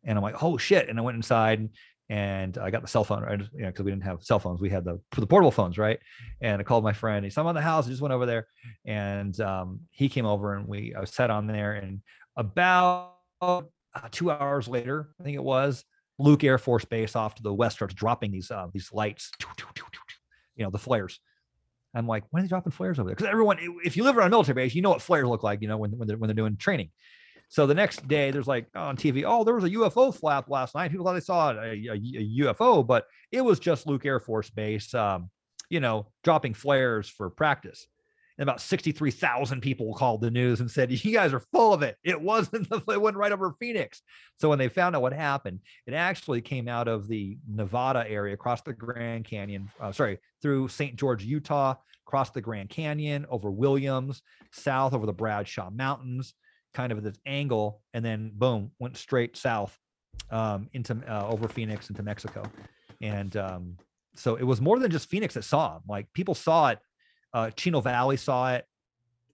S1: and I'm like oh shit, and I went inside and I got the cell phone right, you know, because we didn't have cell phones, we had the the portable phones, right? And I called my friend. He said I'm on the house. I just went over there, and um, he came over and we I sat on there, and about uh, two hours later, I think it was, Luke Air Force Base off to the west starts dropping these uh, these lights, you know, the flares. I'm like, when are they dropping flares over there? Because everyone, if you live around a military base, you know what flares look like, you know, when, when they're when they're doing training. So the next day, there's like on TV, oh, there was a UFO flap last night. People thought they saw a, a, a UFO, but it was just Luke Air Force Base, um, you know, dropping flares for practice and about 63,000 people called the news and said, "You guys are full of it. It wasn't the, it went right over Phoenix." So when they found out what happened, it actually came out of the Nevada area, across the Grand Canyon. Uh, sorry, through St. George, Utah, across the Grand Canyon, over Williams, south over the Bradshaw Mountains, kind of at this angle, and then boom, went straight south um, into uh, over Phoenix into Mexico, and um, so it was more than just Phoenix that saw them. Like people saw it uh, Chino Valley saw it.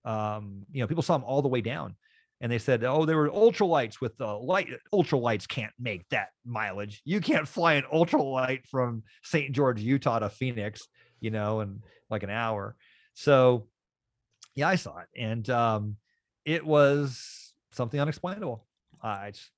S1: Um, you know, people saw them all the way down, and they said, "Oh, there were ultralights with the light. Ultralights can't make that mileage. You can't fly an ultralight from St. George, Utah, to Phoenix, you know, in like an hour." So, yeah, I saw it, and um, it was something unexplainable. I just,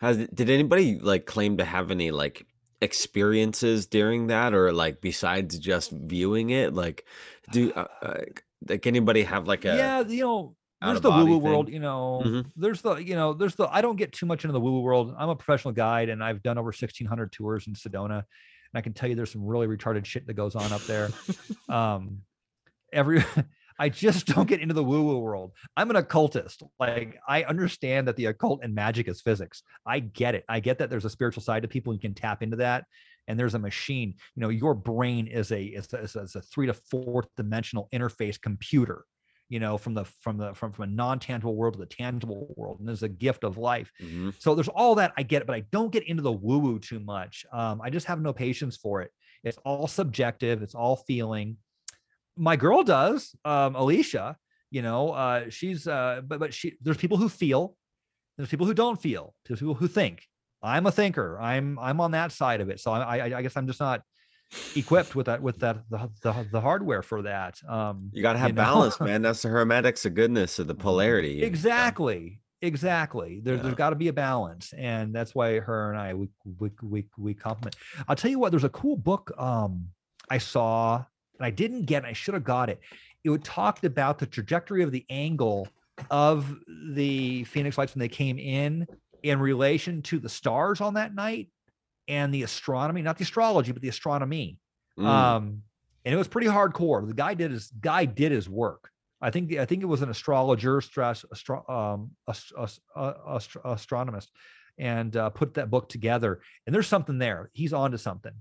S6: has did anybody like claim to have any like experiences during that or like besides just viewing it like do uh, uh, like anybody have like a
S1: yeah you know there's the woo woo world you know mm-hmm. there's the you know there's the i don't get too much into the woo woo world i'm a professional guide and i've done over 1600 tours in sedona and i can tell you there's some really retarded shit that goes on up there um every I just don't get into the woo woo world. I'm an occultist. Like, I understand that the occult and magic is physics. I get it. I get that there's a spiritual side to people. You can tap into that and there's a machine you know your brain is a is a, is a three to fourth dimensional interface computer you know from the from the from, from a non-tangible world to the tangible world and there's a gift of life
S2: Mhm.
S1: so there's all that i get it but i don't get into the woo woo too much um, i just have no patience for it it's all subjective it's all feeling my girl does um, alicia you know uh, she's uh, but but she there's people who feel there's people who don't feel there's people who think i'm a thinker i'm i'm on that side of it so i i, I guess i'm just not equipped with that with that the, the, the hardware for that um
S2: You got to have
S1: know?
S2: balance, man. That's the hermetics of goodness of the polarity. you know?
S1: exactly exactly there,
S2: Yeah.
S1: there's got to be a balance and that's why her and i we we we, we compliment i'll tell you what there's a cool book um i saw and i didn't get it i should have got it. It would talked about the trajectory of the angle of the phoenix lights when they came in in relation to the stars on that night and the astronomy not the astrology but the astronomy.
S2: Mm.
S1: um and it was pretty hardcore. The guy did his guy did his work. I think i think it was an astrologer stress astro, um ast- ast- uh, astro- astronomist and uh, put that book together. And there's something there. He's onto something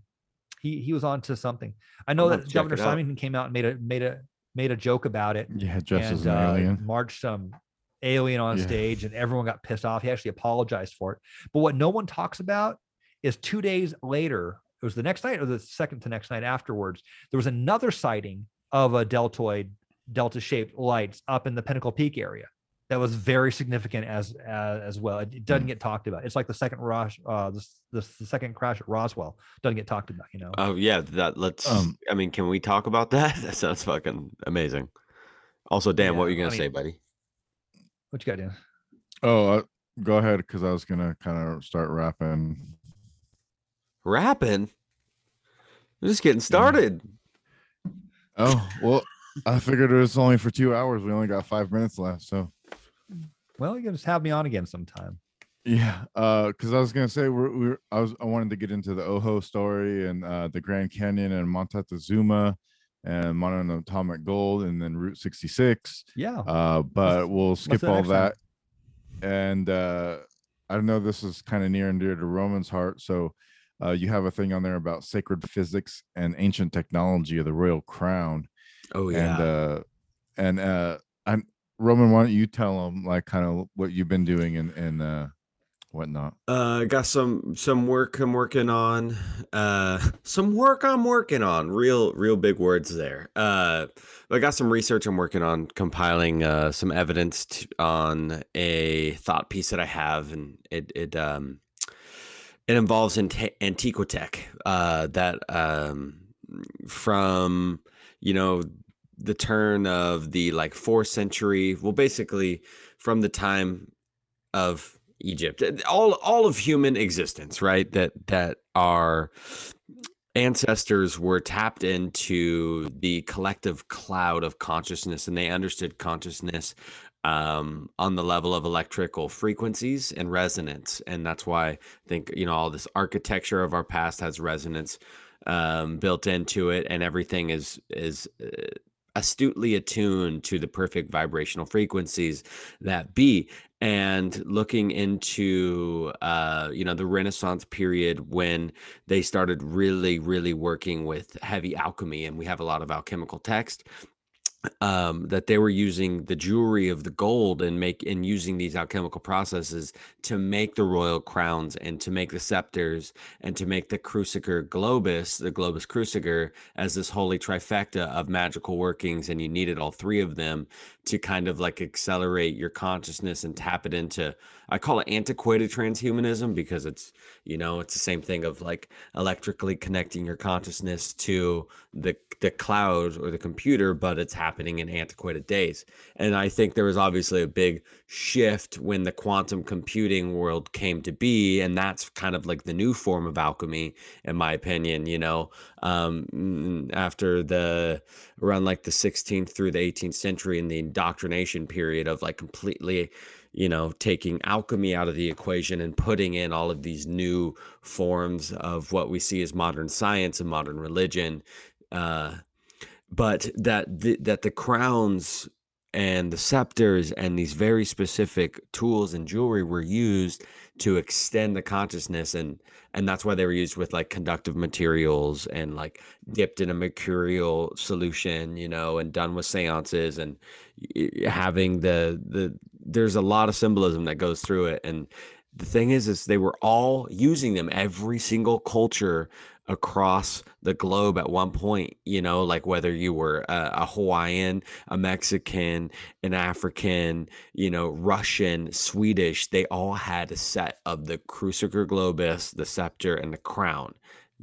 S1: he he was on to something. I know that governor
S2: it
S1: simon came out and made a made a made a joke about it
S4: Yeah, just as
S1: and
S4: an
S1: uh,
S4: alien.
S1: marched some alien on
S4: Yeah.
S1: stage and everyone got pissed off. He actually apologized for it. But what no one talks about is two days later it was the next night or the second to next night afterwards there was another sighting of a deltoid delta shaped lights up in the pinnacle peak area that was very significant as as, as well it, it doesn't
S4: Hmm.
S1: get talked about it's like the second rush uh the, the, the second crash at roswell doesn't get talked about you know
S2: Oh yeah, that let's.
S4: Um,
S2: I mean, can we talk about that? That sounds fucking amazing. Also, Dan, what were you gonna
S1: I
S2: say, buddy?
S1: what you got Dan?
S4: Oh, uh, go ahead, because I was gonna kind of start rapping.
S2: Rapping. We're just getting started.
S4: Oh well, I figured it was only for two hours. We only got five minutes left, so
S1: well you can just have me on again sometime
S4: yeah. Uh, because I was gonna say we're, we're I was I wanted to get into the Oho story and uh the Grand Canyon and Montezuma and Monatomic Gold and then Route 66.
S1: yeah
S4: Uh, but we'll skip
S1: do that
S4: all
S1: next time.
S4: that. And uh, I know this is kind of near and dear to Roman's heart. So uh, you have a thing on there about sacred physics and ancient technology of the royal crown.
S2: Oh yeah.
S4: And uh, and uh, I'm Roman. Why don't you tell them like kind of what you've been doing and and uh, whatnot?
S2: Uh, got some some work I'm working on. Uh, some work I'm working on. Real real big words there. Uh, I got some research I'm working on compiling uh, some evidence t- on a thought piece that I have, and it it um it involves ante- Antiquitech. Uh, that um from you know the turn of the like fourth century. Well, basically from the time of Egypt, uh, all all of human existence, right? That that our ancestors were tapped into the collective cloud of consciousness, and they understood consciousness um, on the level of electrical frequencies and resonance, and that's why I think you know all this architecture of our past has resonance um, built into it, and everything is is. Uh, astutely attuned to the perfect vibrational frequencies that be and looking into uh you know the renaissance period when they started really really working with heavy alchemy and we have a lot of alchemical text um that they were using the jewelry of the gold and make and using these alchemical processes to make the royal crowns and to make the scepters and to make the cruciger globus the globus cruciger as this holy trifecta of magical workings and you needed all three of them to kind of like accelerate your consciousness and tap it into i call it antiquated transhumanism because it's you know it's the same thing of like electrically connecting your consciousness to the the cloud or the computer but it's happening in antiquated days. And i think there was obviously a big shift when the quantum computing world came to be and that's kind of like the new form of alchemy in my opinion you know um after the around like the 16th through the 18th century in the indoctrination period of like completely you know taking alchemy out of the equation and putting in all of these new forms of what we see as modern science and modern religion uh but that the, that the crowns and the scepters and these very specific tools and jewelry were used to extend the consciousness and and that's why they were used with like conductive materials and like dipped in a mercurial solution you know and done with seances and having the the there's a lot of symbolism that goes through it. And the thing is is they were all using them. Every single culture across the globe at one point, you know, like whether you were a, a, Hawaiian, a Mexican, an African, you know, Russian, Swedish, they all had a set of the Cruciger Globus, the scepter, and the crown.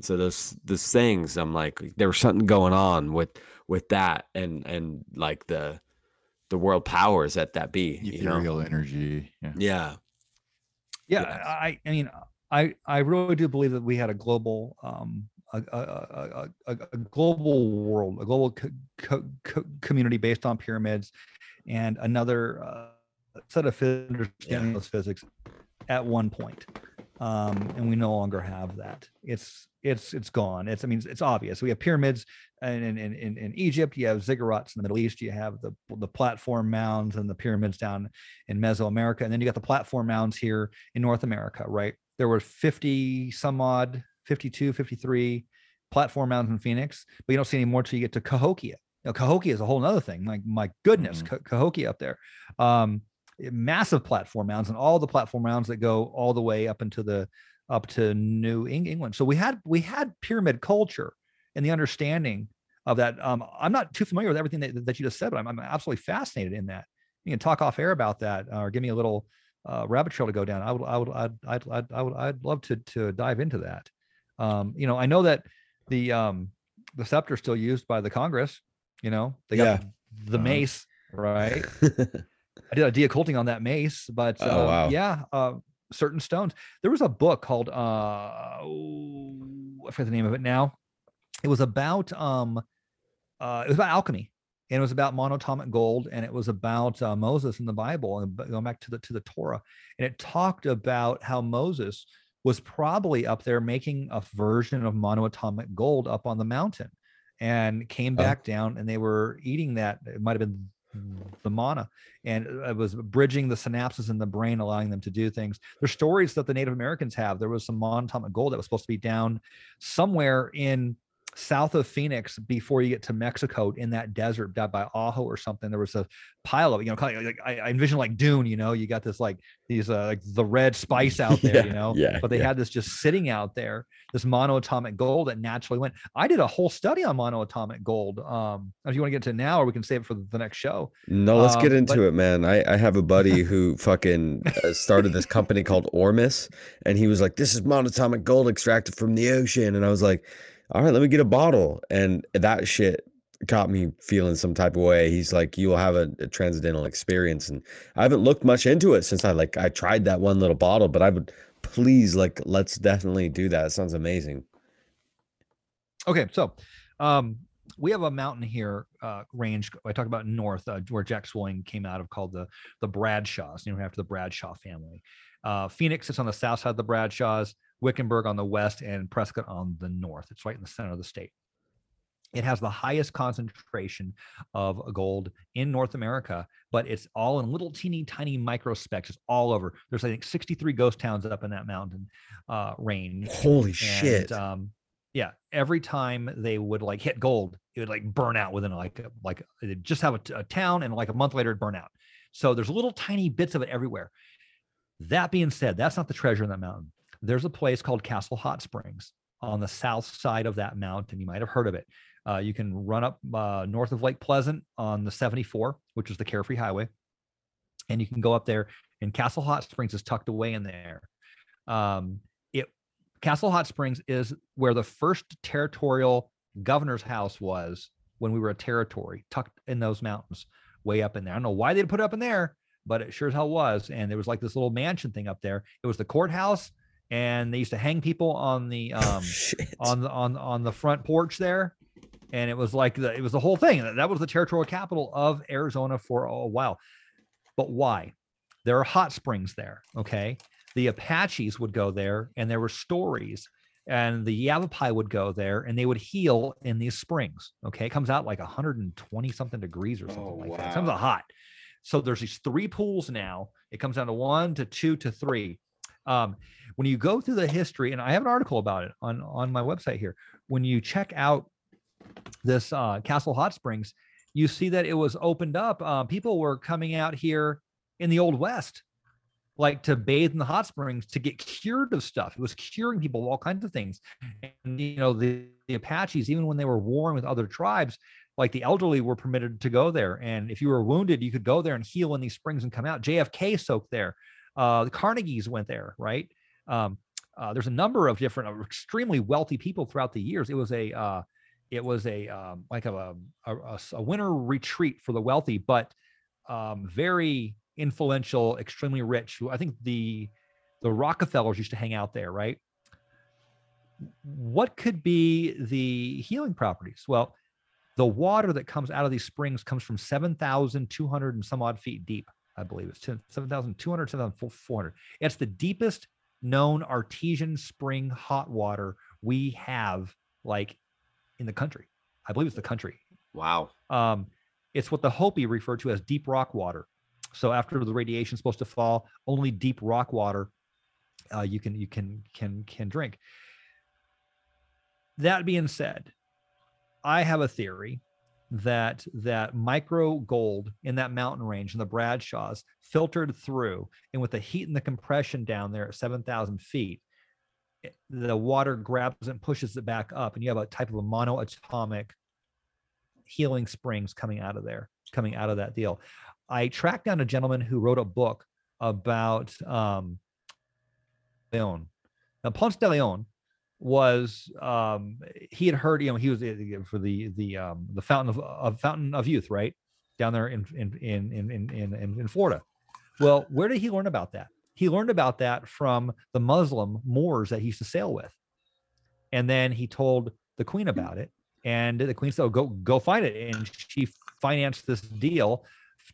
S2: So those those things, I'm like, there was something going on with with that and and like the the world powers that that be.
S4: Ethereal
S2: you know?
S4: energy.
S2: Yeah.
S1: Yeah. Yeah. I I mean I I really do believe that we had a global um a, a, a, a global world, a global co- co- co- community based on pyramids, and another uh, set of understanding yeah. physics at one point. Um, and we no longer have that. It's it's it's gone. It's I mean it's obvious. We have pyramids in in, in, in Egypt. You have ziggurats in the Middle East. You have the the platform mounds and the pyramids down in Mesoamerica, and then you got the platform mounds here in North America, right? There were 50 some odd 52 53 platform mounds in phoenix but you don't see any more till you get to cahokia. Know, cahokia is a whole other thing like my goodness mm-hmm. cahokia up there. Um, massive platform mounds and all the platform mounds that go all the way up into the up to new england. So we had we had pyramid culture and the understanding of that. Um, i'm not too familiar with everything that, that you just said but I'm, I'm absolutely fascinated in that. You can talk off air about that or give me a little uh, rabbit trail to go down. I would, I would, I'd, I'd, I'd, I would, I'd love to to dive into that. Um, you know, I know that the um, the scepter is still used by the Congress. You know, they got yeah. the uh-huh. mace, right? I did a deocculting on that mace, but oh, um, wow. yeah, uh, certain stones. There was a book called uh, oh, I forget the name of it now. It was about um, uh, it was about alchemy and it was about monatomic gold and it was about uh, moses in the bible and going back to the to the torah. And it talked about how moses was probably up there making a version of monoatomic gold up on the mountain and came back oh. down and they were eating that. It might have been the manna and it was bridging the synapses in the brain allowing them to do things. There's stories that the native americans have. There was some monatomic gold that was supposed to be down somewhere in south of Phoenix before you get to Mexico in that desert down by Ajo or something. There was a pile of you know, kind of like I, I envision like Dune. You know, you got this like these uh, like the red spice out there. yeah, you know,
S7: yeah.
S1: But they
S7: yeah.
S1: had this just sitting out there, this monoatomic gold that naturally went. I did a whole study on monoatomic gold. Um, if you want to get to now, or we can save it for the next show.
S7: No, let's um, get into but- it, man. I I have a buddy who fucking uh, started this company called Ormus, and he was like, "This is monatomic gold extracted from the ocean," and I was like all right, let me get a bottle. And that shit got me feeling some type of way. He's like, you will have a, a, transcendental experience. And I haven't looked much into it since I like, I tried that one little bottle, but I would please, like, let's definitely do that. It sounds amazing.
S1: Okay. So, um, we have a mountain here, uh, range. I talk about north, uh, where Jack Swilling came out of, called the the Bradshaws. Know, after the Bradshaw family. Uh, Phoenix sits on the south side of the Bradshaws. Wickenburg on the west, and Prescott on the north. It's right in the center of the state. It has the highest concentration of gold in North America, but it's all in little teeny tiny micro specks. It's all over. There's I think 63 ghost towns up in that mountain uh, range.
S7: Holy and, shit!
S1: Um, yeah, every time they would like hit gold, it would like burn out within like like it just have a, a town, and like a month later, it'd burn out. So there's little tiny bits of it everywhere. That being said, that's not the treasure in that mountain there's a place called Castle Hot Springs on the south side of that mountain. You might have heard of it. Uh, you can run up uh, north of Lake Pleasant on the 74, which is the Carefree Highway, and you can go up there. And Castle Hot Springs is tucked away in there. Um, it Castle Hot Springs is where the first territorial governor's house was when we were a territory, tucked in those mountains, way up in there. I don't know why they'd put it up in there, but it sure as hell was. And there was like this little mansion thing up there. It was the courthouse and they used to hang people on the oh, um oh, on the on on the front porch there and it was like the, it was the whole thing that was the territorial capital of arizona for a while but why there are hot springs there okay the apaches would go there and there were stories and the Yavapai would go there and they would heal in these springs. Okay. It comes out like 120 something degrees or something
S5: Oh,
S1: like that. It comes out hot. So there's these three pools now. It comes down to one to two to three. Um, when you go through the history, and I have an article about it on on my website here. When you check out this uh, Castle Hot Springs, you see that it was opened up. Uh, people were coming out here in the Old West, like to bathe in the hot springs to get cured of stuff. It was curing people of all kinds of things. And you know, the, the Apaches, even when they were warring with other tribes, like the elderly were permitted to go there. And if you were wounded, you could go there and heal in these springs and come out. JFK soaked there. Uh, the Carnegies went there, right? Um, uh, there's a number of different uh, extremely wealthy people throughout the years. It was a uh, it was a um, like a winter retreat for the wealthy, but um, very influential, extremely rich. I think the the Rockefellers used to hang out there, right? What could be the healing properties? Well, the water that comes out of these springs comes from 7,200 and some odd feet deep. I believe it's 10 7,200, 7,400. It's the deepest known artesian spring hot water we have, like in the country. I believe it's the country.
S6: Wow.
S1: Um, it's what the Hopi refer to as deep rock water. So after the radiation is supposed to fall, only deep rock water uh, you can you can can can drink. That being said, I have a theory that that micro gold in that mountain range in the Bradshaws filtered through, and with the heat and the compression down there at seven thousand feet, it- the water grabs and pushes it back up, and you have a type of a monoatomic healing springs coming out of there, coming out of that deal. I tracked down a gentleman who wrote a book about um, Leon. Now, Ponce de Leon was um, he had heard you know he was for the the um, the fountain of, of fountain of youth right down there in in in in in in, Florida. Well, where did he learn about that? He learned about that from the Muslim Moors that he used to sail with, and then he told the queen about it, and the queen said, oh, "Go go find it," and she financed this deal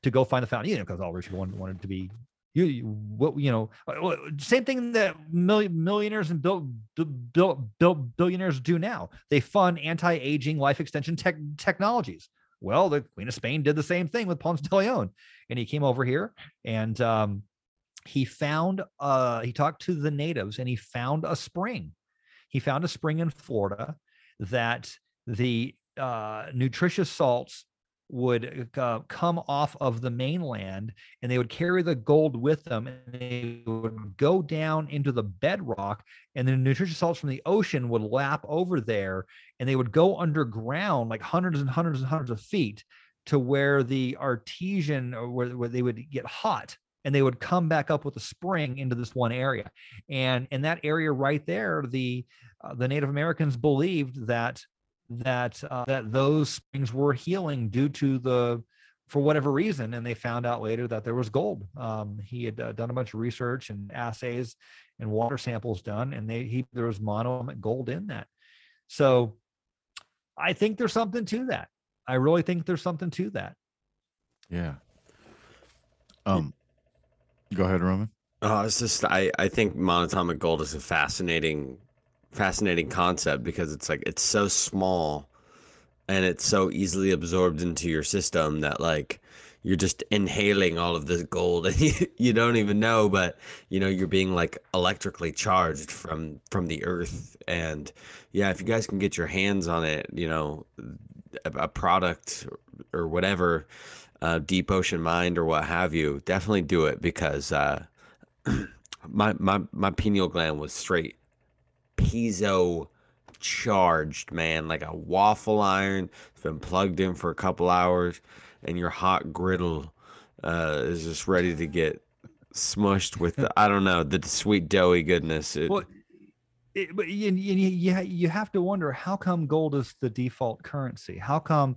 S1: to go find the fountain, you know, because all rich wanted, wanted to be you, you what you know uh, uh, same thing that million, millionaires and built built built billionaires do now. They fund anti-aging life extension tech, technologies. Well the queen of spain did the same thing with ponce de leon and he came over here and um, he found uh he talked to the natives and he found a spring. He found a spring in florida that the uh, nutritious salts would uh, come off of the mainland and they would carry the gold with them and they would go down into the bedrock and the nutritious salts from the ocean would lap over there and they would go underground like hundreds and hundreds and hundreds of feet to where the artesian or where, where they would get hot and they would come back up with a spring into this one area. And in that area right there the uh, the native americans believed that that uh, that those springs were healing due to the for whatever reason and they found out later that there was gold um, he had uh, done a bunch of research and assays and water samples done and they he there was monoatomic gold in that so i think there's something to that i really think there's something to that
S4: Yeah. Um, go ahead, Roman.
S6: Oh, it's just I I think monatomic gold is a fascinating fascinating concept because it's like it's so small and it's so easily absorbed into your system that like you're just inhaling all of this gold and you, you don't even know but you know you're being like electrically charged from from the earth. And yeah if you guys can get your hands on it you know a, a product or whatever uh, deep ocean mind or what have you definitely do it because uh my my my pineal gland was straight piezo charged, man, like a waffle iron. It's been plugged in for a couple hours, and your hot griddle uh, is just ready to get smushed with the, I don't know the sweet doughy goodness. It,
S1: well it, but you, you, you, have to wonder how come gold is the default currency how come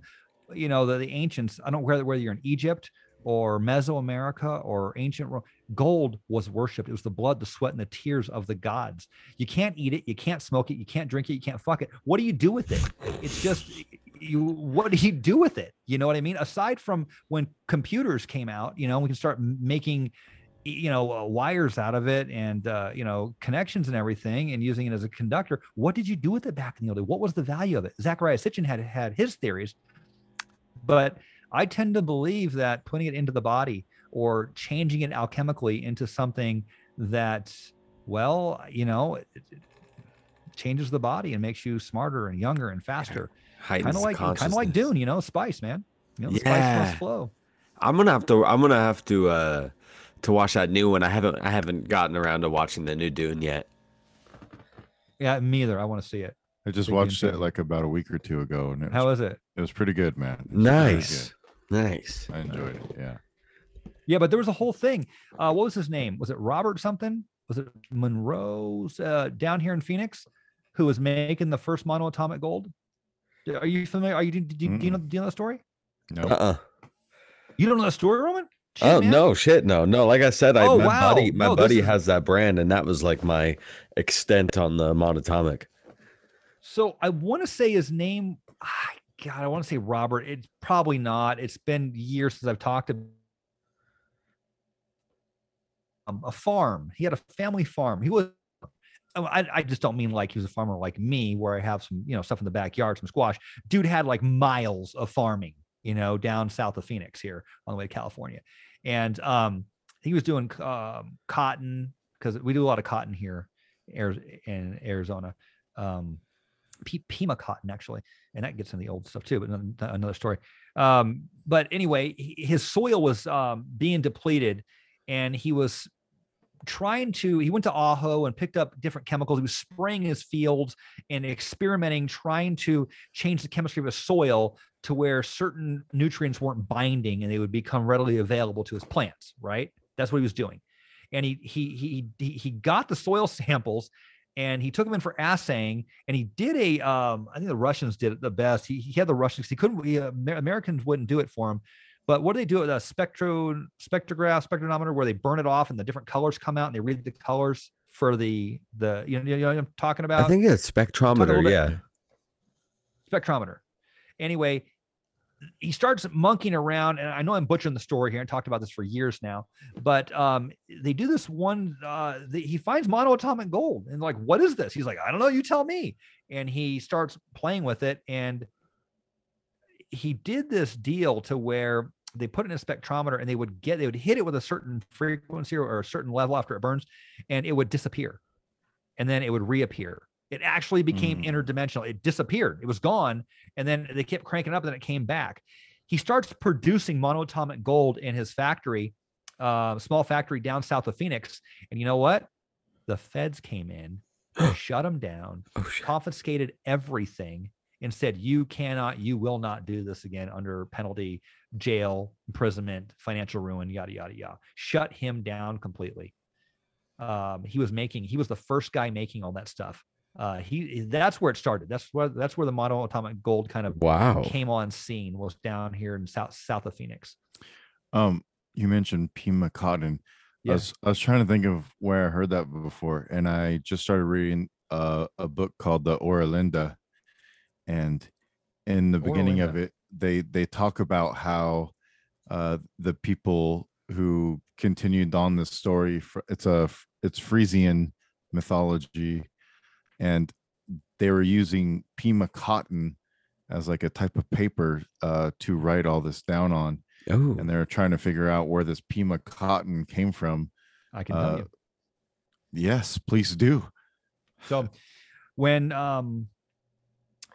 S1: you know the, the ancients i don't whether, whether you're in egypt or mesoamerica or ancient rome gold was worshipped. It was the blood the sweat and the tears of the gods. You can't eat it. You can't smoke it. You can't drink it. You can't fuck it. What do you do with it? It's just you what do you do with it? You know what i mean? Aside from when computers came out you know we can start making you know uh, wires out of it and uh, you know connections and everything and using it as a conductor. What did you do with it back in the old day? What was the value of it? Zecharia Sitchin had had his theories but i tend to believe that putting it into the body or changing it alchemically into something that well you know it, it changes the body and makes you smarter and younger and faster kind of like kind of like dune you know spice man you know the spice must flow
S6: I'm gonna have to. I'm gonna have to. uh to watch that new one. I haven't. I haven't gotten around to watching the new Dune yet.
S1: yeah me either i want to see it
S4: I just
S1: Big
S4: watched
S1: Dune
S4: it like about a week or two ago, and it
S1: how
S4: was,
S1: it
S4: it was pretty good, man. It was very
S5: Nice. Nice.
S4: I enjoyed it. Yeah.
S1: Yeah, but there was a whole thing. Uh, what was his name? Was it Robert something? Was it Monroe's uh, down here in Phoenix, who was making the first monoatomic gold? Are you familiar? Are you do, do, do you know do you know the story?
S4: No.
S5: Uh-uh.
S1: You don't know the story, Roman? Shit,
S5: Oh
S1: man.
S5: no, shit, no, no. Like I said, I
S1: Oh,
S5: my
S1: wow.
S5: buddy, my
S1: No,
S5: buddy
S1: is-
S5: has that brand, and that was like my extent on the monatomic.
S1: So I want to say his name. God, I want to say Robert. It's probably not. It's been years since I've talked to um, a farm. He had a family farm. He was. oh, I, I just don't mean like he was a farmer like me, where I have some, you know, stuff in the backyard, some squash. Dude had like miles of farming, you know, down south of Phoenix here on the way to California, and um, he was doing um, cotton because we do a lot of cotton here, in Arizona. Um, Pima cotton actually, and that gets in the old stuff too, but another story. Um, but anyway, his soil was um, being depleted, and he was trying to. He went to Ajo and picked up different chemicals. He was spraying his fields and experimenting, trying to change the chemistry of his soil to where certain nutrients weren't binding and they would become readily available to his plants. Right, that's what he was doing, and he he he he, got the soil samples and he took them in for assaying and he did a um i think the russians did it the best he, he had the russians he couldn't he, uh, Amer- americans wouldn't do it for him but what do they do with a spectro spectrograph spectrometer where they burn it off and the different colors come out and they read the colors for the the you know, you know what i'm talking about
S5: I think it's spectrometer. Yeah.
S1: spectrometer. Anyway, he starts monkeying around, and I know I'm butchering the story here and talked about this for years now, but um, they do this one. Uh, the, he finds monoatomic gold, and like, what is this? He's like, I don't know. You tell me. And he starts playing with it, and he did this deal to where they put it in a spectrometer, and they would get they would hit it with a certain frequency or a certain level after it burns, and it would disappear, and then it would reappear. It actually became
S4: Mm.
S1: interdimensional. It disappeared. It was gone, and then they kept cranking up, and then it came back. He starts producing monoatomic gold in his factory, uh, small factory down south of Phoenix. And you know what? The feds came in, shut him down,
S5: Oh
S1: confiscated everything, and said, "You cannot, you will not do this again under penalty, jail, imprisonment, financial ruin, yada yada yada." Shut him down completely. Um, he was making. He was the first guy making all that stuff. Uh, he that's where it started. That's where that's where the monoatomic gold kind of
S5: Wow.
S1: came on scene was down here in south south of Phoenix.
S4: Um, you mentioned Pima cotton.
S1: Yeah.
S4: I was I was trying to think of where I heard that before, and I just started reading uh, a book called the Oera Linda, and in the beginning of it, they they talk about how uh, the people who continued on this story. fr- It's a it's Frisian mythology, and they were using Pima cotton as like a type of paper uh, to write all this down on
S5: Oh.
S4: and they're trying to figure out where this Pima cotton came from.
S1: I can tell
S4: Uh,
S1: you.
S4: Yes, please do.
S1: So when um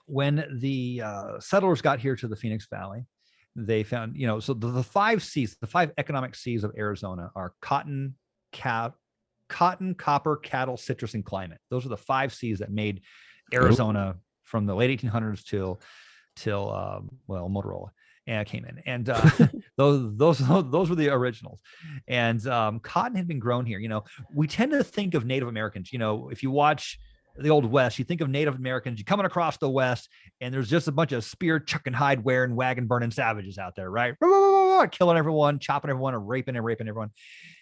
S1: when the uh, settlers got here to the Phoenix Valley, they found you know so the, the five C's, the five economic C's of Arizona are cotton, cat, cotton, copper, cattle, citrus, and climate. Those are the five C's that made Arizona from the late 1800s till till um, well Motorola and came in. And uh, those those those were the originals. And um, cotton had been grown here. You know we tend to think of native americans. You know if you watch the old west. You think of native americans You're coming across the west and there's just a bunch of spear chucking hide wearing wagon burning savages out there right? Killing everyone chopping everyone and raping and raping everyone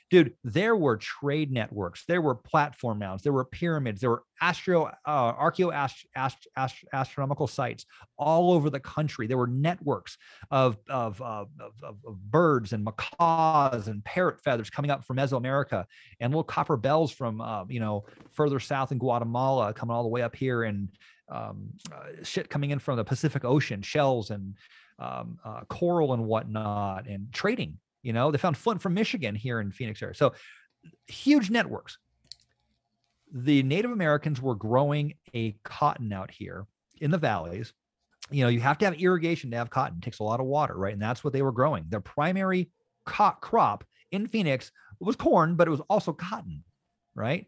S1: dude there were trade networks there were platform mounds there were pyramids there were astro uh, ast- astronomical sites all over the country. There were networks of of, of, of, of birds and macaws and parrot feathers coming up from mesoamerica and little copper bells from uh, you know further south in guatemala coming all the way up here and um, uh, shit coming in from the pacific ocean shells and um, uh, coral and whatnot and trading you know, they found flint from Michigan here in Phoenix area. So huge networks. The Native Americans were growing a cotton out here in the valleys. You know, you have to have irrigation to have cotton. It takes a lot of water, right? And that's what they were growing. Their primary co- crop in Phoenix was corn, but it was also cotton, right?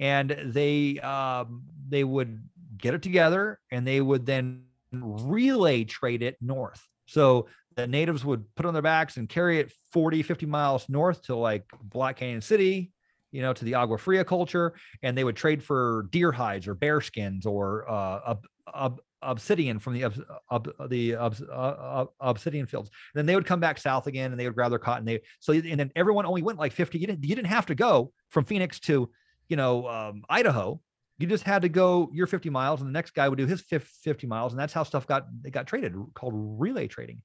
S1: And they um, they would get it together and they would then relay trade it north. So the natives would put on their backs and carry it 40, 50 miles north to like Black Canyon City, you know, to the Agua Fria culture, and they would trade for deer hides or bear skins or uh, ob, ob, obsidian from the ob, the uh, obsidian fields. And then they would come back south again, and they would grab their cotton. They so and then everyone only went like 50. You didn't you didn't have to go from Phoenix to you know um, Idaho. You just had to go your 50 miles, and the next guy would do his 50 miles, and that's how stuff got they got traded, called relay trading.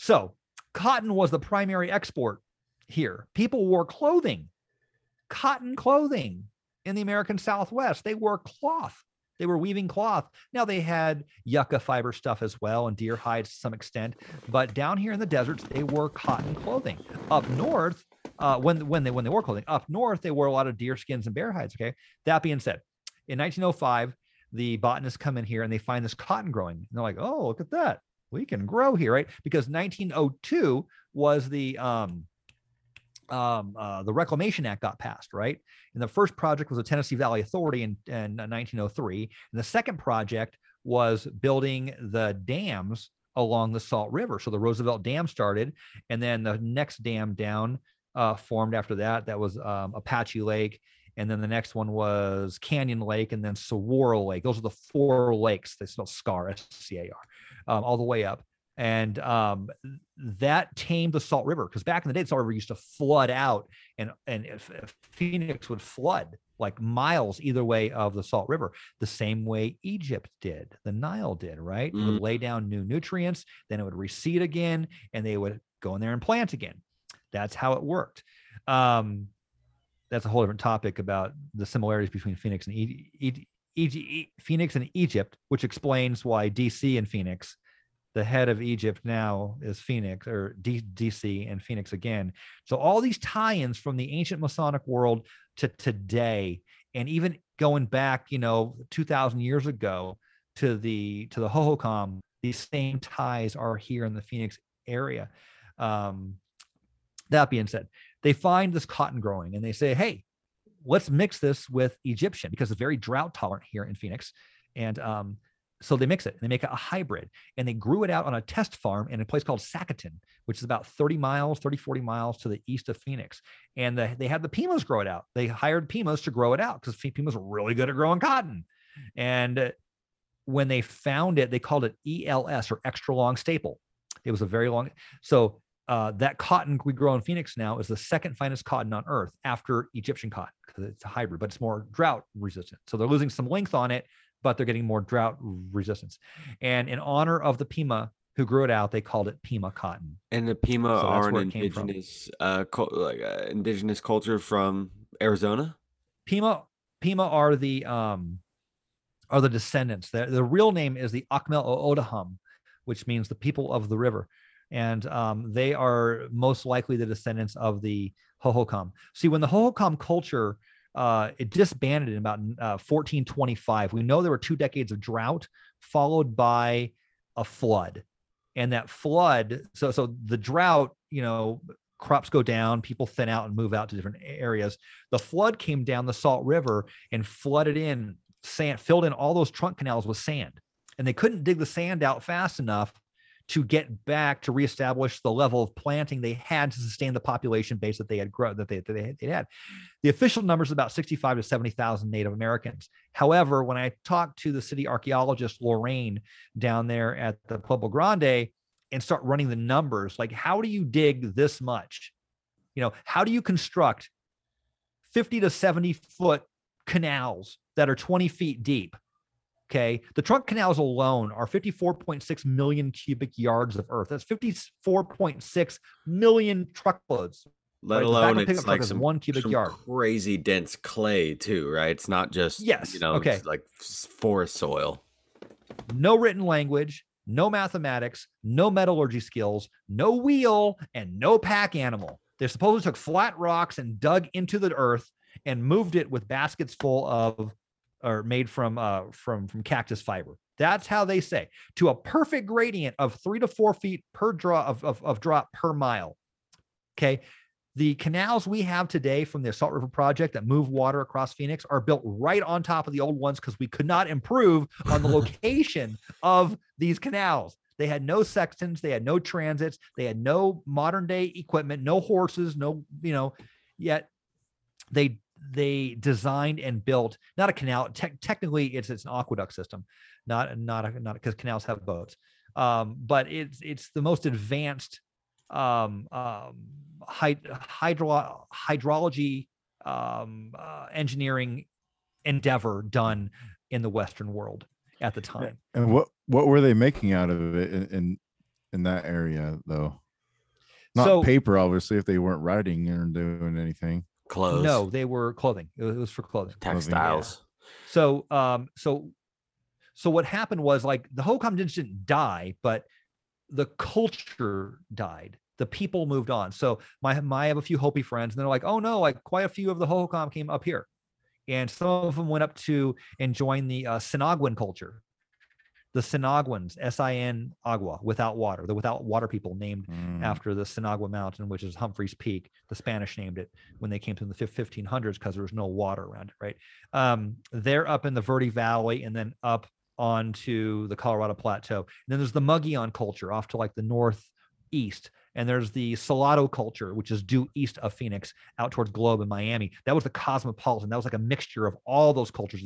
S1: So, cotton was the primary export here. People wore clothing, cotton clothing in the American Southwest. They wore cloth. They were weaving cloth. Now they had yucca fiber stuff as well and deer hides to some extent, but down here in the deserts they wore cotton clothing. Up north, uh, when when they when they wore clothing, up north they wore a lot of deer skins and bear hides. Okay. That being said, in 1905, the botanists come in here and they find this cotton growing. And they're like, oh, look at that we can grow here, right? Because 1902 was the um, um, uh, the Reclamation Act got passed, right? And the first project was the Tennessee Valley Authority in, in 1903, and the second project was building the dams along the Salt River. So the Roosevelt Dam started, and then the next dam down uh, formed after that. That was um, Apache Lake, and then the next one was Canyon Lake, and then Saguaro Lake. Those are the four lakes. They spell SCAR, S-C-A-R um, all the way up. And um, that tamed the Salt River because back in the day, the Salt River used to flood out, and and if, if Phoenix would flood like miles either way of the Salt River, the same way Egypt did, the Nile did, right? Mm-hmm. It would lay down new nutrients, then it would recede again, and they would go in there and plant again. That's how it worked. Um, that's a whole different topic about the similarities between Phoenix and e- e- Phoenix and Egypt, which explains why DC and Phoenix the head of Egypt now is Phoenix or D- DC and Phoenix again. So all these tie-ins from the ancient Masonic world to today, and even going back, you know, 2,000 years ago to the to the Hohokam, these same ties are here in the Phoenix area. Um, that being said, they find this cotton growing and they say, hey, let's mix this with Egyptian because it's very drought tolerant here in Phoenix. And um, so they mix it and they make a hybrid and they grew it out on a test farm in a place called Sacaton, which is about 30 miles, 30, 40 miles to the east of Phoenix. And the, they had the Pimas grow it out. They hired Pimas to grow it out because Pimas were really good at growing cotton. And when they found it, they called it ELS or extra long staple. It was a very long. So uh, that cotton we grow in Phoenix now is the second finest cotton on earth after Egyptian cotton because it's a hybrid, but it's more drought resistant. So they're losing some length on it, but they're getting more drought resistance. And in honor of the Pima who grew it out, they called it Pima cotton.
S6: And the Pima so are an indigenous, uh, like uh, indigenous culture from Arizona.
S1: Pima, Pima are the um, are the descendants. The, the real name is the Akimel O'odham, which means the people of the river, and um, they are most likely the descendants of the Hohokam. See, when the Hohokam culture uh, it disbanded in about uh, 1425. We know there were two decades of drought followed by a flood, and that flood. So, so the drought, you know, crops go down, people thin out and move out to different areas. The flood came down the Salt River and flooded in sand, filled in all those trunk canals with sand, and they couldn't dig the sand out fast enough to get back to reestablish the level of planting they had to sustain the population base that they had grown that they, that they, had. The official number is about 65 to 70,000 Native Americans. However, when I talked to the city archaeologist Lorraine down there at the Pueblo Grande and start running the numbers, like how do you dig this much You know, how do you construct 50 to 70 foot canals that are 20 feet deep? Okay. The trunk canals alone are 54.6 million cubic yards of earth. That's 54.6 million truckloads.
S6: Let
S1: Right,
S6: alone it's like some,
S1: one cubic
S6: some
S1: yard.
S6: crazy dense clay too, right? It's not just
S1: Yes,
S6: you know,
S1: okay.
S6: it's like forest soil.
S1: no written language, no mathematics, no metallurgy skills, no wheel, and no pack animal. They supposedly took flat rocks and dug into the earth and moved it with baskets full of or made from uh from from cactus fiber. That's how they say to a perfect gradient of three to four feet per draw of, of, of drop per mile. Okay. The canals we have today from the Salt River Project that move water across Phoenix are built right on top of the old ones because we could not improve on the location of these canals. They had no sextants, they had no transits, they had no modern day equipment, no horses, no, you know, yet they they designed and built not a canal. Tec- technically, it's it's an aqueduct system, not not a, not because canals have boats. Um, but it's it's the most advanced um, um, hyd- hydro hydrology um, uh, engineering endeavor done in the Western world at the time.
S4: And what what were they making out of it in in, in that area though? Not
S1: So-
S4: paper, obviously, if they weren't writing or doing anything.
S6: Clothes.
S1: No, they were clothing. It was, it was for clothing.
S6: textiles.
S1: So, um, so, so what happened was like the Hohokam didn't die, but the culture died. The people moved on. So my, my I have a few Hopi friends, and they're like, oh no, like quite a few of the Hohokam came up here, and some of them went up to and joined the uh, Sinaguan culture. The Sinaguans, S-I-N Agua, without water, the without water people named
S4: Mm.
S1: after the Sinagua Mountain, which is Humphreys Peak. The Spanish named it when they came to the 1500s because there was no water around it, right? Um, they're up in the Verde Valley and then up onto the Colorado Plateau. And then there's the Mogollon culture off to like the northeast. And there's the Salado culture, which is due east of Phoenix, out towards Globe and Miami. That was the cosmopolitan. That was like a mixture of all those cultures,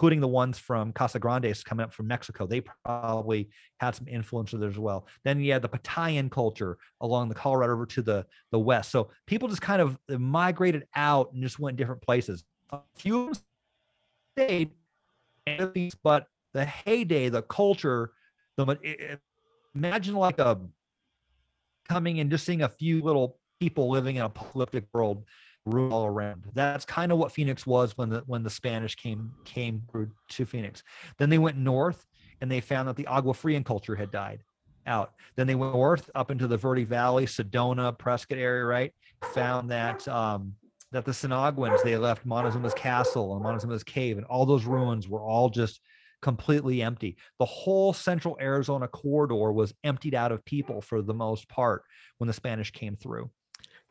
S1: including the ones from Casa Grandes coming up from Mexico. They probably had some influence there as well. Then you had the Patayan culture along the Colorado River to the, the west. So people just kind of migrated out and just went different places. A few stayed, but the heyday, the culture, the imagine like a coming and just seeing a few little people living in a apocalyptic world all around. That's kind of what Phoenix was when the when the Spanish came came to Phoenix. Then they went north and they found that the Agua Frian culture had died out. Then they went north up into the Verde Valley, Sedona, Prescott area, right? Found that um, that the Sinaguans they left Montezuma's castle and Montezuma's cave, and all those ruins were all just completely empty. The whole central Arizona corridor was emptied out of people for the most part when the Spanish came through.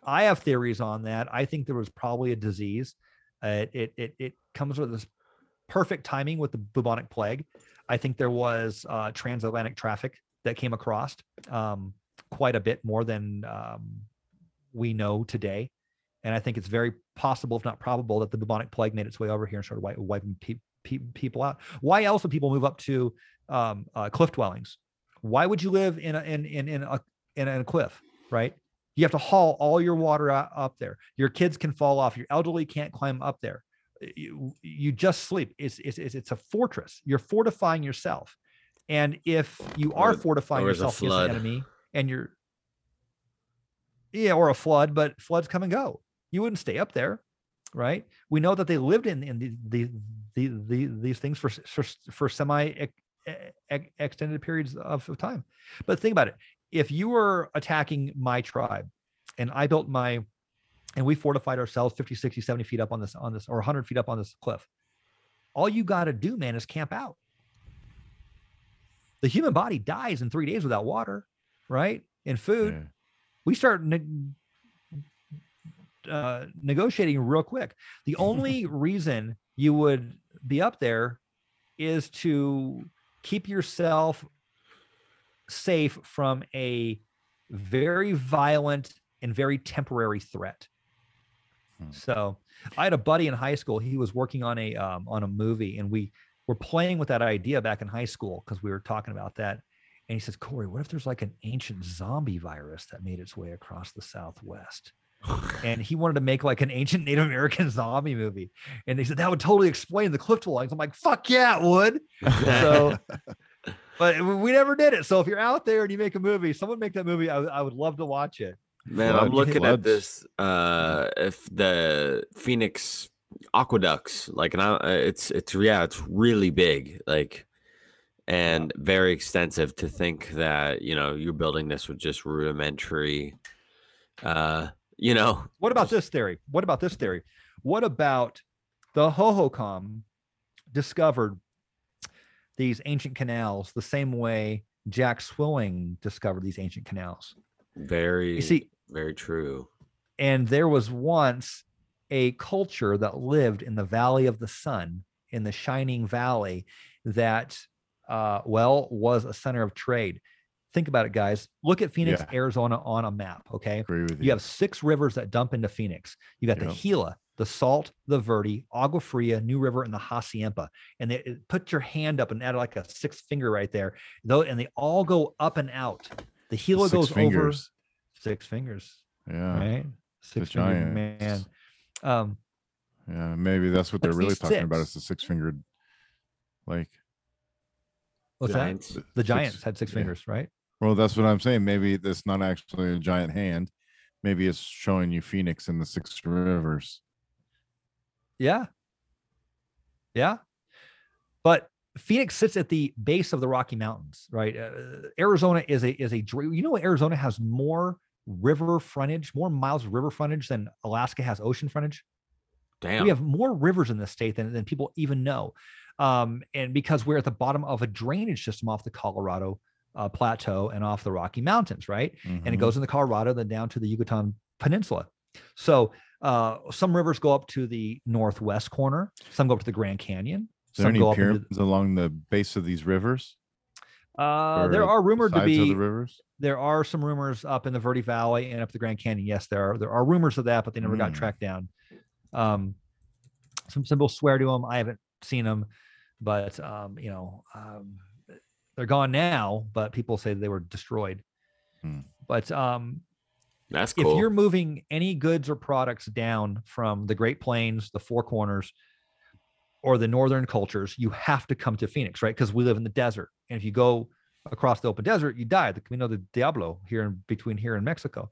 S1: I have theories on that. I think there was probably a disease. Uh, it, it it comes with this perfect timing with the bubonic plague. I think there was uh, transatlantic traffic that came across um, quite a bit more than um, we know today. And I think it's very possible, if not probable, that the bubonic plague made its way over here and started wi- wiping pe- pe- people out. Why else would people move up to um, uh, cliff dwellings? Why would you live in a, in in in a in a cliff? Right? You have to haul all your water up there. Your kids can fall off. Your elderly can't climb up there. You, you just sleep. It's, it's it's a fortress. You're fortifying yourself. And if you are
S6: Or-
S1: fortifying
S6: or
S1: yourself against the enemy, and you're yeah, or a flood, but floods come and go. You wouldn't stay up there, right? We know that they lived in in the, the, the, the these things for for, for semi ex- ex- extended periods of time. But think about it: if you were attacking my tribe, and I built my, and we fortified ourselves 50, 60, 70 feet up on this on this, or 100 feet up on this cliff, all you got to do, man, is camp out. The human body dies in three days without water, right? And food
S4: Yeah.
S1: we start ne- uh, negotiating real quick. The only reason you would be up there is to keep yourself safe from a very violent and very temporary threat.
S4: Hmm.
S1: So, I had a buddy in high school. He was working on a um, on a movie, and we were playing with that idea back in high school because we were talking about that. And he says, Corey, what if there's like an ancient zombie virus that made its way across the Southwest? and he wanted to make like an ancient Native American zombie movie. And they said that would totally explain the cliff dwellings. I'm like, fuck yeah, it would. So, but we never did it. So if you're out there and you make a movie, someone make that movie. I, would- I would love to watch it.
S6: Man,
S4: Flood-
S6: I'm looking at this. Uh, if the Phoenix aqueducts, like, and I, uh, it's it's yeah, it's really big, like, and very extensive. To think that you know you're building this with just rudimentary, uh, you know,
S1: What about this theory? What about this theory? What about the Hohokam discovered these ancient canals the same way Jack Swilling discovered these ancient canals?
S6: very
S1: You see,
S6: very true.
S1: and there was once a culture that lived in the Valley of the Sun, in the Shining Valley, that uh, well was a center of trade. Think about it, guys. Look at Phoenix,
S4: Yeah.
S1: Arizona on a map. Okay.
S4: Agree with you.
S1: You have six rivers that dump into Phoenix. You got the Gila, the Salt, the Verde, Agua Fria, New River, and the Hacienda. And they put your hand up and add like a six finger right there. Though, and they all go up and out. The Gila
S4: Six
S1: goes over
S4: fingers.
S1: six fingers,
S4: Yeah.
S1: right? Six fingered man. Um,
S4: Yeah. Maybe that's what they're really
S1: these
S4: talking about.
S1: six?
S4: It's the six fingered like
S1: what's
S6: Giants.
S1: that? The
S4: Six-
S1: Giants had six
S4: yeah.
S1: fingers, right?
S4: Well, that's what I'm saying. Maybe that's not actually a giant hand. Maybe it's showing you Phoenix and the six rivers.
S1: Yeah. Yeah. But Phoenix sits at the base of the Rocky Mountains, right? Uh, Arizona is a is a you know Arizona has more river frontage, more miles of river frontage than Alaska has ocean frontage.
S6: Damn.
S1: We have more rivers in this state than, than people even know. Um, and because we're at the bottom of a drainage system off the Colorado uh, plateau and off the Rocky Mountains, right? and it
S4: Mhm.
S1: goes in the Colorado, then down to the Yucatan Peninsula. So uh, some rivers go up to the northwest corner, some go up to the Grand Canyon.
S4: Is there
S1: some
S4: any
S1: go up into
S4: pyramids along the base of these rivers?
S1: Uh, there are rumored to be
S4: the rivers.
S1: there are some rumors up in the Verde Valley and up the Grand Canyon. Yes, there are there are rumors of that, but they never got
S4: Mm.
S1: tracked down. Um, some people swear to them. I haven't seen them, but um, you know, um, they're gone now. But people say they were destroyed.
S4: Hmm.
S1: But um,
S6: That's cool.
S1: if you're moving any goods or products down from the Great Plains, the Four Corners, or the northern cultures, you have to come to Phoenix, right? Because we live in the desert. And if you go across the open desert, you die. The Camino de Diablo here in between here and Mexico.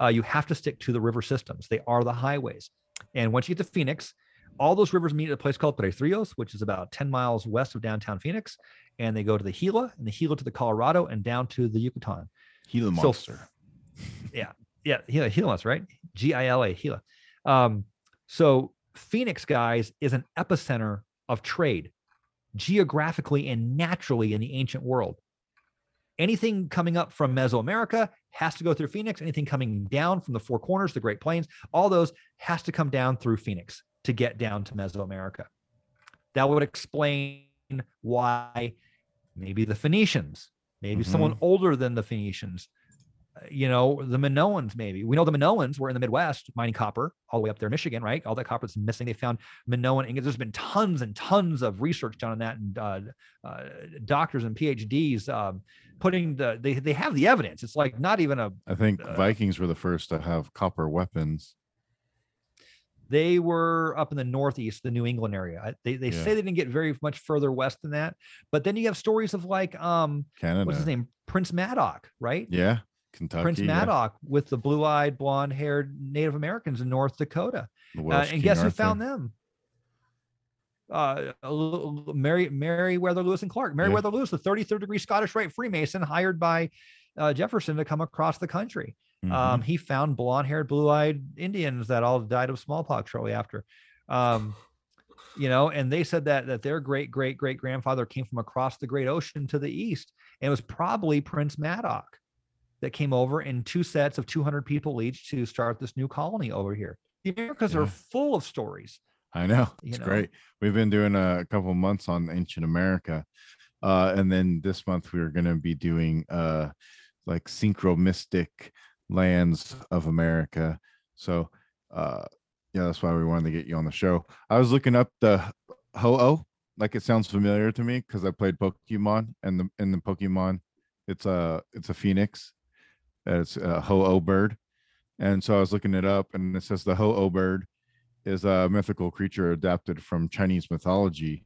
S1: Uh, you have to stick to the river systems. They are the highways. And once you get to Phoenix, all those rivers meet at a place called Tres Rios, which is about 10 miles west of downtown Phoenix. And they go to the Gila and the Gila to the Colorado and down to the Yucatan.
S4: Gila
S1: So-
S4: monster.
S1: Yeah, Gila, Gila, right? G I L A, Gila. Um, so Phoenix, guys, is an epicenter of trade, geographically and naturally in the ancient world. Anything coming up from Mesoamerica has to go through Phoenix. Anything coming down from the Four Corners, the Great Plains, all those has to come down through Phoenix to get down to Mesoamerica. That would explain why maybe the Phoenicians, maybe someone older than the Phoenicians, you know, the Minoans, maybe. We know the Minoans were in the Midwest mining copper all the way up there in Michigan, right? All that copper that's missing. They found Minoan ingots. There's been tons and tons of research done on that, and uh, uh, doctors and PhDs um, putting the they they have the evidence. It's like not even a
S4: I think
S1: uh,
S4: Vikings were the first to have copper weapons.
S1: they were up in the northeast, the New England area. They they
S4: Yeah.
S1: say they didn't get very much further west than that, but then you have stories of like um
S4: Canada.
S1: what's his name Prince Madoc, right?
S4: Yeah. Kentucky.
S1: Prince
S4: yeah.
S1: Madoc with the blue-eyed, blonde-haired Native Americans in North Dakota. Uh, and
S4: King
S1: guess who found them? Uh, Mary Meriwether Lewis and Clark. Meriwether Lewis, the 33rd degree Scottish Rite Freemason, hired by uh, Jefferson to come across the country.
S4: Mhm.
S1: Um, he found blonde-haired, blue-eyed Indians that all died of smallpox shortly after. Um, you know, and they said that that their great great great grandfather came from across the great ocean to the east, and it was probably Prince Madoc that came over in two sets of 200 people each to start this new colony over here. The Americas are full of stories.
S4: I know.
S1: you
S4: It's
S1: know.
S4: great. We've been doing a couple months on ancient America. Uh, and then this month we are going to be doing uh, like synchromistic lands of America. So, uh, yeah, that's why we wanted to get you on the show. I was looking up the Ho-Oh, like it sounds familiar to me because I played Pokemon and the in the Pokemon, it's a it's a phoenix. It's a Ho-Oh bird. And so I was looking it up, and it says the Ho-Oh bird is a mythical creature adapted from Chinese mythology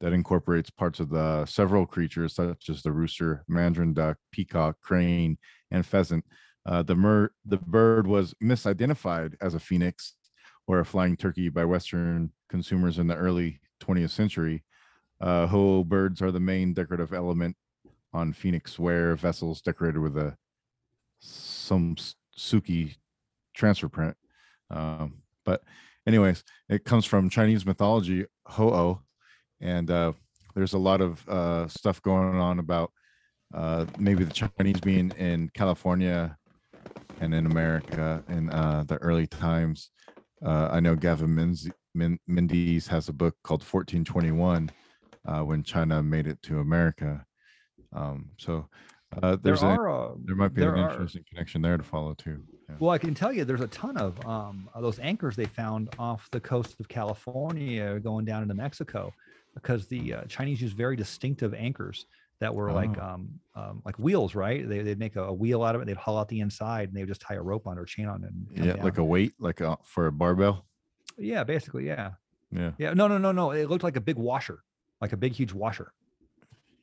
S4: that incorporates parts of the several creatures such as the rooster, mandarin duck, peacock, crane, and pheasant. Uh, the mer- the bird was misidentified as a phoenix or a flying turkey by Western consumers in the early 20th century. Uh, Ho birds are the main decorative element on phoenix ware vessels decorated with a some suki transfer print. Um, but anyways, it comes from Chinese mythology, Ho-Oh, and uh, there's a lot of uh, stuff going on about uh, maybe the Chinese being in California and in America in uh, the early times. Uh, I know Gavin Min- Menzies has a book called 1421 uh, when China made it to America. Um, so uh,
S1: There
S4: there's a,
S1: are uh,
S4: there might be
S1: there
S4: an
S1: are-
S4: interesting connection there to follow too. Yeah.
S1: Well, I can tell you there's a ton of um, those anchors they found off the coast of California going down into Mexico because the uh, Chinese use very distinctive anchors that were like
S4: Oh.
S1: um, um, like wheels, right? They, they'd make a, a wheel out of it. They'd haul out the inside and they would just tie a rope on or a chain on it.
S4: Yeah, like a weight, like a, for a barbell.
S1: yeah, basically, yeah,
S4: Yeah,
S1: yeah. No, no, no, no. It looked like a big washer, like a big, huge washer.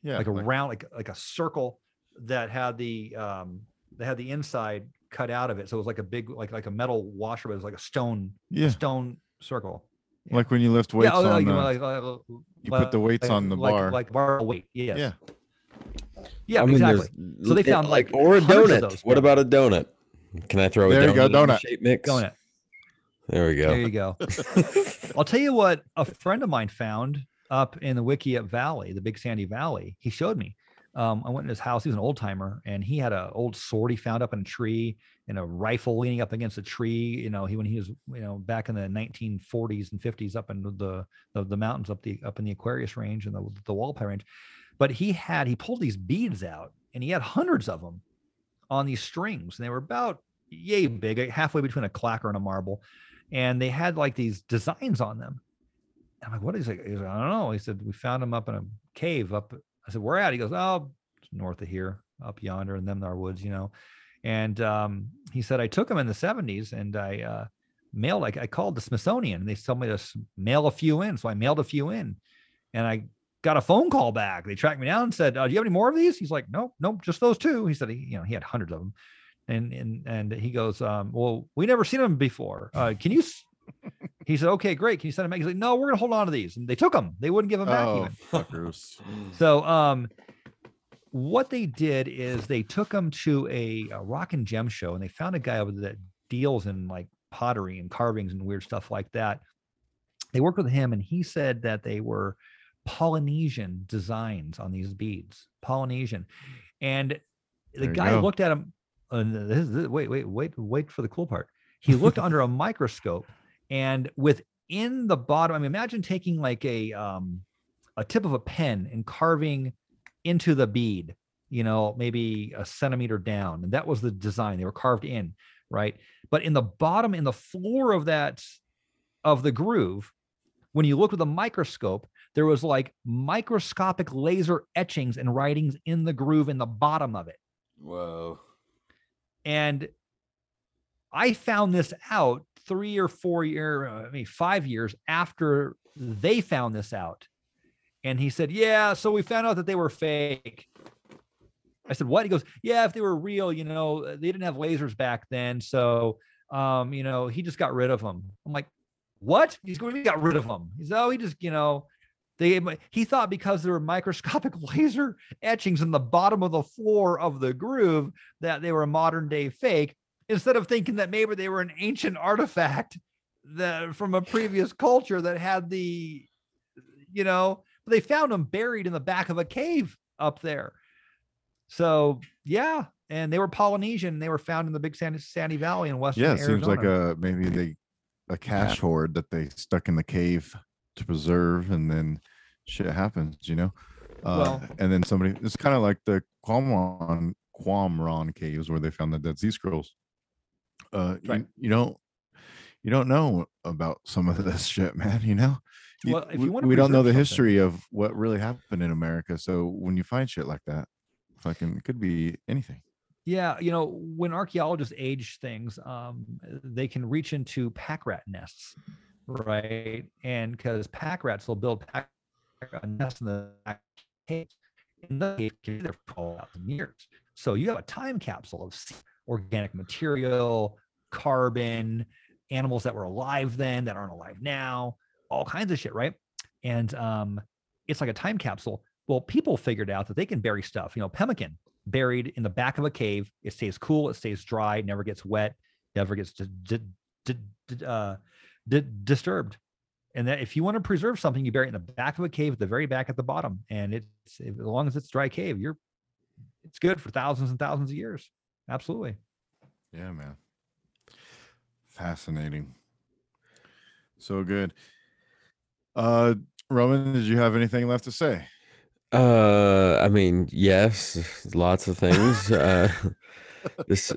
S4: yeah,
S1: like a round like like a circle that had the um that had the inside cut out of it so it was like a big like like a metal washer but it was like a stone
S4: yeah,
S1: stone circle
S4: like when you lift weights
S1: yeah oh,
S4: on.
S1: like,
S4: uh,
S1: like, like,
S4: you put the weights
S1: like-
S4: on the bar.
S1: like bar weight yes.
S4: yeah,
S1: yeah
S5: I mean,
S1: exactly So they
S5: l-
S1: found, like,
S5: or a donut. What
S1: things.
S5: about a donut? Can I throw a
S4: There you go, donut.
S5: shape mix?
S1: going it
S5: There we go.
S1: there you go i'll tell you what a friend of mine found up in the Wikieup Valley, the Big Sandy Valley. He showed me. Um, I went in his house. He was an old timer, and he had an old sword he found up in a tree and a rifle leaning up against a tree. You know, he when he was you know back in the 1940s and 50s up in the the, the mountains up the up in the Aquarius Range and the the Walpi Range. But he had he pulled these beads out, and he had hundreds of them on these strings, and they were about yay big, halfway between a clacker and a marble, and they had like these designs on them. I'm like, what is it? He's like, I don't know. He said, we found them up in a cave up. I said, where at? He goes, oh, north of here, up yonder, in them our woods, you know. And um, he said, I took him in the 70s and I uh, mailed, I, I called the Smithsonian and they told me to mail a few in. So I mailed a few in and I got a phone call back. They tracked me down and said, uh, do you have any more of these? He's like, nope, nope, just those two. He said, he, you know, he had hundreds of them. And, and, and he goes, um, well, we never seen them before. Uh, can you, s-" he said, okay, great. Can you send them back? He's like, no, we're going to hold on to these. And they took them. They wouldn't give them back
S4: oh,
S1: even.
S4: fuckers.
S1: So um what they did is they took them to a, a rock and gem show and they found a guy over there that deals in like pottery and carvings and weird stuff like that. They worked with him and he said that they were Polynesian designs on these beads. Polynesian. And the
S4: There
S1: guy looked at him and this, this, wait, wait, wait, wait for the cool part. He looked under a microscope and within the bottom, I mean, imagine taking like a um a tip of a pen and carving into the bead, you know, maybe a centimeter down. And that was the design. They were carved in, right? But in the bottom, in the floor of that, of the groove, when you look with a microscope, there was like microscopic laser etchings and writings in the groove in the bottom of it.
S6: Whoa.
S1: And I found this out three or four year, uh, I mean, five years after they found this out. And he said, Yeah, so we found out that they were fake. I said, What? He goes, Yeah, if they were real, you know, uh, they didn't have lasers back then. So, um, you know, he just got rid of them. I'm like, What? He's going, to got rid of them. He's, Oh, he just, you know, they, he thought because there were microscopic laser etchings in the bottom of the floor of the groove that they were a modern day fake instead of thinking that maybe they were an ancient artifact that from a previous culture that had the you know they found them buried in the back of a cave up there so yeah and they were polynesian they were found in the big sandy, sandy valley in western
S4: yeah, it seems like a maybe they a cache hoard that they stuck in the cave to preserve, and then shit happens, you know. Uh,
S1: Well-
S4: and then somebody it's kind of like the Qumran Qumran caves where they found the Dead Sea Scrolls. Uh,
S1: Right.
S4: you, you don't you don't know about some of this shit, man. You know. You-
S1: Well, if you wanna
S4: we don't know the
S1: something-
S4: history of what really happened in America, so when you find shit like that, fucking it could be anything.
S1: Yeah, you know, when archaeologists age things, um, they can reach into pack rat nests, right? And because pack rats will build pack rat nests in the back cave, and the cave there for 12,000 years. So you have a time capsule of organic material, carbon, animals that were alive then that aren't alive now, all kinds of shit, right? And um, it's like a time capsule. Well, people figured out that they can bury stuff. You know, pemmican buried in the back of a cave. It stays cool. It stays dry. Never gets wet. Never gets di- di- di- uh, di- disturbed. And that if you want to preserve something, you bury it in the back of a cave at the very back at the bottom. And it's as long as it's dry cave, you're it's good for thousands and thousands of years. Absolutely.
S4: Yeah, man. Fascinating. So good. Uh Roman, did you have anything left to say?
S5: Uh, I mean, yes, lots of things. uh, this,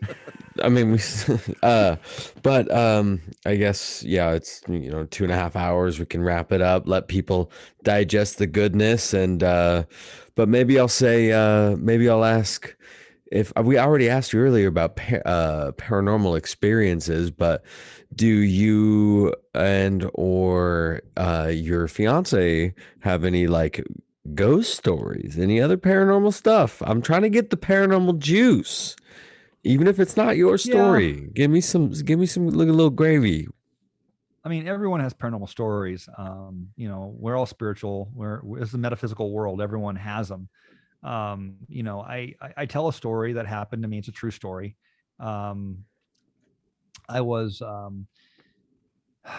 S5: I mean, we, uh, but um, I guess yeah, it's you know two and a half hours. We can wrap it up, let people digest the goodness, and uh, but maybe I'll say, uh, maybe I'll ask if we already asked you earlier about uh paranormal experiences, but do you and or uh your fiance have any like ghost stories, any other paranormal stuff. I'm trying to get the paranormal juice. Even if it's not your
S1: Yeah.
S5: story, give me some give me some little, little gravy.
S1: I mean, everyone has paranormal stories. Um, you know, we're all spiritual. We're we're- it's a metaphysical world. Everyone has them um, you know, I, I, I tell a story that happened to me. It's a true story. Um, I was um,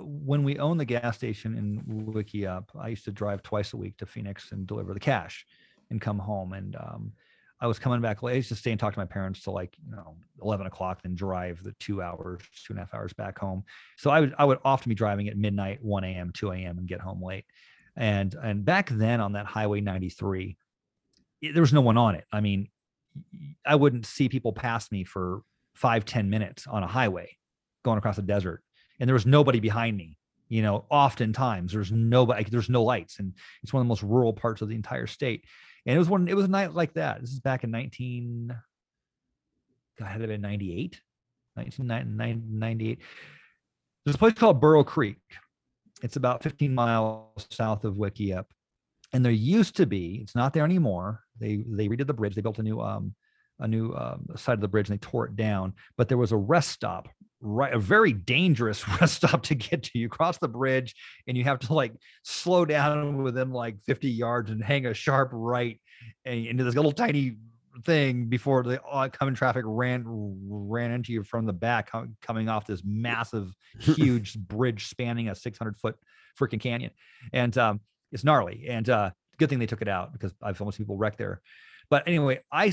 S1: when we owned the gas station in Wikieup. I used to drive twice a week to Phoenix and deliver the cash, and come home. And um, I was coming back. late. I used to stay and talk to my parents till like you know eleven o'clock, then drive the two hours, two and a half hours back home. So I would I would often be driving at midnight, one a.m., two a.m., and get home late. And and back then on that Highway 93, it, there was no one on it. I mean, I wouldn't see people pass me for five, 10 minutes on a highway going across the desert. And there was nobody behind me. You know, oftentimes there's nobody, there's no lights. And it's one of the most rural parts of the entire state. And it was one, it was a night like that. This is back in 19, God, had it been 98, 1998. There's a place called Burro Creek. It's about 15 miles south of Wikieup. And there used to be, it's not there anymore, they they redid the bridge. They built a new um a new um, side of the bridge and they tore it down. But there was a rest stop, right? A very dangerous rest stop to get to. You cross the bridge and you have to like slow down within like 50 yards and hang a sharp right and into this little tiny thing before the oncoming traffic ran ran into you from the back coming off this massive huge bridge spanning a 600 foot freaking canyon and um it's gnarly and uh good thing they took it out because i've almost people wrecked there. But anyway I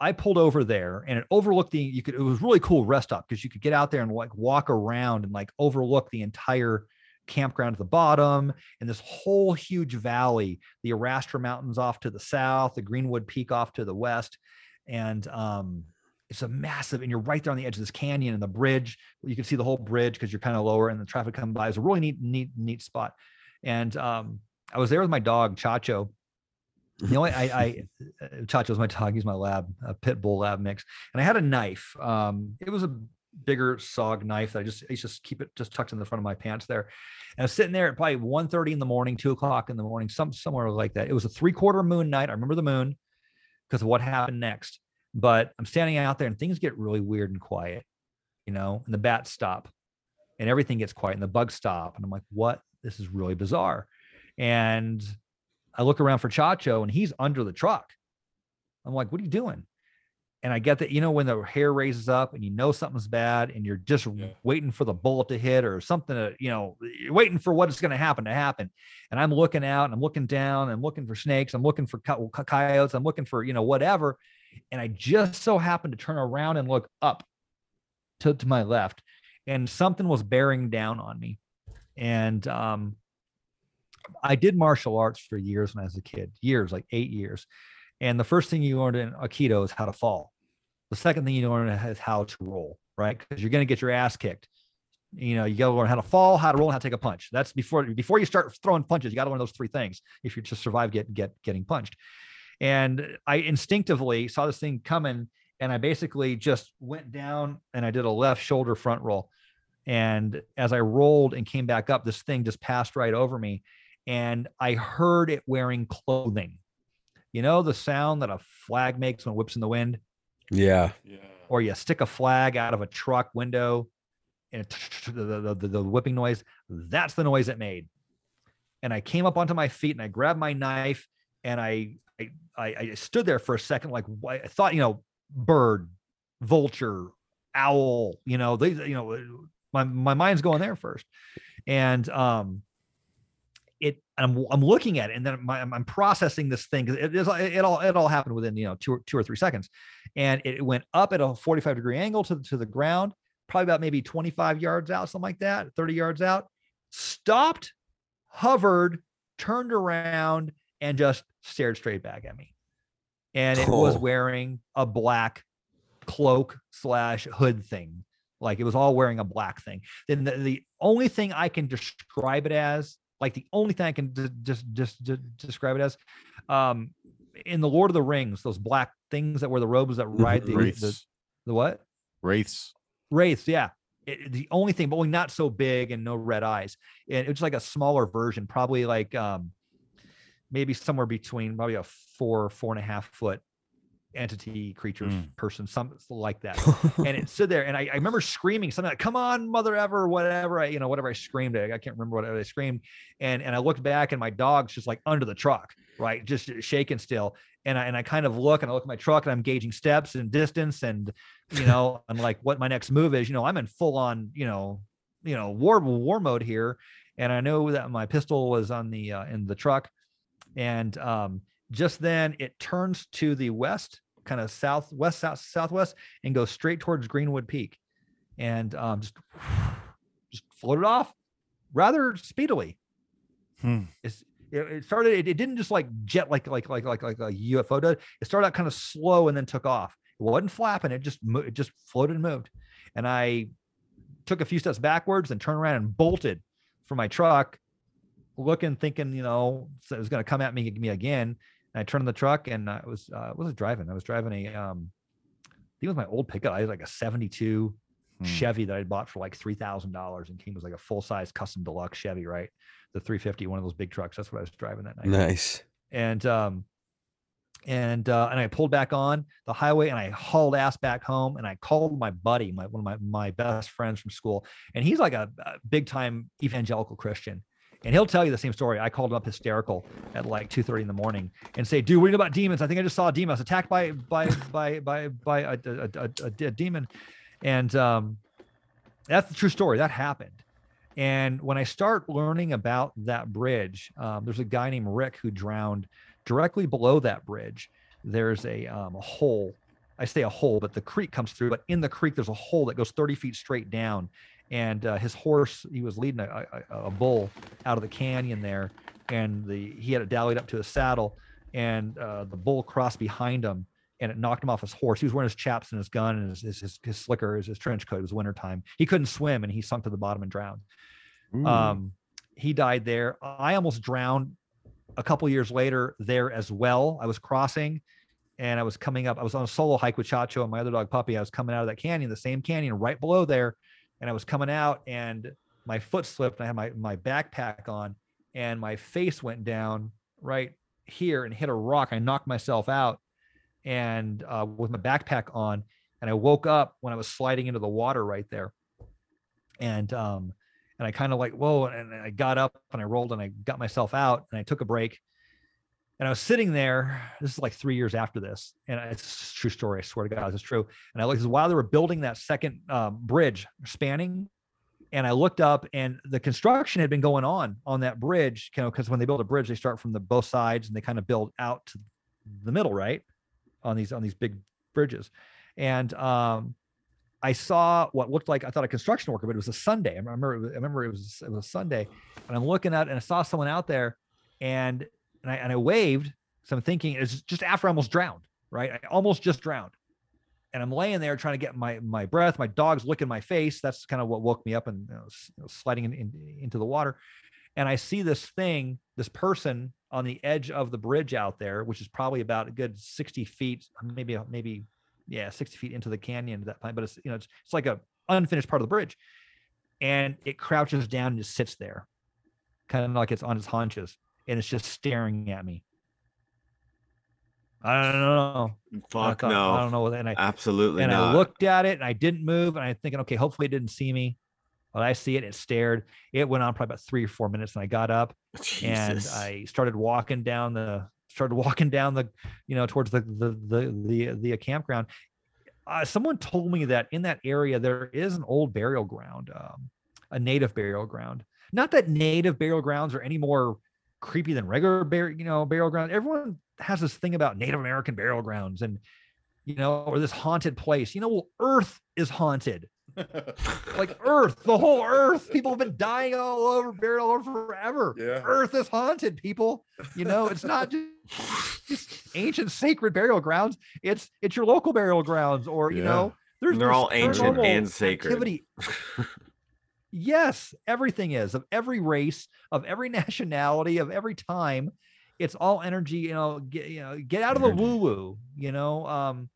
S1: I pulled over there and it overlooked the you could it was really cool rest stop because you could get out there and like walk around and like overlook the entire campground at the bottom and this whole huge valley. The Arrastra mountains off to the south the greenwood peak off to the west. And um it's a massive and you're right there on the edge of this canyon and the bridge. You can see the whole bridge because you're kind of lower and the traffic coming by is a really neat neat neat spot. And um i was there with my dog chacho you know, I, I, uh, Chacho's my dog. He's my lab, a pit bull lab mix. And I had a knife. Um, it was a bigger SOG knife that I just, I just keep it just tucked in the front of my pants there. And I was sitting there at probably 1.30 in the morning, two o'clock in the morning, some somewhere like that. It was a three quarter moon night. I remember the moon because of what happened next. But I'm standing out there and things get really weird and quiet, you know, and the bats stop and everything gets quiet and the bugs stop. And I'm like, what? This is really bizarre. And I look around for Chacho and he's under the truck. I'm like, what are you doing? And I get that, you know, when the hair raises up and you know something's bad and you're just
S4: Yeah.
S1: waiting for the bullet to hit or something to, you know, you're waiting for what is going to happen to happen. And I'm looking out and I'm looking down, I'm looking for snakes, I'm looking for co- co- coyotes, I'm looking for, you know, whatever. And I just so happened to turn around and look up to, to my left and something was bearing down on me. And um, I did martial arts for years when I was a kid, years, like eight years. And the first thing you learn in Aikido is how to fall. The second thing you learn is how to roll, right? Because you're going to get your ass kicked. You know, you got to learn how to fall, how to roll, and how to take a punch. That's before before you start throwing punches. You got to learn those three things if you're to survive get get getting punched. And I instinctively saw this thing coming, and I basically just went down and I did a left shoulder front roll. And as I rolled and came back up, this thing just passed right over me. And I heard it wearing clothing. You know, the sound that a flag makes when it whips in the wind,
S5: Yeah.
S4: Yeah.
S1: or you stick a flag out of a truck window and it, the, the, the, the whipping noise. That's the noise it made. And I came up onto my feet and I grabbed my knife and I, I, I, I stood there for a second, like I thought, you know, bird, vulture, owl, you know, these, you know, my, my mind's going there first. And, um, it, I'm, I'm looking at it and then my, I'm, I'm processing this thing. 'cause It, it, it all, it all happened within, you know, two or two or three seconds. And it went up at a 45 degree angle to, to the ground, probably about maybe 25 yards out, something like that, 30 yards out, stopped, hovered, turned around, and just stared straight back at me. And it was wearing a black cloak slash hood thing. Like it was all wearing a black thing. Then the, the only thing I can describe it as, like the only thing I can d- just just d- describe it as, um, in the Lord of the Rings, those black things that were the robes that ride the,
S4: Wraiths.
S1: the the what?
S4: Wraiths.
S1: Wraiths, yeah. It- the only thing, but only not so big and no red eyes. And it was like a smaller version, probably like um maybe somewhere between probably a four, four and a half foot entity, creature,
S4: Mm.
S1: person, something like that. and it stood there, and I, I remember screaming something like, "Come on, mother ever!" Whatever I, you know, whatever I screamed. I, I can't remember what I screamed. And and I looked back, and my dog's just like under the truck, right, just shaking still. And I and I kind of look, and I look at my truck, and I'm gauging steps and distance, and you know, I'm like, what my next move is. You know, I'm in full on, you know, you know, war war mode here, and I know that my pistol was on the uh, in the truck, and um, just then it turns to the west, kind of southwest, south southwest, and goes straight towards Greenwood Peak, and um, just just floated off rather speedily.
S4: Hmm.
S1: It's, it, it started. It, it didn't just like jet like like like like like a UFO did. It started out kind of slow and then took off. It wasn't flapping. It just mo- it just floated and moved. And I took a few steps backwards and turned around and bolted for my truck, looking, thinking, you know, so it was going to come at me, me again. And I turned on the truck and I was, uh, was driving? I was driving a, um, I think it was my old pickup. I had like a 72
S4: Hmm.
S1: Chevy that I bought for like $3,000 and came was like a full size custom deluxe Chevy, right? The 350, one of those big trucks. That's what I was driving that night
S5: nice.
S1: and um and uh and I pulled back on the highway and I hauled ass back home and I called my buddy, my one of my my best friends from school, and he's like a, a big time evangelical Christian. And he'll tell you the same story. I called him up hysterical at like 2:30 in the morning and say, "Dude, what do you know about demons? I think I just saw a demon. I was attacked by by by by by a, a, a, a, a demon." And um that's the true story. That happened. And when I start learning about that bridge, um, there's a guy named Rick who drowned directly below that bridge. There's a, um, a hole. I say a hole, but the creek comes through. But in the creek, there's a hole that goes 30 feet straight down. And uh, his horse, he was leading a, a, a bull out of the canyon there, and the he had it dallied up to his saddle, and uh, the bull crossed behind him, and it knocked him off his horse. He was wearing his chaps and his gun and his his, his, his slicker, his, his trench coat. It was wintertime. He couldn't swim, and he sunk to the bottom and drowned.
S5: Ooh.
S1: Um, he died there. I almost drowned a couple years later there as well. I was crossing and I was coming up. I was on a solo hike with Chacho and my other dog Puppy. I was coming out of that canyon, the same canyon right below there. And I was coming out and my foot slipped and I had my, my backpack on and my face went down right here and hit a rock. I knocked myself out and uh, with my backpack on. And I woke up when I was sliding into the water right there. And um, and I kind of like, whoa, and I got up and I rolled and I got myself out and I took a break. And I was sitting there. This is like three years after this, and it's a true story. I swear to God, it's true. And I looked while they were building that second um, bridge spanning, and I looked up, and the construction had been going on on that bridge. You know, because when they build a bridge, they start from the both sides and they kind of build out to the middle, right? On these on these big bridges, and um, I saw what looked like I thought a construction worker, but it was a Sunday. I remember I remember it was it was a Sunday, and I'm looking out and I saw someone out there, and and I and I waved. So I'm thinking it's just after I almost drowned, right? I almost just drowned, and I'm laying there trying to get my my breath. My dog's licking my face. That's kind of what woke me up and you know, sliding in, in, into the water. And I see this thing, this person on the edge of the bridge out there, which is probably about a good 60 feet, maybe maybe yeah, 60 feet into the canyon at that point, but it's you know, it's, it's like a unfinished part of the bridge. And it crouches down and just sits there, kind of like it's on its haunches, and it's just staring at me. I don't know. I
S6: Fuck
S1: thought-
S6: no.
S1: I don't know. And I
S6: Absolutely
S1: and
S6: not.
S1: I looked at it and I didn't move, and I'm thinking, okay, hopefully it didn't see me. But I see it. It stared. It went on probably about three or four minutes, and I got up and I started walking down the started walking down the you know towards the the the the, the campground. Uh, someone told me that in that area there is an old burial ground, um, a native burial ground. Not that native burial grounds are any more creepy than regular burial you know burial ground. Everyone has this thing about Native American burial grounds and you know or this haunted place. You know, well, Earth is haunted like Earth, the whole Earth. People have been dying all over, buried all over forever.
S4: Yeah.
S1: Earth is haunted, people. You know, it's not just, just ancient sacred burial grounds. It's it's your local burial grounds, or you know, there's
S6: And they're all ancient and sacred.
S1: yes, everything is of every race, of every nationality, of every time. It's all energy. You know, get you know, get out of the woo woo. You know, um,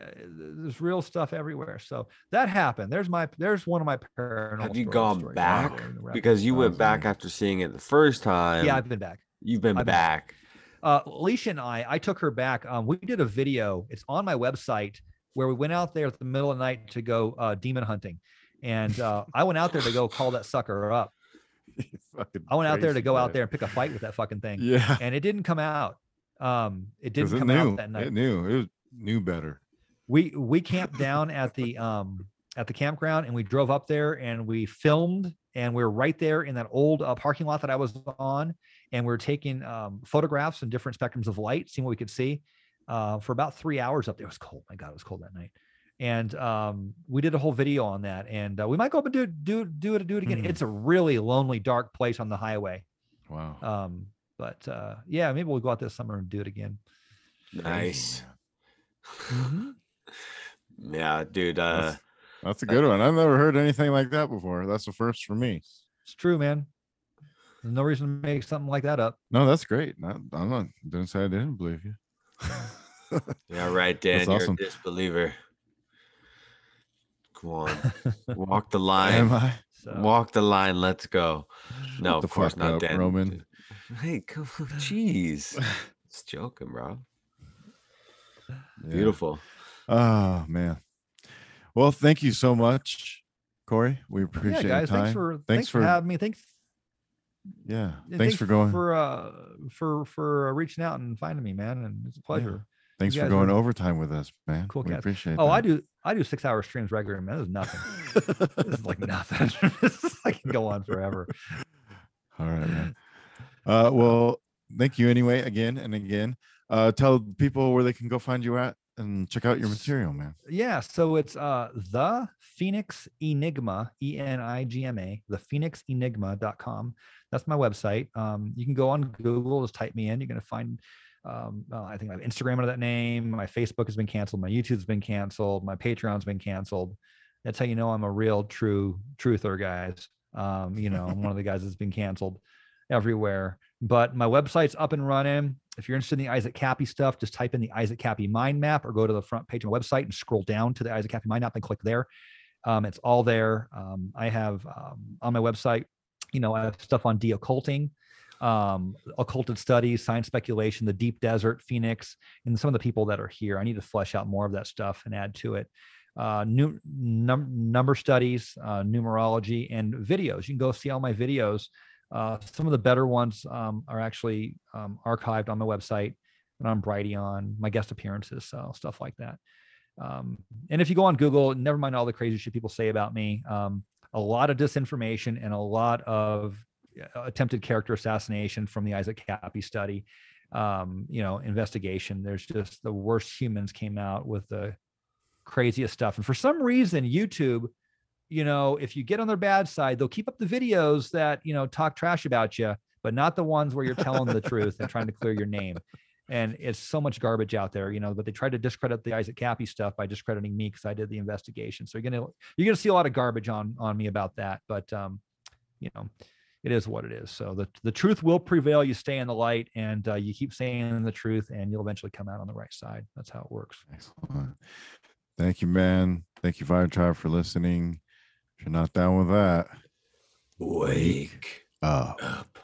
S1: uh, there's real stuff everywhere. So that happened. There's my there's one of my paranormal.
S6: Have you gone
S1: stories.
S6: back?
S1: Wow. In the wrap.
S6: because you went back after seeing it the first time.
S1: yeah, I've been back.
S6: you've been
S1: I've been-
S6: back.
S1: Uh, Alicia and I, I took her back. Um, we did a video. It's on my website where we went out there at the middle of the night to go uh, demon hunting, and uh, I went out there to go call that sucker up. I went out there to go out there and pick a fight with that fucking thing,
S4: Yeah.
S1: and it didn't come out. Um, it didn't
S4: it
S1: come
S4: knew.
S1: out that night.
S4: It knew. It was, knew better.
S1: we we camped down at the um at the campground and we drove up there and we filmed and we were right there in that old uh, parking lot that I was on and we were taking um, photographs and different spectrums of light, seeing what we could see uh, for about three hours up there. It was cold. My God, it was cold that night. And um, we did a whole video on that, and uh, we might go up and do do do it do it again.
S4: Hmm.
S1: It's a really lonely, dark place on the highway.
S4: Wow.
S1: Um, but uh, yeah, maybe we'll go out this summer and do it again.
S6: Nice.
S1: Mhm.
S6: Yeah, dude. Uh,
S4: That's, that's a good one. I've never heard anything like that before. That's the first for me.
S1: It's true, man. There's no reason to make something like that up.
S4: No, that's great. Not, I'm not didn't say I didn't believe you.
S6: yeah, right, Dan.
S4: That's
S6: You're
S4: awesome.
S6: a disbeliever. Come on, walk the line.
S4: Am
S6: line.
S4: I?
S1: So
S6: Walk the line. Let's go. No, of course not,
S4: up,
S6: Dan.
S4: Roman.
S6: Hey, come jeez. it's joking, bro.
S4: Yeah.
S6: Beautiful.
S4: Oh man. Well, thank you so much, Corey. We appreciate
S1: yeah,
S4: appreciate
S1: guys,
S4: your time.
S1: thanks for thanks, for,
S4: for-
S1: having me. Thanks,
S4: yeah.
S1: yeah,
S4: Thanks, for going.
S1: for uh for for uh, reaching out and finding me, man. And it's a pleasure.
S4: Thanks for going
S1: are
S4: overtime with us, man.
S1: cool
S4: we
S1: cats.
S4: appreciate it.
S1: Oh, I do I do six hour streams regularly, man. This is nothing. this is like nothing. I can go on forever.
S4: All right, man. Uh, well, thank you anyway, again and again. Uh, tell people where they can go find you at and check out your material, man.
S1: Yeah, so it's uh the Phoenix Enigma, E N I G M A, the phoenixenigma.com. That's my website. Um, you can go on Google, just type me in. You're gonna find um, I think I have Instagram under that name. My Facebook has been canceled. My YouTube's been canceled. My Patreon's been canceled. That's how you know I'm a real, true truther, guys. Um, you know, I'm one of the guys that's been canceled everywhere. But my website's up and running. If you're interested in the Isaac Kappy stuff, just type in the Isaac Kappy mind map or go to the front page of my website and scroll down to the Isaac Kappy mind map and click there. Um, it's all there. Um, I have um, on my website, you know, I have stuff on deocculting, um, occulted studies, science speculation, the deep desert, Phoenix, and some of the people that are here. I need to flesh out more of that stuff and add to it. Uh, new num- number studies, uh, numerology, and videos. You can go see all my videos. Uh, some of the better ones um, are actually um, archived on my website and on Brighteon, my guest appearances, so stuff like that. Um, and if you go on Google, never mind all the crazy shit people say about me. Um, a lot of disinformation and a lot of attempted character assassination from the Isaac Kappy study. Um, you know, investigation. There's just the worst humans came out with the craziest stuff, and for some reason, YouTube you know, if you get on their bad side, they'll keep up the videos that, you know, talk trash about you, but not the ones where you're telling the truth and trying to clear your name. And it's so much garbage out there, you know, but they tried to discredit the Isaac Kappy stuff by discrediting me because I did the investigation. So you're gonna you're gonna see a lot of garbage on on me about that. But um, you know, it is what it is. So the the truth will prevail. You stay in the light, and uh, you keep saying the truth, and you'll eventually come out on the right side. That's how it works.
S4: Excellent. Thank you, man. Thank you, Fire Tribe, for listening. If you're not down with that,
S6: Wake
S4: up.
S6: up.